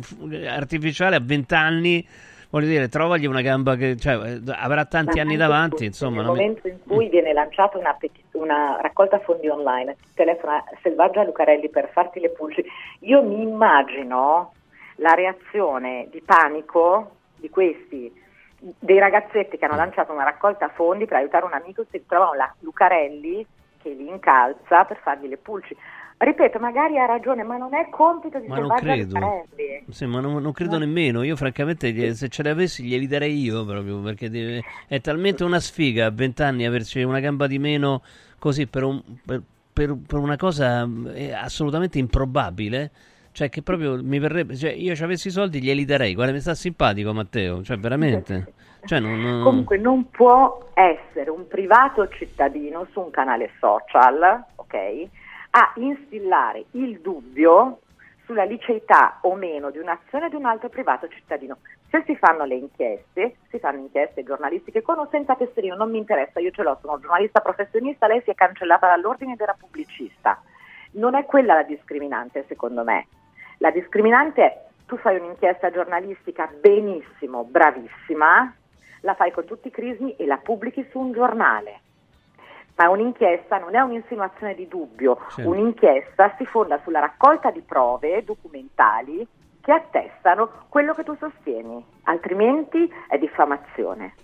Speaker 2: artificiale a 20 anni. Voglio dire, trovagli una gamba che cioè, avrà tanti
Speaker 19: Ma
Speaker 2: anni davanti, insomma.
Speaker 19: Nel
Speaker 2: non mi-
Speaker 19: momento in cui viene lanciata una, peti- una raccolta fondi online, telefona Selvaggia Lucarelli per farti le pulci, io mi immagino la reazione di panico di questi, dei ragazzetti che hanno lanciato una raccolta fondi per aiutare un amico se trovano la Lucarelli che li incalza per fargli le pulci. Ripeto, magari ha ragione, ma non è compito di
Speaker 2: Ma
Speaker 19: Selvaggia. Lucarelli.
Speaker 2: Sì, ma non, non credo nemmeno. Io, francamente, gli- se ce le avessi, glieli darei io proprio perché deve- è talmente una sfiga a 20 anni averci una gamba di meno così per, un- per- per- per una cosa eh, assolutamente improbabile. Cioè, che proprio mi verrebbe. Cioè, io ci avessi i soldi, glieli darei. Guarda, mi sta simpatico, Matteo. Cioè, veramente. Cioè, non, non-
Speaker 19: Comunque non può essere un privato cittadino su un canale social, ok, a instillare il dubbio sulla liceità o meno di un'azione di un altro privato cittadino. Se si fanno le inchieste, si fanno inchieste giornalistiche con o senza tesserino, non mi interessa, io ce l'ho, sono giornalista professionista, lei si è cancellata dall'ordine ed era pubblicista. Non è quella la discriminante, secondo me. La discriminante è tu fai un'inchiesta giornalistica benissimo, bravissima, la fai con tutti i crismi e la pubblichi su un giornale. Ma un'inchiesta non è un'insinuazione di dubbio,
Speaker 2: Certo.
Speaker 19: un'inchiesta si fonda sulla raccolta di prove documentali che attestano quello che tu sostieni, altrimenti è diffamazione.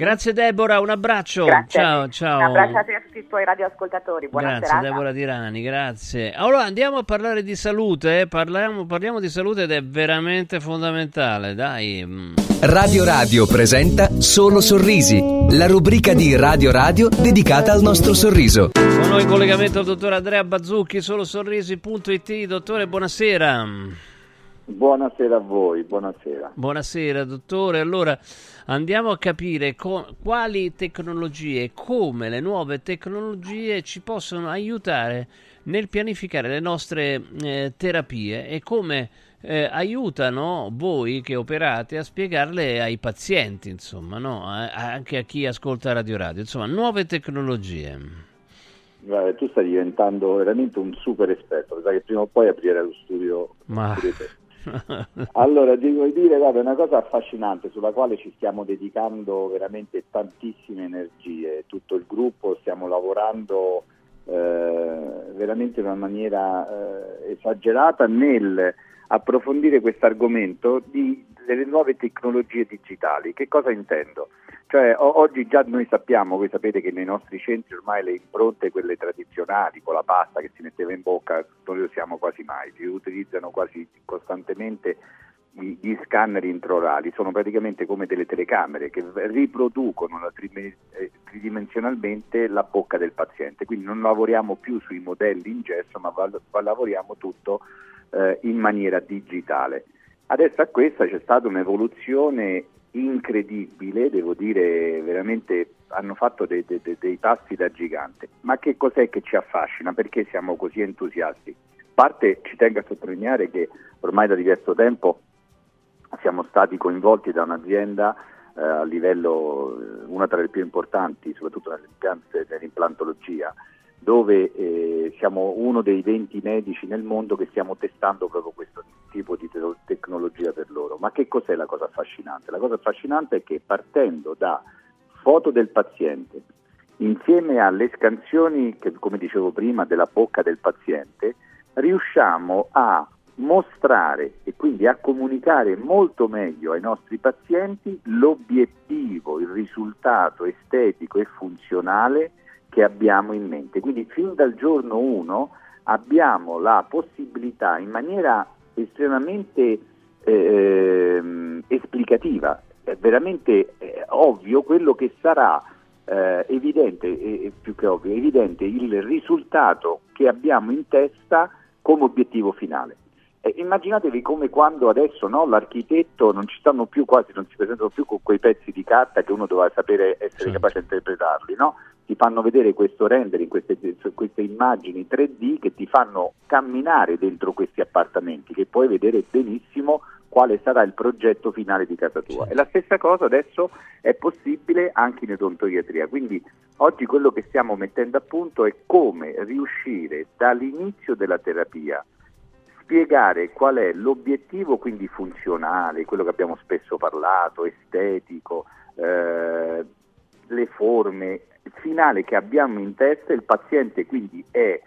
Speaker 2: Grazie Deborah, un abbraccio.
Speaker 19: Grazie.
Speaker 2: Ciao, ciao.
Speaker 19: Un abbraccio a tutti i tuoi radioascoltatori, buona
Speaker 2: Grazie
Speaker 19: serata.
Speaker 2: Deborah Dirani, grazie. Allora andiamo a parlare di salute, eh? parliamo, parliamo di salute ed è veramente fondamentale, dai. mm.
Speaker 20: Radio Radio presenta Solo Sorrisi, la rubrica di Radio Radio dedicata al nostro sorriso.
Speaker 2: Con noi in collegamento il dottor Andrea Bazzucchi, solosorrisi.it. Dottore, buonasera.
Speaker 21: Buonasera a voi, buonasera.
Speaker 2: Buonasera dottore, allora andiamo a capire co- quali tecnologie, come le nuove tecnologie ci possono aiutare nel pianificare le nostre eh, terapie e come eh, aiutano voi che operate a spiegarle ai pazienti, insomma, no? A- anche a chi ascolta Radio Radio, insomma, nuove tecnologie.
Speaker 21: Guarda, tu stai diventando veramente un super esperto, mi sa che prima o poi aprire lo studio.
Speaker 2: Ma...
Speaker 21: pure te. Allora, vuoi dire, guarda, una cosa affascinante sulla quale ci stiamo dedicando veramente tantissime energie, tutto il gruppo stiamo lavorando eh, veramente in una maniera eh, esagerata nel approfondire questo argomento delle nuove tecnologie digitali. Che cosa intendo? Cioè, oggi già noi sappiamo, voi sapete che nei nostri centri ormai le impronte, quelle tradizionali, con la pasta che si metteva in bocca, non le usiamo quasi mai, si utilizzano quasi costantemente gli scanner intraorali, sono praticamente come delle telecamere che riproducono eh, tridimensionalmente la bocca del paziente, quindi non lavoriamo più sui modelli in gesso, ma lavoriamo tutto eh, in maniera digitale. Adesso a questa c'è stata un'evoluzione incredibile, devo dire veramente hanno fatto dei, dei- dei- passi da gigante. Ma che cos'è che ci affascina? Perché siamo così entusiasti? A parte ci tengo a sottolineare che ormai da diverso tempo siamo stati coinvolti da un'azienda eh, a livello, eh, una tra le più importanti, soprattutto nell'implantologia, dove eh, siamo uno dei 20 medici nel mondo che stiamo testando proprio questo tipo di te- tecnologia per loro. Ma che cos'è la cosa affascinante? La cosa affascinante è che partendo da foto del paziente, insieme alle scansioni, che, come dicevo prima, della bocca del paziente, riusciamo a mostrare e quindi a comunicare molto meglio ai nostri pazienti l'obiettivo, il risultato estetico e funzionale che abbiamo in mente. Quindi fin dal giorno 1 abbiamo la possibilità in maniera estremamente ehm, esplicativa, è veramente eh, ovvio quello che sarà eh, evidente, eh, più che ovvio, evidente il risultato che abbiamo in testa come obiettivo finale. Eh, immaginatevi come quando adesso no, l'architetto non ci stanno più quasi, non si presentano più con quei pezzi di carta che uno doveva sapere essere capace di interpretarli, no? Ti fanno vedere questo rendering, queste, queste immagini 3D che ti fanno camminare dentro questi appartamenti, che puoi vedere benissimo quale sarà il progetto finale di casa tua. E la stessa cosa adesso è possibile anche in odontoiatria. Quindi oggi quello che stiamo mettendo a punto è come riuscire dall'inizio della terapia spiegare qual è l'obiettivo quindi funzionale, quello che abbiamo spesso parlato, estetico, eh, le forme, finale che abbiamo in testa, il paziente quindi è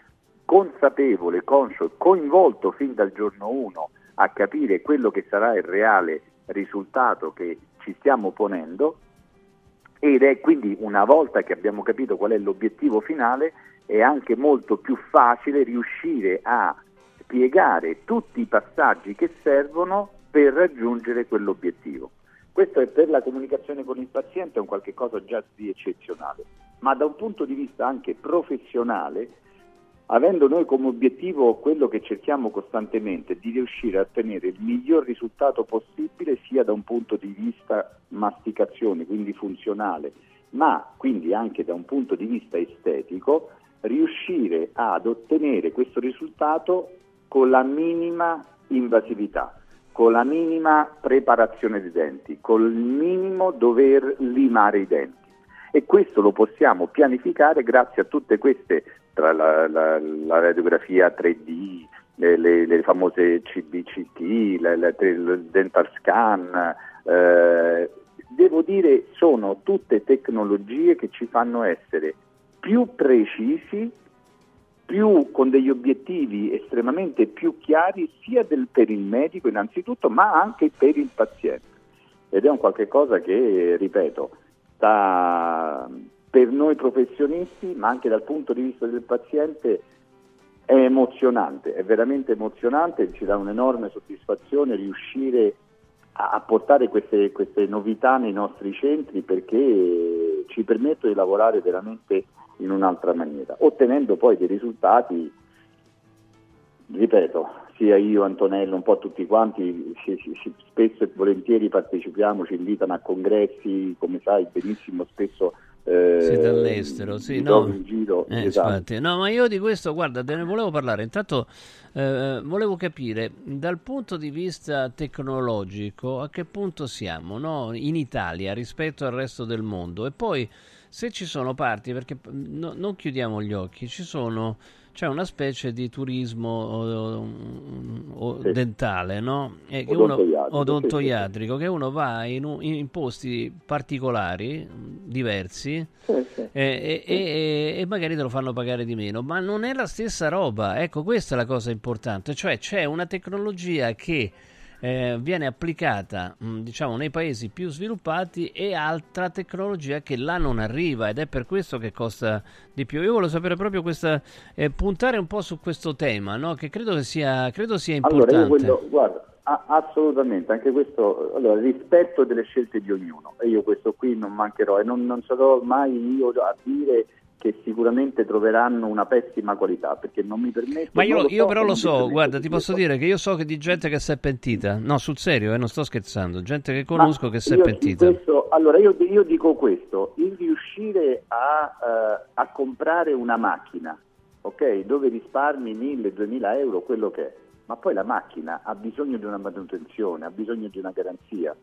Speaker 21: consapevole, conscio, coinvolto fin dal giorno 1 a capire quello che sarà il reale risultato che ci stiamo ponendo ed è quindi una volta che abbiamo capito qual è l'obiettivo finale è anche molto più facile riuscire a spiegare tutti i passaggi che servono per raggiungere quell'obiettivo. Questo è per la comunicazione con il paziente un qualche cosa già di eccezionale, ma da un punto di vista anche professionale, avendo noi come obiettivo quello che cerchiamo costantemente di riuscire a ottenere il miglior risultato possibile sia da un punto di vista masticazione, quindi funzionale, ma quindi anche da un punto di vista estetico, riuscire ad ottenere questo risultato con la minima invasività, con la minima preparazione dei denti, col minimo dover limare i denti. E questo lo possiamo pianificare grazie a tutte queste, tra la, la- la radiografia 3D, le, le- le famose CBCT, la- il dental scan, eh, devo dire sono tutte tecnologie che ci fanno essere più precisi, più con degli obiettivi estremamente più chiari sia del- per il medico innanzitutto, ma anche per il paziente. Ed è un qualche cosa che, ripeto, sta per noi professionisti, ma anche dal punto di vista del paziente, è emozionante, è veramente emozionante, ci dà un'enorme soddisfazione riuscire a, portare queste, queste novità nei nostri centri perché ci permettono di lavorare veramente in un'altra maniera, ottenendo poi dei risultati, ripeto, sia io, Antonello, un po' tutti quanti, ci- ci- spesso e volentieri partecipiamo, ci invitano a congressi, come sai benissimo, spesso eh,
Speaker 2: Siete all'estero, sì, no.
Speaker 21: giro,
Speaker 2: Eh,
Speaker 21: esatto.
Speaker 2: No, ma io di questo, guarda, te ne volevo parlare. Intanto eh, volevo capire dal punto di vista tecnologico a che punto siamo no? in Italia rispetto al resto del mondo. E poi se ci sono parti, perché no- non chiudiamo gli occhi, ci sono. C'è una specie di turismo
Speaker 21: Sì.
Speaker 2: dentale, no? E che uno-
Speaker 21: Odontoiatrico,
Speaker 2: odontoiatrico, che uno va in, in posti particolari, diversi,
Speaker 21: Sì, sì.
Speaker 2: e, e- e- e magari te lo fanno pagare di meno, ma non è la stessa roba. Ecco, questa è la cosa importante, cioè c'è una tecnologia che eh, viene applicata, mh, diciamo, nei paesi più sviluppati e altra tecnologia che là non arriva ed è per questo che costa di più. Io volevo sapere proprio questa, eh, puntare un po' su questo tema, no? che credo che sia, credo sia importante.
Speaker 21: Allora, quello, guarda, a- assolutamente, anche questo, allora, rispetto delle scelte di ognuno, e io questo qui non mancherò, e non, non sarò mai io a dire che sicuramente troveranno una pessima qualità, perché non mi permetto...
Speaker 2: Ma io,
Speaker 21: lo
Speaker 2: io
Speaker 21: so,
Speaker 2: però lo so, guarda, ti posso dire che io so che di gente che si è pentita. No, sul serio, eh, non sto scherzando. Gente che
Speaker 21: Ma
Speaker 2: conosco che si è pentita.
Speaker 21: questo- allora io, io dico questo, il riuscire a, eh, a comprare una macchina, ok, dove risparmi 1000-2000 euro, quello che è, ma poi la macchina ha bisogno di una manutenzione, ha bisogno di una garanzia.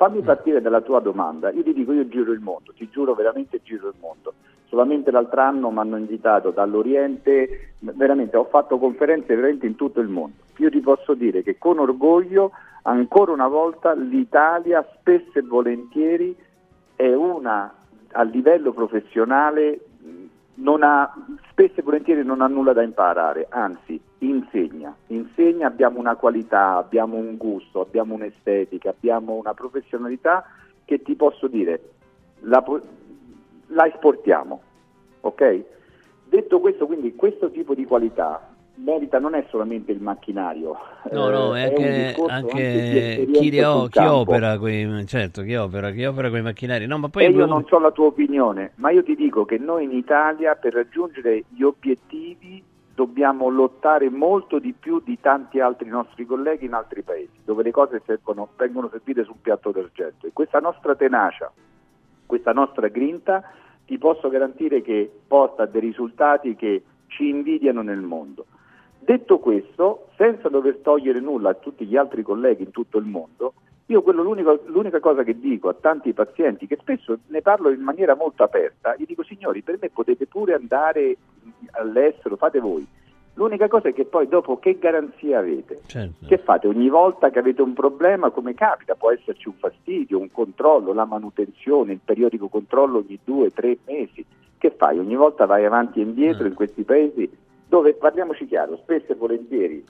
Speaker 2: Mm.
Speaker 21: Fammi partire dalla tua domanda, io ti dico io giro il mondo, ti giuro veramente giro il mondo. Solamente l'altro anno mi hanno invitato dall'Oriente, veramente ho fatto conferenze veramente in tutto il mondo. Io ti posso dire che con orgoglio, ancora una volta, l'Italia spesso e volentieri è una a livello professionale ha, spesso e volentieri non ha nulla da imparare, anzi insegna, insegna, abbiamo una qualità, abbiamo un gusto, abbiamo un'estetica, abbiamo una professionalità che ti posso dire, la, la esportiamo, ok? Detto questo, quindi questo tipo di qualità merita non è solamente il macchinario,
Speaker 2: No, no,
Speaker 21: eh,
Speaker 2: è
Speaker 21: è
Speaker 2: anche, anche chi, ho- chi opera quei, certo, chi opera, chi opera quei macchinari. No, ma poi
Speaker 21: e io non so la tua opinione, ma io ti dico che noi in Italia per raggiungere gli obiettivi dobbiamo lottare molto di più di tanti altri nostri colleghi in altri paesi, dove le cose servono- vengono servite sul piatto d'argento. E questa nostra tenacia, questa nostra grinta, ti posso garantire che porta a dei risultati che ci invidiano nel mondo. Detto questo, senza dover togliere nulla a tutti gli altri colleghi in tutto il mondo, io quello, l'unico- l'unica cosa che dico a tanti pazienti, che spesso ne parlo in maniera molto aperta, gli dico signori, per me potete pure andare all'estero, fate voi. L'unica cosa è che poi dopo che garanzia avete?
Speaker 2: Certo.
Speaker 21: Che fate? Ogni volta che avete un problema, come capita, può esserci un fastidio, un controllo, la manutenzione, il periodico controllo ogni due, tre mesi. Che fai? Ogni volta vai avanti e indietro in questi paesi dove, parliamoci chiaro, spesso e volentieri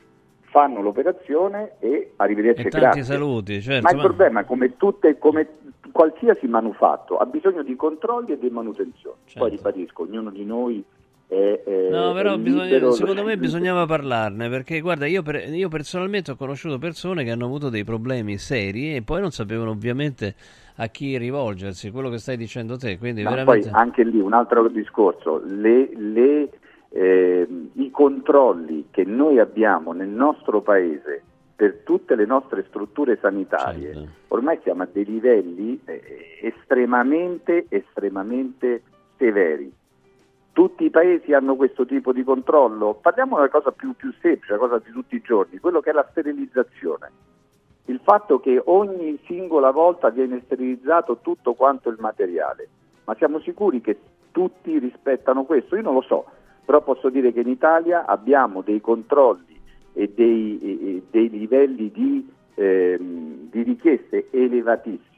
Speaker 21: fanno l'operazione e arrivederci
Speaker 2: E tanti
Speaker 21: grazie.
Speaker 2: saluti, certo.
Speaker 21: Ma il
Speaker 2: ma-
Speaker 21: problema, come, tutte, come qualsiasi manufatto, ha bisogno di controlli e di manutenzione. Poi ribadisco, ognuno di noi è, è-
Speaker 2: No, però bisogna- secondo me bisognava parlarne perché guarda, io, per- io personalmente ho conosciuto persone che hanno avuto dei problemi seri e poi non sapevano ovviamente a chi rivolgersi, quello che stai dicendo te, quindi
Speaker 21: Ma
Speaker 2: veramente...
Speaker 21: poi anche lì un altro discorso, le- le, ehm, i controlli che noi abbiamo nel nostro paese per tutte le nostre strutture sanitarie,
Speaker 2: Certo.
Speaker 21: ormai siamo a dei livelli eh, estremamente, estremamente severi. Tutti i paesi hanno questo tipo di controllo. Parliamo della cosa più, più semplice, la cosa di tutti i giorni, quello che è la sterilizzazione. Il fatto che ogni singola volta viene sterilizzato tutto quanto il materiale. Ma siamo sicuri che tutti rispettano questo? Io non lo so, però posso dire che in Italia abbiamo dei controlli e dei, e- dei livelli di, ehm, di richieste elevatissimi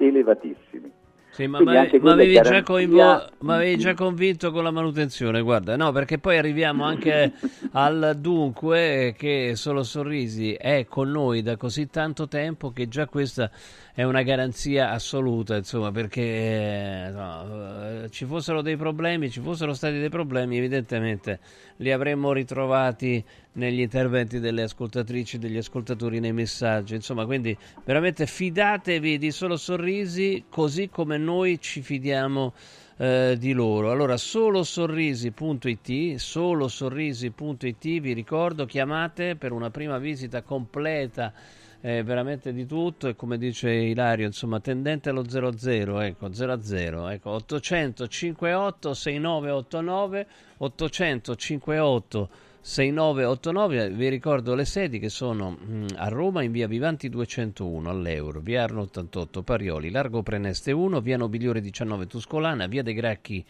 Speaker 21: elevatissimi.
Speaker 2: Sì, ma ma- ma avevi, già
Speaker 21: garanzia-
Speaker 2: ma avevi già convinto con la manutenzione, guarda, no, perché poi arriviamo anche al dunque che Solo Sorrisi è con noi da così tanto tempo che già questa è una garanzia assoluta, insomma, perché eh, no, eh, ci fossero dei problemi, ci fossero stati dei problemi, evidentemente li avremmo ritrovati negli interventi delle ascoltatrici, degli ascoltatori, nei messaggi, insomma, quindi veramente fidatevi di Solo Sorrisi così come noi ci fidiamo eh, di loro. Allora, solosorrisi.it, solosorrisi.it, vi ricordo, chiamate per una prima visita completa eh, veramente di tutto e come dice Ilario, insomma, tendente allo 00, ecco, 00, ecco, 800 58 6989, 800 58 6989, vi ricordo le sedi che sono mm, a Roma in via Vivanti 201 all'Euro, via Arno 88 Parioli, Largo Preneste 1, via Nobiliore 19 Tuscolana, via De Gracchi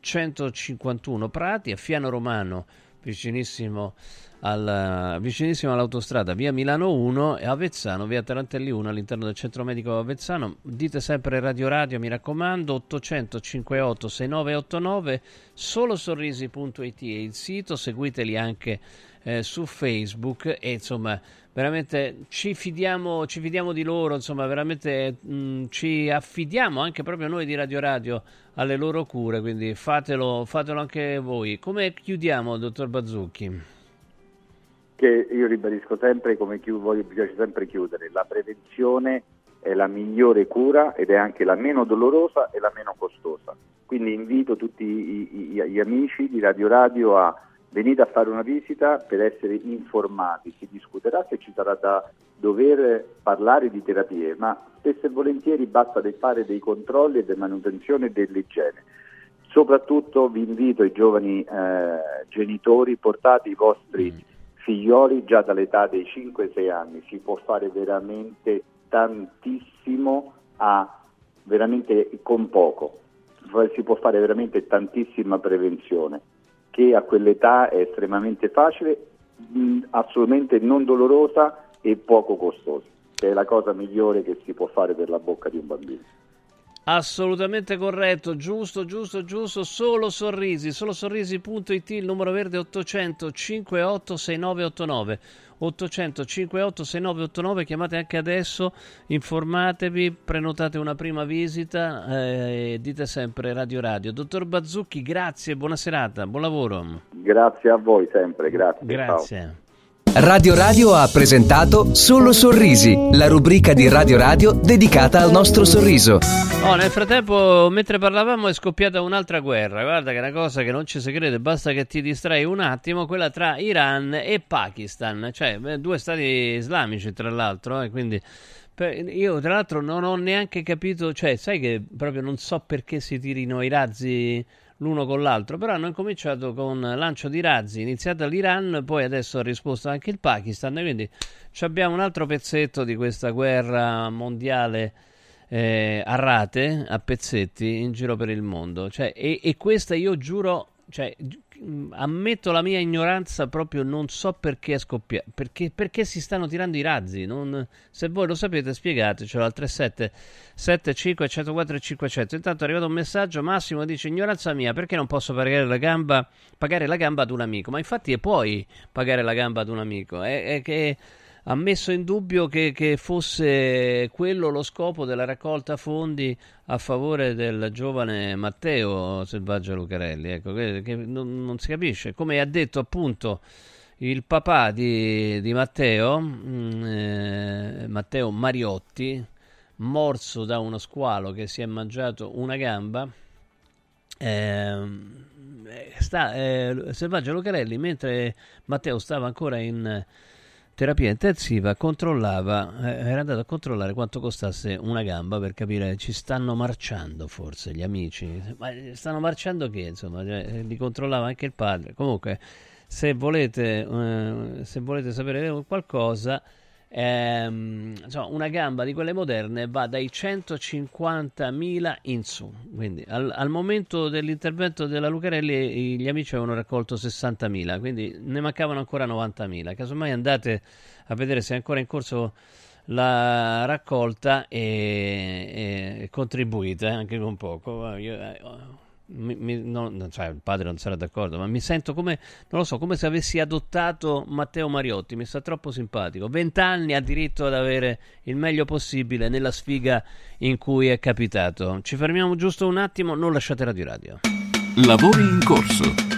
Speaker 2: 151 Prati, a Fiano Romano vicinissimo, al, vicinissimo all'autostrada via Milano 1 e Avezzano via Tarantelli 1 all'interno del centro medico Avezzano dite sempre Radio Radio mi raccomando 800 58 6989 solosorrisi.it è il sito seguiteli anche eh, su Facebook e insomma veramente ci fidiamo, ci fidiamo di loro insomma veramente mh, ci affidiamo anche proprio noi di Radio Radio alle loro cure quindi fatelo, fatelo anche voi come chiudiamo dottor Bazzucchi?
Speaker 21: Che io ribadisco sempre come chi voglio, piace sempre chiudere, la prevenzione è la migliore cura ed è anche la meno dolorosa e la meno costosa. Quindi invito tutti i- i- gli amici di Radio Radio a venire a fare una visita per essere informati, si discuterà se ci sarà da dover parlare di terapie, ma spesso e volentieri basta fare dei controlli e della manutenzione dell'igiene. Soprattutto vi invito i giovani eh, genitori, portate i vostri figlioli già dall'età dei 5-6 anni, si può fare veramente tantissimo a, veramente con poco, si può fare veramente tantissima prevenzione, che a quell'età è estremamente facile, mh, assolutamente non dolorosa e poco costosa, che è la cosa migliore che si può fare per la bocca di un bambino.
Speaker 2: Assolutamente corretto, giusto, giusto, giusto, solo sorrisi, solo sorrisi.it, il numero verde 800 58 6989, 800 58 6989, chiamate anche adesso, informatevi, prenotate una prima visita eh, e dite sempre Radio Radio. Dottor Bazzucchi, grazie, buona serata, buon lavoro.
Speaker 21: Grazie a voi sempre, grazie.
Speaker 2: Grazie.
Speaker 20: Radio Radio ha presentato Solo Sorrisi, la rubrica di Radio Radio dedicata al nostro sorriso.
Speaker 2: Oh, nel frattempo, mentre parlavamo, è scoppiata un'altra guerra. Guarda che è una cosa che non ci si crede, basta che ti distrai un attimo, quella tra Iran e Pakistan, cioè due stati islamici tra l'altro, e quindi io tra l'altro non ho neanche capito, cioè sai che proprio non so perché si tirino i razzi l'uno con l'altro, però hanno incominciato con lancio di razzi, iniziata l'Iran, poi adesso ha risposto anche il Pakistan, e quindi abbiamo un altro pezzetto di questa guerra mondiale eh, a rate, a pezzetti, in giro per il mondo. Cioè, e, e questa io giuro, cioè, ammetto la mia ignoranza, proprio non so perché è scoppiata, perché, perché si stanno tirando i razzi. non- se voi lo sapete, spiegatecelo al 37 75 104 e 500. Intanto è arrivato un messaggio, Massimo dice, ignoranza mia, perché non posso pagare la gamba, pagare la gamba ad un amico? Ma infatti puoi pagare la gamba ad un amico, è, è che ha messo in dubbio che, che fosse quello lo scopo della raccolta fondi a favore del giovane Matteo Selvaggio Lucarelli. Ecco, che, che non, non si capisce. Come ha detto appunto il papà di, di Matteo, mm, eh, Matteo Mariotti, morso da uno squalo che si è mangiato una gamba. Ehm, eh, sta, eh, Selvaggio Lucarelli, mentre Matteo stava ancora in terapia intensiva, controllava, eh, era andato a controllare quanto costasse una gamba per capire ci stanno marciando forse gli amici. Ma eh, stanno marciando che insomma, cioè, li controllava anche il padre. Comunque, se volete, eh, se volete sapere qualcosa. Ehm, insomma, una gamba di quelle moderne va dai 150.000 in su. Quindi al, al momento dell'intervento della Lucarelli gli amici avevano raccolto 60.000, quindi ne mancavano ancora 90.000. Casomai andate a vedere se è ancora in corso l'ha raccolta e, e contribuite anche con poco. Io, eh, mi- mi- non- cioè, il padre non sarà d'accordo, ma mi sento come, non lo so, come se avessi adottato Matteo Mariotti, mi sta troppo simpatico. Vent'anni ha diritto ad avere il meglio possibile nella sfiga in cui è capitato. Ci fermiamo giusto un attimo, non lasciate Radio Radio.
Speaker 22: Lavori in corso.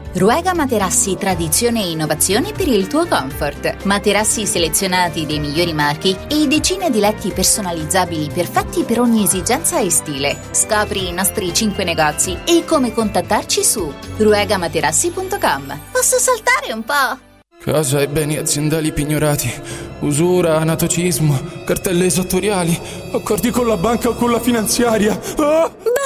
Speaker 11: Ruega Materassi Tradizione e Innovazione per il tuo comfort. Materassi selezionati dei migliori marchi e decine di letti personalizzabili perfetti per ogni esigenza e stile. Scopri i nostri 5 negozi e come contattarci su ruegamaterassi.com. Posso saltare un po'?
Speaker 23: Casa e beni aziendali pignorati, usura, anatocismo, cartelle esattoriali, accordi con la banca o con la finanziaria. Ah!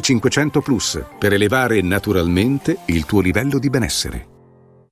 Speaker 10: 500 Plus per elevare naturalmente il tuo livello di benessere.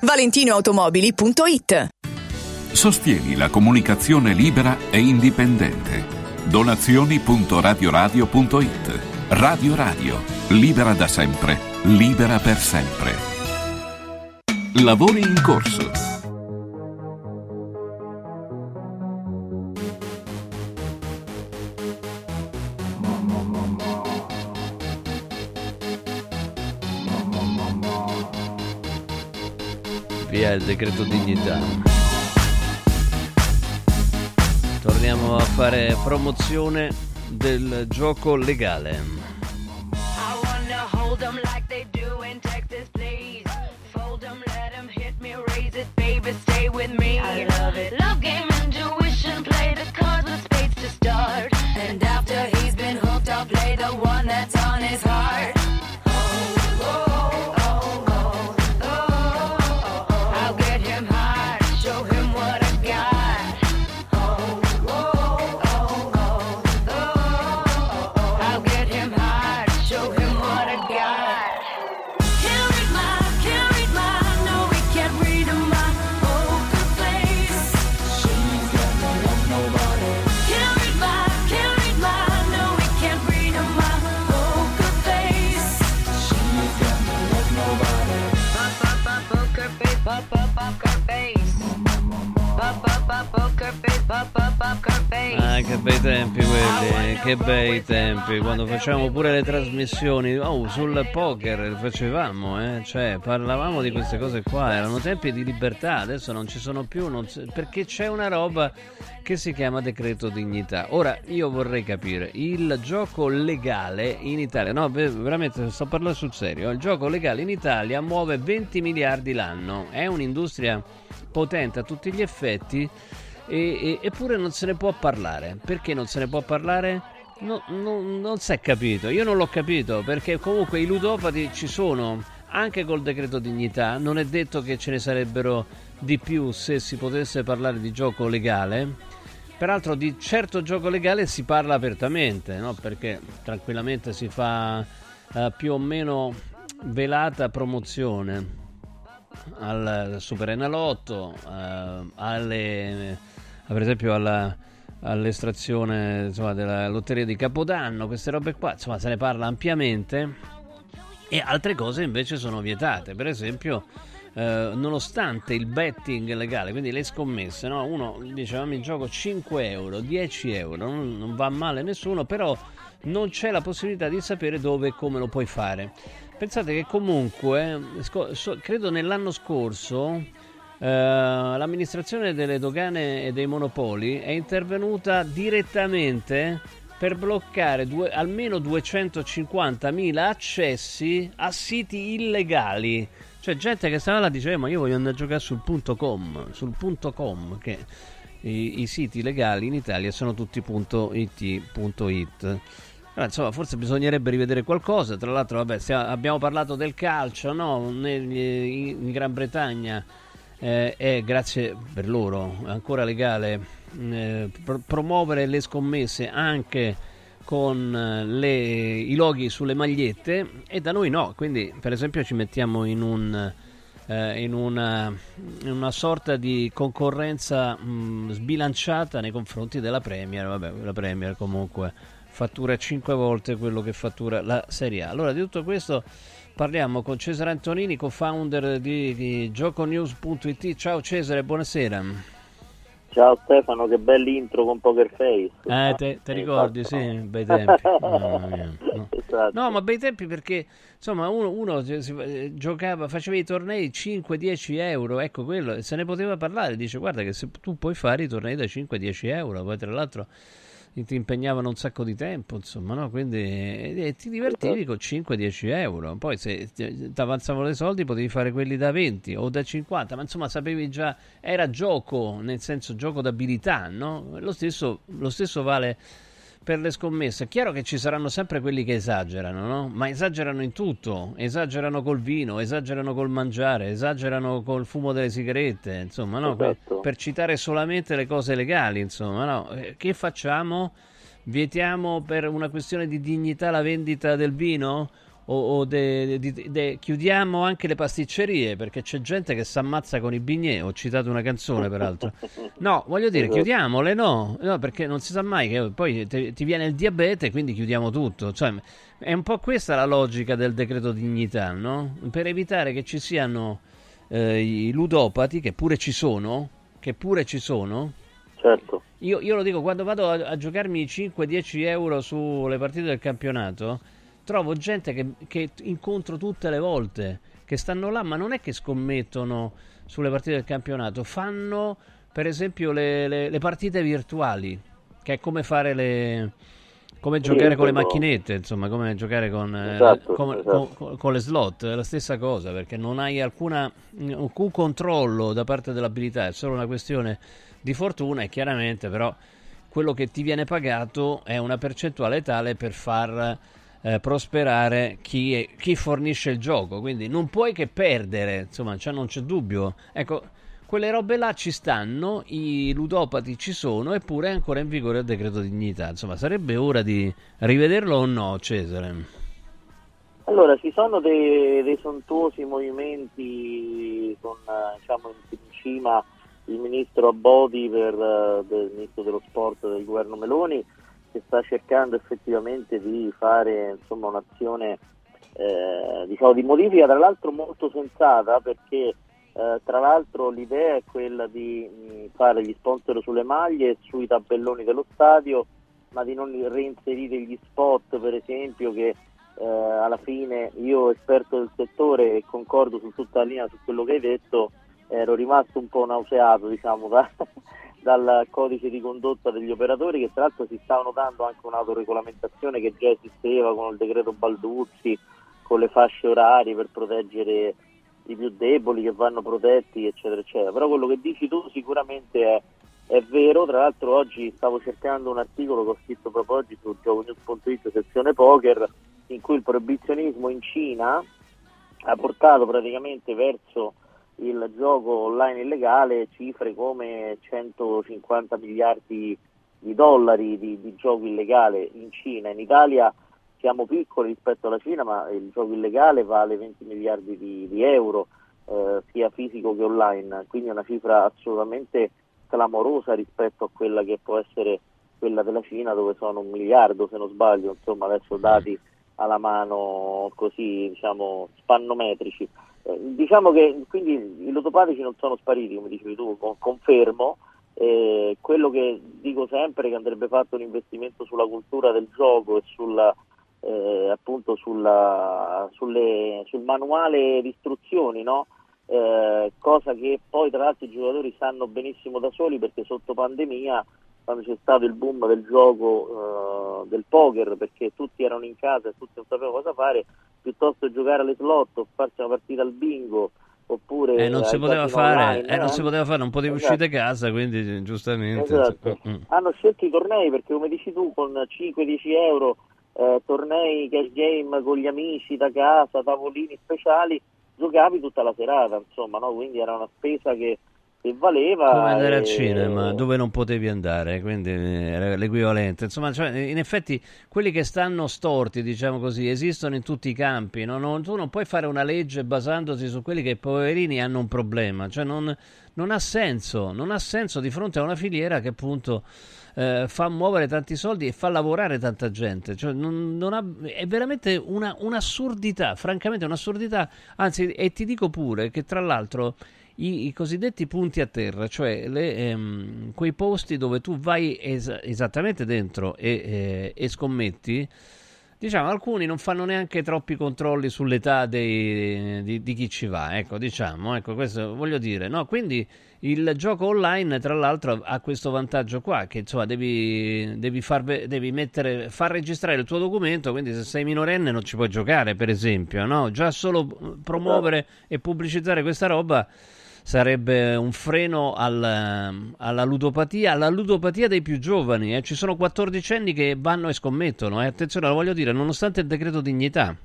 Speaker 18: ValentinoAutomobili.it
Speaker 1: Sostieni la comunicazione libera e indipendente. Donazioni.radioradio.it Radio Radio, libera da sempre, libera per sempre. Lavori in corso.
Speaker 2: Via il decreto dignità. Torniamo a fare promozione del gioco legale.
Speaker 13: Hold 'em like they do in Texas, please. Fold 'em, let 'em hit me, raise it, baby, stay with me. I love it. Love game,
Speaker 2: Ah, che bei tempi quelli, che bei tempi, quando facciamo pure le trasmissioni, oh, sul poker facevamo, eh? cioè parlavamo di queste cose qua, erano tempi di libertà, adesso non ci sono più, c'è- perché c'è una roba che si chiama decreto dignità. Ora, io vorrei capire, il gioco legale in Italia, no, ve- veramente sto parlando sul serio, il gioco legale in Italia muove 20 miliardi l'anno, è un'industria potente a tutti gli effetti e- e- eppure non se ne può parlare. Perché non se ne può parlare? No- no- non si è capito, io non l'ho capito perché comunque i ludopati ci sono anche col decreto dignità, non è detto che ce ne sarebbero di più se si potesse parlare di gioco legale. Peraltro di certo gioco legale si parla apertamente, no? perché tranquillamente si fa eh, più o meno velata promozione al Super Enalotto, eh, alle, per esempio alla- all'estrazione insomma, della lotteria di Capodanno, queste robe qua, insomma se ne parla ampiamente e altre cose invece sono vietate, per esempio eh, nonostante il betting legale, quindi le scommesse, no? uno dice "Ah, mi gioco 5 euro, 10 euro, non, non va male nessuno, però non c'è la possibilità di sapere dove e come lo puoi fare. Pensate che comunque, so- credo nell'anno scorso, eh, l'amministrazione delle dogane e dei monopoli è intervenuta direttamente per bloccare due- almeno 250.000 accessi a siti illegali. Cioè gente che stava là diceva ma io voglio andare a giocare sul punto .com, sul punto .com che i, i siti legali in Italia sono tutti punto .it, punto .it. Allora, insomma, forse bisognerebbe rivedere qualcosa. Tra l'altro, vabbè, stia- abbiamo parlato del calcio, no? Negli- in Gran Bretagna eh, è grazie per loro ancora legale eh, pro- promuovere le scommesse anche con eh, le- i loghi sulle magliette e da noi no. Quindi, per esempio, ci mettiamo in un. eh, in, una, in una sorta di concorrenza mh, sbilanciata nei confronti della Premier. Vabbè, la Premier comunque fattura 5 volte quello che fattura la Serie A. Allora, di tutto questo parliamo con Cesare Antonini, co-founder di, di gioconews.it. Ciao Cesare, buonasera.
Speaker 24: Ciao Stefano, che bell'intro con Poker Face.
Speaker 2: Eh, te, te
Speaker 24: Eh,
Speaker 2: ricordi,
Speaker 24: infatti.
Speaker 2: sì, bei tempi. No.
Speaker 24: Esatto.
Speaker 2: No, ma bei tempi perché insomma uno, uno eh, giocava, faceva i tornei 5-10 euro, ecco quello, e se ne poteva parlare. Dice guarda che se tu puoi fare i tornei da 5-10 euro, poi tra l'altro ti impegnavano un sacco di tempo, insomma, no? Quindi eh, ti divertivi con 5-10 euro. Poi se ti ti avanzavano dei soldi potevi fare quelli da 20 o da 50, ma insomma sapevi già, era gioco, nel senso gioco d'abilità, no? Lo stesso, lo stesso vale per le scommesse. È chiaro che ci saranno sempre quelli che esagerano, no? Ma esagerano in tutto, esagerano col vino, esagerano col mangiare, esagerano col fumo delle sigarette, insomma, no? Per-
Speaker 24: Esatto.
Speaker 2: Per citare solamente le cose legali, insomma, no? Eh, Che facciamo? Vietiamo per una questione di dignità la vendita del vino? O, o de- di- de- chiudiamo anche le pasticcerie perché c'è gente che si ammazza con i bignè. Ho citato una canzone, peraltro. No, voglio dire,
Speaker 24: Esatto.
Speaker 2: chiudiamole, no, no, perché non si sa mai che poi te- ti viene il diabete, quindi chiudiamo tutto. Cioè, è un po' questa la logica del decreto dignità, no? Per evitare che ci siano eh, i ludopati, che pure ci sono, che pure ci sono.
Speaker 24: Certo.
Speaker 2: Io, io lo dico, quando vado a, a giocarmi 5-10 euro sulle partite del campionato, trovo gente che, che incontro tutte le volte, che stanno là, ma non è che scommettono sulle partite del campionato, fanno per esempio le, le- le partite virtuali, che è come fare le... come
Speaker 24: Sì,
Speaker 2: giocare con le macchinette, insomma, come giocare con, eh,
Speaker 24: Esatto,
Speaker 2: come-
Speaker 24: esatto.
Speaker 2: con- con le slot, è la stessa cosa, perché non hai alcuna, alcun controllo da parte dell'abilità, è solo una questione di fortuna e chiaramente però quello che ti viene pagato è una percentuale tale per far eh, prosperare chi, chi fornisce il gioco, quindi non puoi che perdere, insomma, cioè non c'è dubbio. Ecco, quelle robe là ci stanno, i ludopati ci sono, eppure è ancora in vigore il decreto dignità. Insomma, sarebbe ora di rivederlo o no, Cesare?
Speaker 24: Allora, ci sono dei, dei sontuosi movimenti con eh, diciamo, in cima il ministro Abodi per, eh, del ministro dello sport del governo Meloni che sta cercando effettivamente di fare insomma, un'azione eh, diciamo, di modifica, tra l'altro molto sensata perché eh, tra l'altro l'idea è quella di mh, fare gli sponsor sulle maglie e sui tabelloni dello stadio, ma di non reinserire gli spot per esempio che eh, alla fine io esperto del settore e concordo su tutta la linea su quello che hai detto, ero rimasto un po' nauseato diciamo da- dal codice di condotta degli operatori che tra l'altro si stava notando anche un'autoregolamentazione che già esisteva con il decreto Balduzzi, con le fasce orarie per proteggere i più deboli che vanno protetti eccetera eccetera. Però quello che dici tu sicuramente è, è vero, tra l'altro oggi stavo cercando un articolo che ho scritto proprio oggi su gioconews.it sezione poker in cui il proibizionismo in Cina ha portato praticamente verso il gioco online illegale cifre come 150 miliardi di dollari di, di gioco illegale in Cina. In Italia siamo piccoli rispetto alla Cina, ma il gioco illegale vale 20 miliardi di, di euro, eh, sia fisico che online, quindi è una cifra assolutamente clamorosa rispetto a quella che può essere quella della Cina, dove sono un miliardo, se non sbaglio, insomma, adesso dati alla mano così, diciamo, spannometrici. Eh, diciamo che quindi i ludopatici non sono spariti, come dicevi tu, con- confermo. Eh, quello che dico sempre è che andrebbe fatto un investimento sulla cultura del gioco e sulla, eh, appunto sulla, sulle- sul manuale di istruzioni, no? Eh, cosa che poi tra l'altro i giocatori sanno benissimo da soli perché sotto pandemia quando c'è stato il boom del gioco eh, del poker perché tutti erano in casa e tutti non sapevano cosa fare piuttosto giocare alle slot o farsi una partita al bingo oppure
Speaker 2: Eh, non si poteva fare,
Speaker 24: online,
Speaker 2: eh, non
Speaker 24: no?
Speaker 2: si poteva fare, non potevi
Speaker 24: Esatto.
Speaker 2: uscire da casa, quindi giustamente.
Speaker 24: Esatto.
Speaker 2: Mm.
Speaker 24: hanno scelto i tornei perché come dici tu con 5-10 euro eh, tornei cash game con gli amici da casa, tavolini speciali giocavi tutta la serata insomma no? quindi era una spesa che, che valeva
Speaker 2: Come andare al
Speaker 24: e-
Speaker 2: cinema dove non potevi andare, quindi era l'equivalente. Insomma, cioè, in effetti quelli che stanno storti, diciamo così, esistono in tutti i campi. no? Non- tu non puoi fare una legge basandosi su quelli che poverini hanno un problema. Cioè, non, non ha senso, non ha senso di fronte a una filiera che appunto eh, fa muovere tanti soldi e fa lavorare tanta gente. Cioè, non- non ha- è veramente una- un'assurdità, francamente un'assurdità. Anzi, e ti dico pure che tra l'altro i, i cosiddetti punti a terra, cioè le, ehm, quei posti dove tu vai es- esattamente dentro e, eh, e scommetti, Diciamo, alcuni non fanno neanche troppi controlli sull'età dei- di, di chi ci va, ecco, diciamo, ecco, questo voglio dire, no? Quindi il gioco online, tra l'altro, ha questo vantaggio qua, che insomma devi, devi, far, devi mettere, far registrare il tuo documento, quindi se sei minorenne non ci puoi giocare, per esempio, no? Già solo promuovere e pubblicizzare questa roba sarebbe un freno al- alla ludopatia, alla ludopatia dei più giovani. eh. Ci sono 14 anni che vanno e scommettono. eh. Attenzione, lo voglio dire, nonostante il decreto dignità.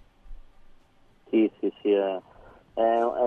Speaker 24: Sì, sì, sì. È-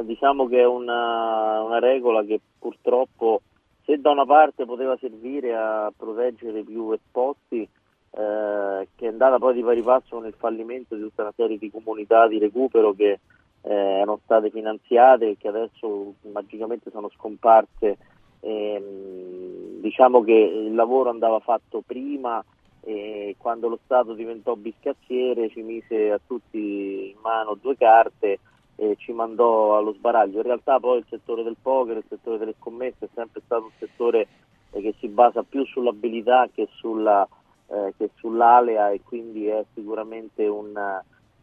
Speaker 24: diciamo che è una, una regola che purtroppo, se da una parte poteva servire a proteggere i più esposti, eh, che è andata poi di pari passo con il fallimento di tutta una serie di comunità di recupero che eh, erano state finanziate e che adesso magicamente sono scomparse. Ehm, diciamo che il lavoro andava fatto prima e quando lo Stato diventò biscazziere ci mise a tutti in mano due carte e ci mandò allo sbaraglio. In realtà poi il settore del poker, il settore delle scommesse è sempre stato un settore eh, che si basa più sull'abilità che, sulla, eh, che sull'alea e quindi è sicuramente un,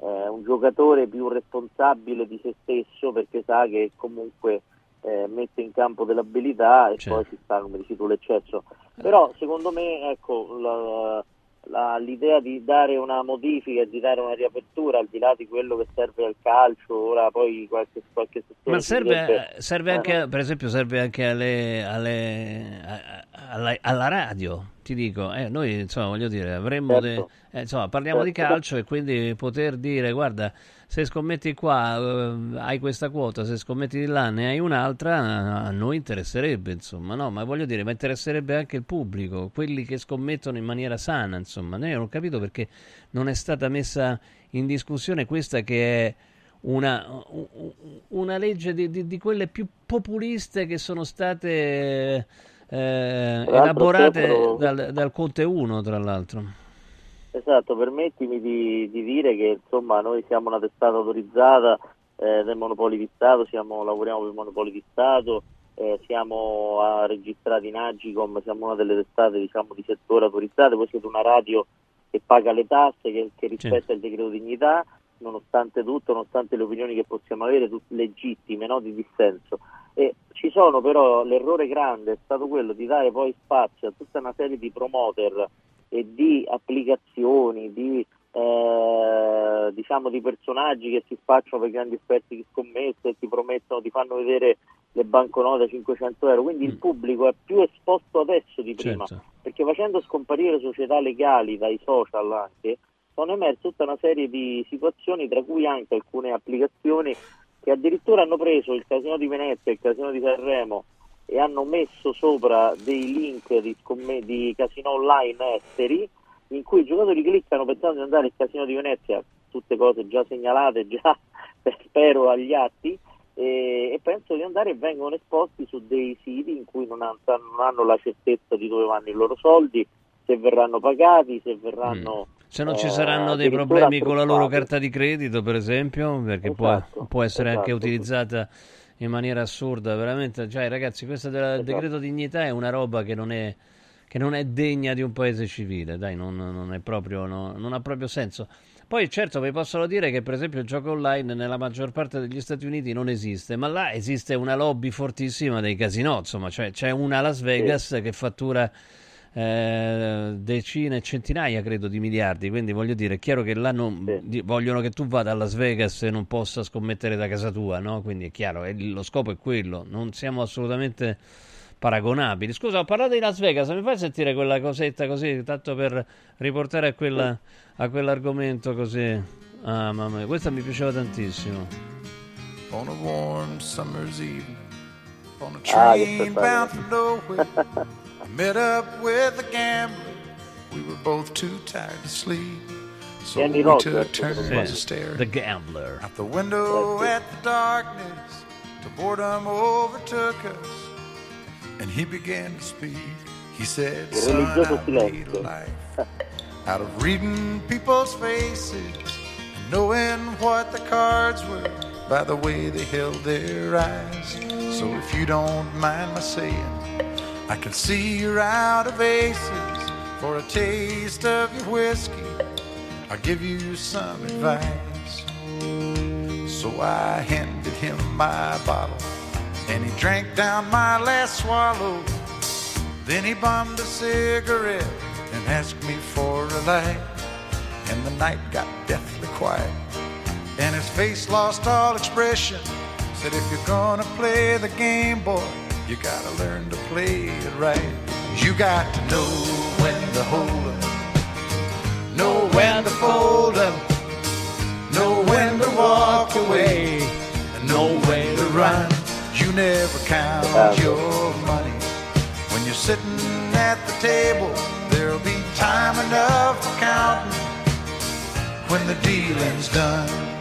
Speaker 24: eh, un giocatore più responsabile di se stesso perché sa che comunque eh, mette in campo dell'abilità e poi si sta, come dici tu, l'eccesso. Però secondo me ecco, la- la- l'idea di dare una modifica di dare una riapertura al di là di quello che serve al calcio, ora poi qualche, qualche settore
Speaker 2: Ma serve,
Speaker 24: direbbe,
Speaker 2: serve
Speaker 24: eh,
Speaker 2: anche, per esempio, serve anche alle, alle- alla, alla radio. Ti dico, eh, noi insomma, voglio dire, avremmo
Speaker 24: Certo.
Speaker 2: de- eh, insomma, parliamo di
Speaker 24: Certo.
Speaker 2: calcio e quindi poter dire, guarda, se scommetti qua eh, hai questa quota, se scommetti di là ne hai un'altra, a noi interesserebbe, insomma, no? Ma voglio dire, ma interesserebbe anche il pubblico, quelli che scommettono in maniera sana, insomma. Noi non ho capito perché non è stata messa in discussione questa che è una, una legge di, di- di quelle più populiste che sono state eh, elaborate dal, dal Conte 1, tra l'altro.
Speaker 24: Esatto, permettimi di, di dire che insomma noi siamo una testata autorizzata eh, del Monopoli di Stato, siamo, lavoriamo per il Monopoli di Stato, eh, siamo ah, registrati in Agicom, siamo una delle testate diciamo, di settore autorizzate, voi siete una radio che paga le tasse, che, che rispetta il decreto dignità, nonostante tutto, nonostante le opinioni che possiamo avere, tutte legittime, no, di dissenso. E ci sono però, l'errore grande è stato quello di dare poi spazio a tutta una serie di promoter e di applicazioni, di, eh, diciamo, di personaggi che si spacciano per grandi esperti di scommesse e ti promettono, ti fanno vedere le banconote a 500 euro, quindi il pubblico è più esposto adesso di prima,
Speaker 2: Certo.
Speaker 24: perché facendo scomparire società legali dai social anche, sono emerse tutta una serie di situazioni, tra cui anche alcune applicazioni che addirittura hanno preso il Casino di Venezia e il Casino di Sanremo e hanno messo sopra dei link di, di casino online esteri in cui i giocatori cliccano pensando di andare al Casino di Venezia, tutte cose già segnalate, già spero agli atti, e, e penso di andare e vengono esposti su dei siti in cui non, han- non hanno la certezza di dove vanno i loro soldi, se verranno pagati, se verranno...
Speaker 2: Se non ci
Speaker 24: eh,
Speaker 2: saranno dei problemi con la loro carta di credito, per esempio, perché
Speaker 24: Esatto,
Speaker 2: può, può essere anche
Speaker 24: esatto.
Speaker 2: In maniera assurda, veramente. Cioè, ragazzi, questo del
Speaker 24: Esatto.
Speaker 2: decreto dignità è una roba che non è, che non è degna di un paese civile, dai, non, non è proprio, no- non ha proprio senso. Poi certo vi possono dire che per esempio il gioco online nella maggior parte degli Stati Uniti non esiste, ma là esiste una lobby fortissima dei casinò, insomma, cioè c'è una Las Vegas che fattura eh, decine, centinaia credo di miliardi, quindi voglio dire, è chiaro che là non, di- vogliono che tu vada a Las Vegas e non possa scommettere da casa tua, no? Quindi è chiaro, è- lo scopo è quello, non siamo assolutamente paragonabili. Scusa, ho parlato di Las Vegas, mi fai sentire quella cosetta così, tanto per riportare a, quella, a quell'argomento così? Ah, mamma mia, questa mi piaceva tantissimo.
Speaker 25: On a warm summer's evening, on a
Speaker 24: Ah,
Speaker 25: train
Speaker 24: spettacolo.
Speaker 25: bound for nowhere, met up with a gambler. We were both too tired to sleep, so
Speaker 24: Kenny
Speaker 25: we
Speaker 24: Rogers,
Speaker 25: took
Speaker 24: secondo
Speaker 25: turns
Speaker 24: me.
Speaker 25: to stare
Speaker 2: The Gambler.
Speaker 25: out the window at the darkness. Till boredom overtook us, and he began to speak. He said, "Son, I've made a life out of reading people's faces and knowing what the cards were by the way they held their eyes. So if you don't mind my saying, I can see you're out of aces for a taste of your whiskey. I'll give you some advice. So I handed him my bottle, and he drank down my last swallow. Then he bummed a cigarette and asked me for a light. And the night got deathly quiet, and his face lost all expression. Said, if you're gonna play the game, boy, you gotta learn to play it right. You got to know when to hold up, know when to fold up, know when to walk away, and know when to run. You never count your money when you're sitting at the table. There'll be time enough for counting when the dealing's done.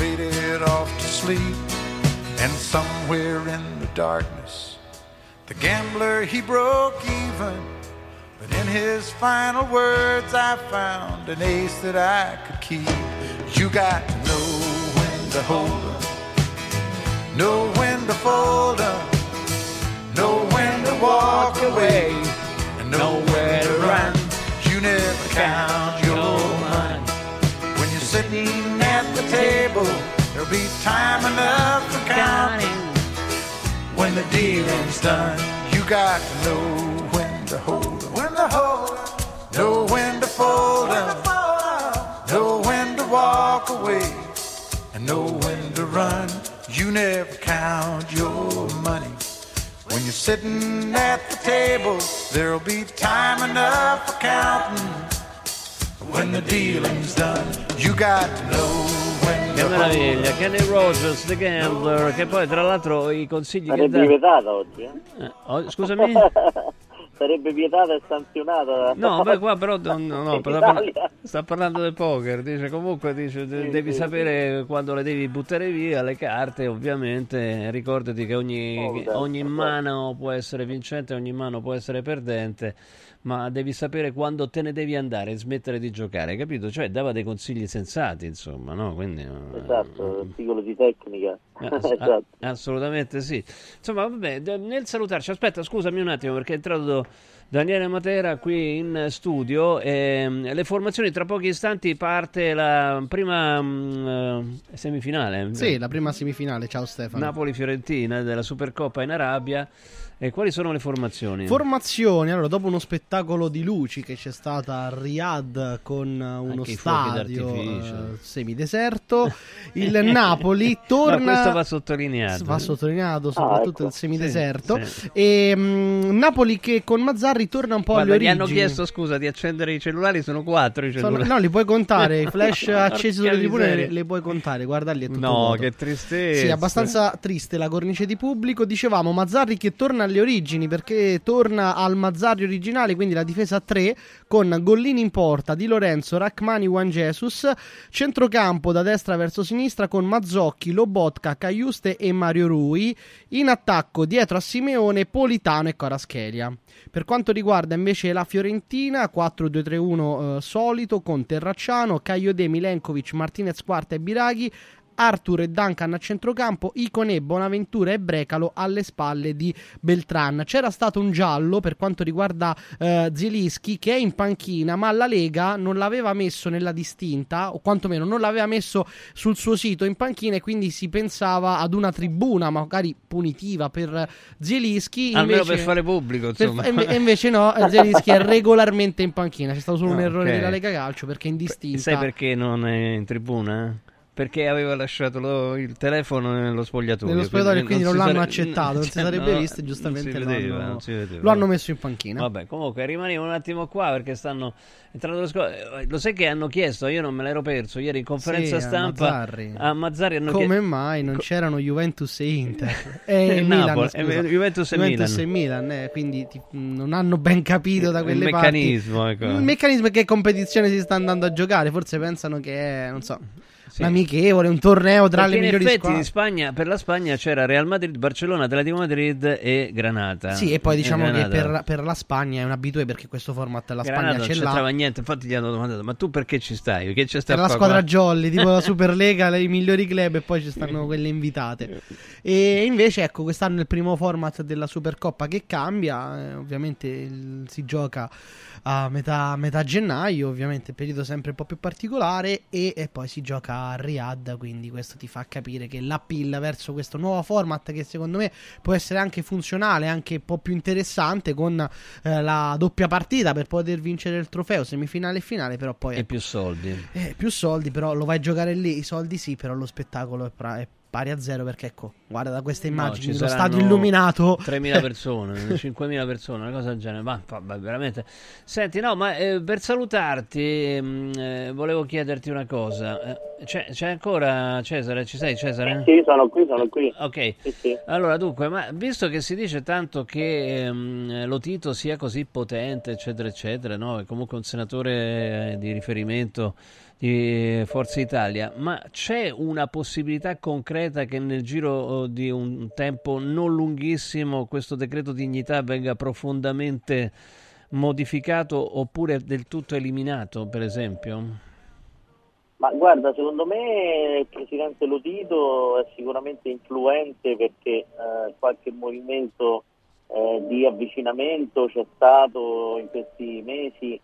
Speaker 25: faded off to sleep. And somewhere in the darkness, the gambler he broke even. But in his final words, I found an ace that I could keep. You got to know when to hold up, know when to fold up, know when to walk away, and know where to run. You never count your money sitting at the table. There'll be time enough for counting when the dealing's done. You got to know when to hold up, when to hold up, know when to fold up, know when to walk away, and know when to run. You never count your money. When you're sitting at the table, there'll be time enough for counting when the dealing's done. You got when
Speaker 2: Che meraviglia, Kenny Rogers, The Gambler, che poi tra l'altro i consigli che
Speaker 24: Sarebbe
Speaker 2: dà...
Speaker 24: vietata oggi, eh?
Speaker 2: Eh, oh, scusami?
Speaker 24: Sarebbe vietata e sanzionata.
Speaker 2: No, beh, qua però no, no, no, parla- sta parlando del poker, dice comunque dice,
Speaker 24: Sì,
Speaker 2: devi
Speaker 24: sì,
Speaker 2: sapere quando le devi buttare via le carte, ovviamente ricordati che ogni,
Speaker 24: Oh,
Speaker 2: ogni mano può essere vincente, ogni mano può essere perdente, ma devi sapere quando te ne devi andare e smettere di giocare, capito? Cioè dava dei consigli sensati, insomma, no? Quindi, eh,
Speaker 24: Esatto, psicologi tecnica.
Speaker 2: Ass-
Speaker 24: esatto.
Speaker 2: a- assolutamente sì. Insomma, vabbè, nel salutarci, aspetta, scusami un attimo perché è entrato Daniele Matera qui in studio. ehm, le formazioni tra pochi istanti parte la prima mm, eh, semifinale.
Speaker 26: Sì, la prima semifinale. Ciao Stefano.
Speaker 2: Napoli-Fiorentina della Supercoppa in Arabia. E quali sono le formazioni?
Speaker 26: Formazioni, allora dopo uno spettacolo di luci che c'è stata a Riyadh con uno
Speaker 2: Anche
Speaker 26: stadio eh, semideserto, il Napoli torna...
Speaker 2: No, questo va sottolineato.
Speaker 26: Va sottolineato
Speaker 2: Ah,
Speaker 26: soprattutto
Speaker 2: ecco.
Speaker 26: il semideserto.
Speaker 2: Sì, sì.
Speaker 26: E, mm, Napoli che con Mazzarri torna un po'
Speaker 2: Guarda,
Speaker 26: alle
Speaker 2: gli
Speaker 26: origini.
Speaker 2: hanno chiesto scusa di accendere i cellulari, sono quattro i
Speaker 26: Sono-
Speaker 2: cellulari.
Speaker 26: no, li puoi contare, i flash accesi sulle tribune le puoi contare, guarda lì è tutto
Speaker 2: No,
Speaker 26: vuoto.
Speaker 2: che tristezza.
Speaker 26: Sì, abbastanza triste la cornice di pubblico. Dicevamo Mazzarri che torna alle origini perché torna al Mazzarri originale, quindi la difesa a 3 con Gollini in porta, Di Lorenzo, Rachmani, Juan Jesus, centrocampo da destra verso sinistra con Mazzocchi, Lobotka, Caiuste e Mario Rui, in attacco dietro a Simeone, Politano e Coraschelia. Per quanto riguarda invece la Fiorentina, 4-2-3-1 eh, solito con Terracciano, Caiode, Milenkovic, Martinez Quarta e Biraghi, Arthur e Duncan a centrocampo, Icone, Bonaventura e Brecalo alle spalle di Beltran. C'era stato un giallo per quanto riguarda eh, Zielinski che è in panchina, ma la Lega non l'aveva messo nella distinta, o quantomeno non l'aveva messo sul suo sito in panchina e quindi si pensava ad una tribuna magari punitiva per Zielinski.
Speaker 2: Almeno per fare pubblico,
Speaker 26: per-
Speaker 2: insomma.
Speaker 26: e inve- e invece no, Zielinski è regolarmente in panchina. C'è stato solo un
Speaker 2: Ah,
Speaker 26: errore
Speaker 2: ok.
Speaker 26: della Lega Calcio perché è indistinta.
Speaker 2: Sai perché non è in tribuna? Perché aveva lasciato lo- il telefono nello spogliatoio.
Speaker 26: Nello spogliatoio, quindi non,
Speaker 2: si
Speaker 26: l'hanno
Speaker 2: sare-
Speaker 26: accettato, non si
Speaker 2: cioè,
Speaker 26: sarebbe
Speaker 2: no,
Speaker 26: visto,
Speaker 2: non
Speaker 26: giustamente lo,
Speaker 2: vedeva,
Speaker 26: hanno,
Speaker 2: non vedeva.
Speaker 26: lo hanno messo in panchina.
Speaker 2: Vabbè, comunque rimaniamo un attimo qua perché stanno entrando le scuole. Lo sai che hanno chiesto, io non me l'ero perso, ieri in conferenza
Speaker 26: Sì, a
Speaker 2: stampa
Speaker 26: Mazzarri.
Speaker 2: a Mazzarri hanno
Speaker 26: Come
Speaker 2: chiesto...
Speaker 26: mai non c'erano Juventus e Inter? E
Speaker 2: E
Speaker 26: Milan,
Speaker 2: Napoli,
Speaker 26: scusa.
Speaker 2: e Juventus e Milan.
Speaker 26: e Milan, eh, quindi ti- non hanno ben capito da
Speaker 2: Il
Speaker 26: quelle
Speaker 2: meccanismo,
Speaker 26: parti.
Speaker 2: ecco.
Speaker 26: Il meccanismo è che competizione si sta andando a giocare, forse pensano che non so, un amichevole, un torneo tra
Speaker 2: Perché
Speaker 26: le
Speaker 2: in
Speaker 26: migliori
Speaker 2: effetti
Speaker 26: squadre.
Speaker 2: in Spagna, per la Spagna c'era Real Madrid, Barcellona, Atletico Madrid e Granata.
Speaker 26: Sì, e poi diciamo che
Speaker 2: Granata.
Speaker 26: per, per la Spagna è un abitue perché questo format la Spagna
Speaker 2: non
Speaker 26: ce
Speaker 2: c'entrava
Speaker 26: l'ha.
Speaker 2: niente, infatti gli hanno domandato "Ma tu perché ci stai? Che c'è sta
Speaker 26: Per la
Speaker 2: qua
Speaker 26: squadra
Speaker 2: qua?"
Speaker 26: jolly, tipo la Superlega, le- i migliori club e poi ci stanno quelle invitate. E invece, ecco, quest'anno è il primo format della Supercoppa che cambia. eh, ovviamente il- si gioca a metà, metà gennaio, ovviamente periodo sempre un po' più particolare. E, e poi si gioca a Riyadh. Quindi questo ti fa capire che l'appeal verso questo nuovo format, che secondo me può essere anche funzionale, anche un po' più interessante, con eh, la doppia partita per poter vincere il trofeo, semifinale e finale. Però poi
Speaker 2: E più soldi.
Speaker 26: eh, più soldi, però lo vai a giocare lì. I soldi sì, però lo spettacolo è, pra- è pari a zero. Perché ecco, guarda da queste
Speaker 2: No,
Speaker 26: immagini,
Speaker 2: saranno
Speaker 26: stadio illuminato.
Speaker 2: 3.000 persone, 5.000 persone, una cosa del genere. Ma, ma- ma veramente. Senti, no, ma eh, per salutarti, mh, eh, volevo chiederti una cosa. Eh, c'è, c'è ancora Cesare? Ci sei, Cesare?
Speaker 24: Sì, sono qui, sono qui.
Speaker 2: Ok,
Speaker 24: Sì, sì.
Speaker 2: allora dunque, ma visto che si dice tanto che ehm, lo Tito sia così potente, eccetera, eccetera, no? È comunque un senatore eh, di riferimento di Forza Italia, ma c'è una possibilità concreta che nel giro oh, di un tempo non lunghissimo questo decreto dignità venga profondamente modificato oppure del tutto eliminato, per esempio?
Speaker 24: Ma guarda, secondo me il presidente Lotito è sicuramente influente perché eh, qualche movimento eh, di avvicinamento c'è stato in questi mesi,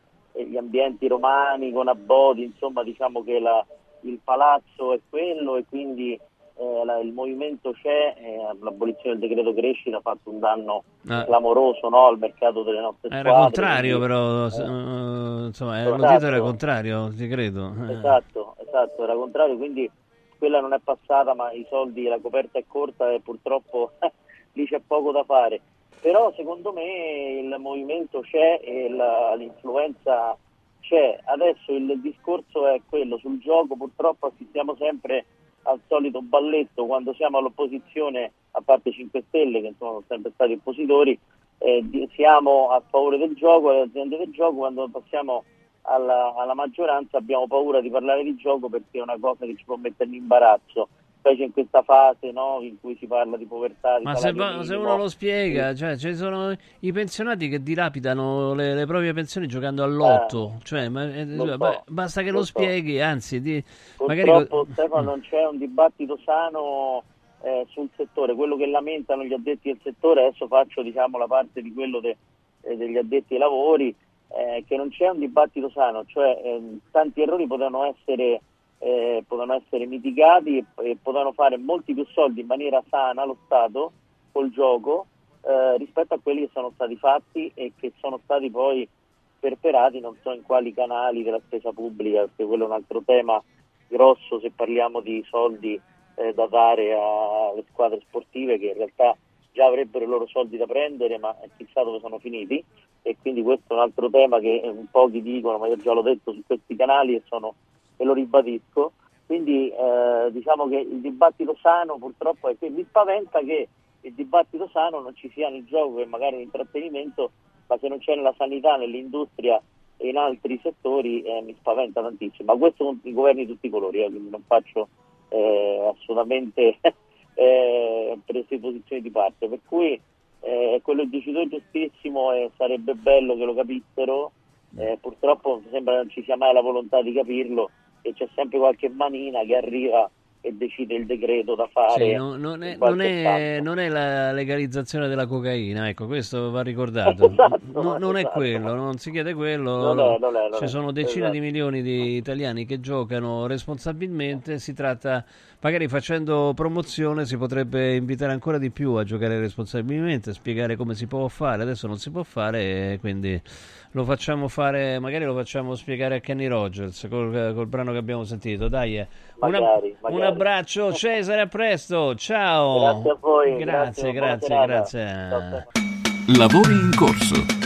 Speaker 24: gli ambienti romani con Abodi, insomma diciamo che la- il palazzo è quello e quindi eh, la- il movimento c'è, eh, l'abolizione del decreto crescita ha fatto un danno
Speaker 2: Ah.
Speaker 24: clamoroso no, al mercato delle nostre
Speaker 2: Era
Speaker 24: squadre.
Speaker 2: contrario
Speaker 24: quindi-
Speaker 2: però,
Speaker 24: eh,
Speaker 2: eh, insomma, eh,
Speaker 24: Esatto.
Speaker 2: lo Tito era contrario, ti credo.
Speaker 24: Esatto, esatto, era contrario, quindi quella non è passata, ma i soldi, la coperta è corta e purtroppo lì c'è poco da fare. Però secondo me il movimento c'è e la- l'influenza c'è. Adesso il discorso è quello sul gioco, purtroppo assistiamo sempre al solito balletto quando siamo all'opposizione, a parte 5 Stelle che sono sempre stati oppositori, eh, siamo a favore del gioco, alle aziende del gioco, quando passiamo alla, alla maggioranza abbiamo paura di parlare di gioco perché è una cosa che ci può mettere in imbarazzo, specie in questa fase no, in cui si parla di povertà. Di
Speaker 2: Ma se, va- se uno lo spiega, cioè ci sono i pensionati che dilapidano le, le proprie pensioni giocando all'otto, cioè, ma- eh,
Speaker 24: lo so,
Speaker 2: beh, basta che lo,
Speaker 24: lo so.
Speaker 2: spieghi, anzi, di, magari
Speaker 24: Purtroppo Stefano non c'è un dibattito sano eh, sul settore, quello che lamentano gli addetti del settore, adesso faccio diciamo, la parte di quello de- eh, degli addetti ai lavori, eh, che non c'è un dibattito sano, cioè ehm, tanti errori potevano essere, eh, potevano essere mitigati e, e potevano fare molti più soldi in maniera sana lo Stato col gioco eh, rispetto a quelli che sono stati fatti e che sono stati poi perperati non so in quali canali della spesa pubblica, perché quello è un altro tema grosso se parliamo di soldi eh, da dare alle squadre sportive che in realtà già avrebbero i loro soldi da prendere ma chissà dove sono finiti. E quindi questo è un altro tema che pochi dicono ma io già l'ho detto su questi canali e, sono, e lo ribadisco. Quindi eh, diciamo che il dibattito sano purtroppo è che mi spaventa che il dibattito sano non ci sia nel gioco che magari l'intrattenimento ma se non c'è nella sanità, nell'industria e in altri settori eh, mi spaventa tantissimo. Ma questo con i governi di tutti i colori eh, quindi non faccio eh, assolutamente eh, prese posizioni di parte. Per cui eh, quello che dici tu giustissimo e sarebbe bello che lo capissero. Eh, purtroppo sembra non ci sia mai la volontà di capirlo e c'è sempre qualche manina che arriva e decide il decreto da fare.
Speaker 2: Sì, non, non è, non è- non è la legalizzazione della cocaina, ecco, questo va ricordato.
Speaker 24: Esatto,
Speaker 2: No- non è
Speaker 24: esatto.
Speaker 2: quello, non si chiede quello.
Speaker 24: È, è, non
Speaker 2: Ci
Speaker 24: è.
Speaker 2: sono decine
Speaker 24: Esatto.
Speaker 2: di milioni di italiani che giocano responsabilmente, si tratta, magari facendo promozione, si potrebbe invitare ancora di più a giocare responsabilmente, spiegare come si può fare, adesso non si può fare, quindi lo facciamo fare, magari lo facciamo spiegare a Kenny Rogers col, col brano che abbiamo sentito. Dai, eh. Una-
Speaker 24: Magari,
Speaker 2: un abbraccio Cesare, a presto, ciao.
Speaker 24: Grazie a voi,
Speaker 2: Grazie,
Speaker 24: grazie,
Speaker 2: grazie, grazie.
Speaker 1: Lavori in corso.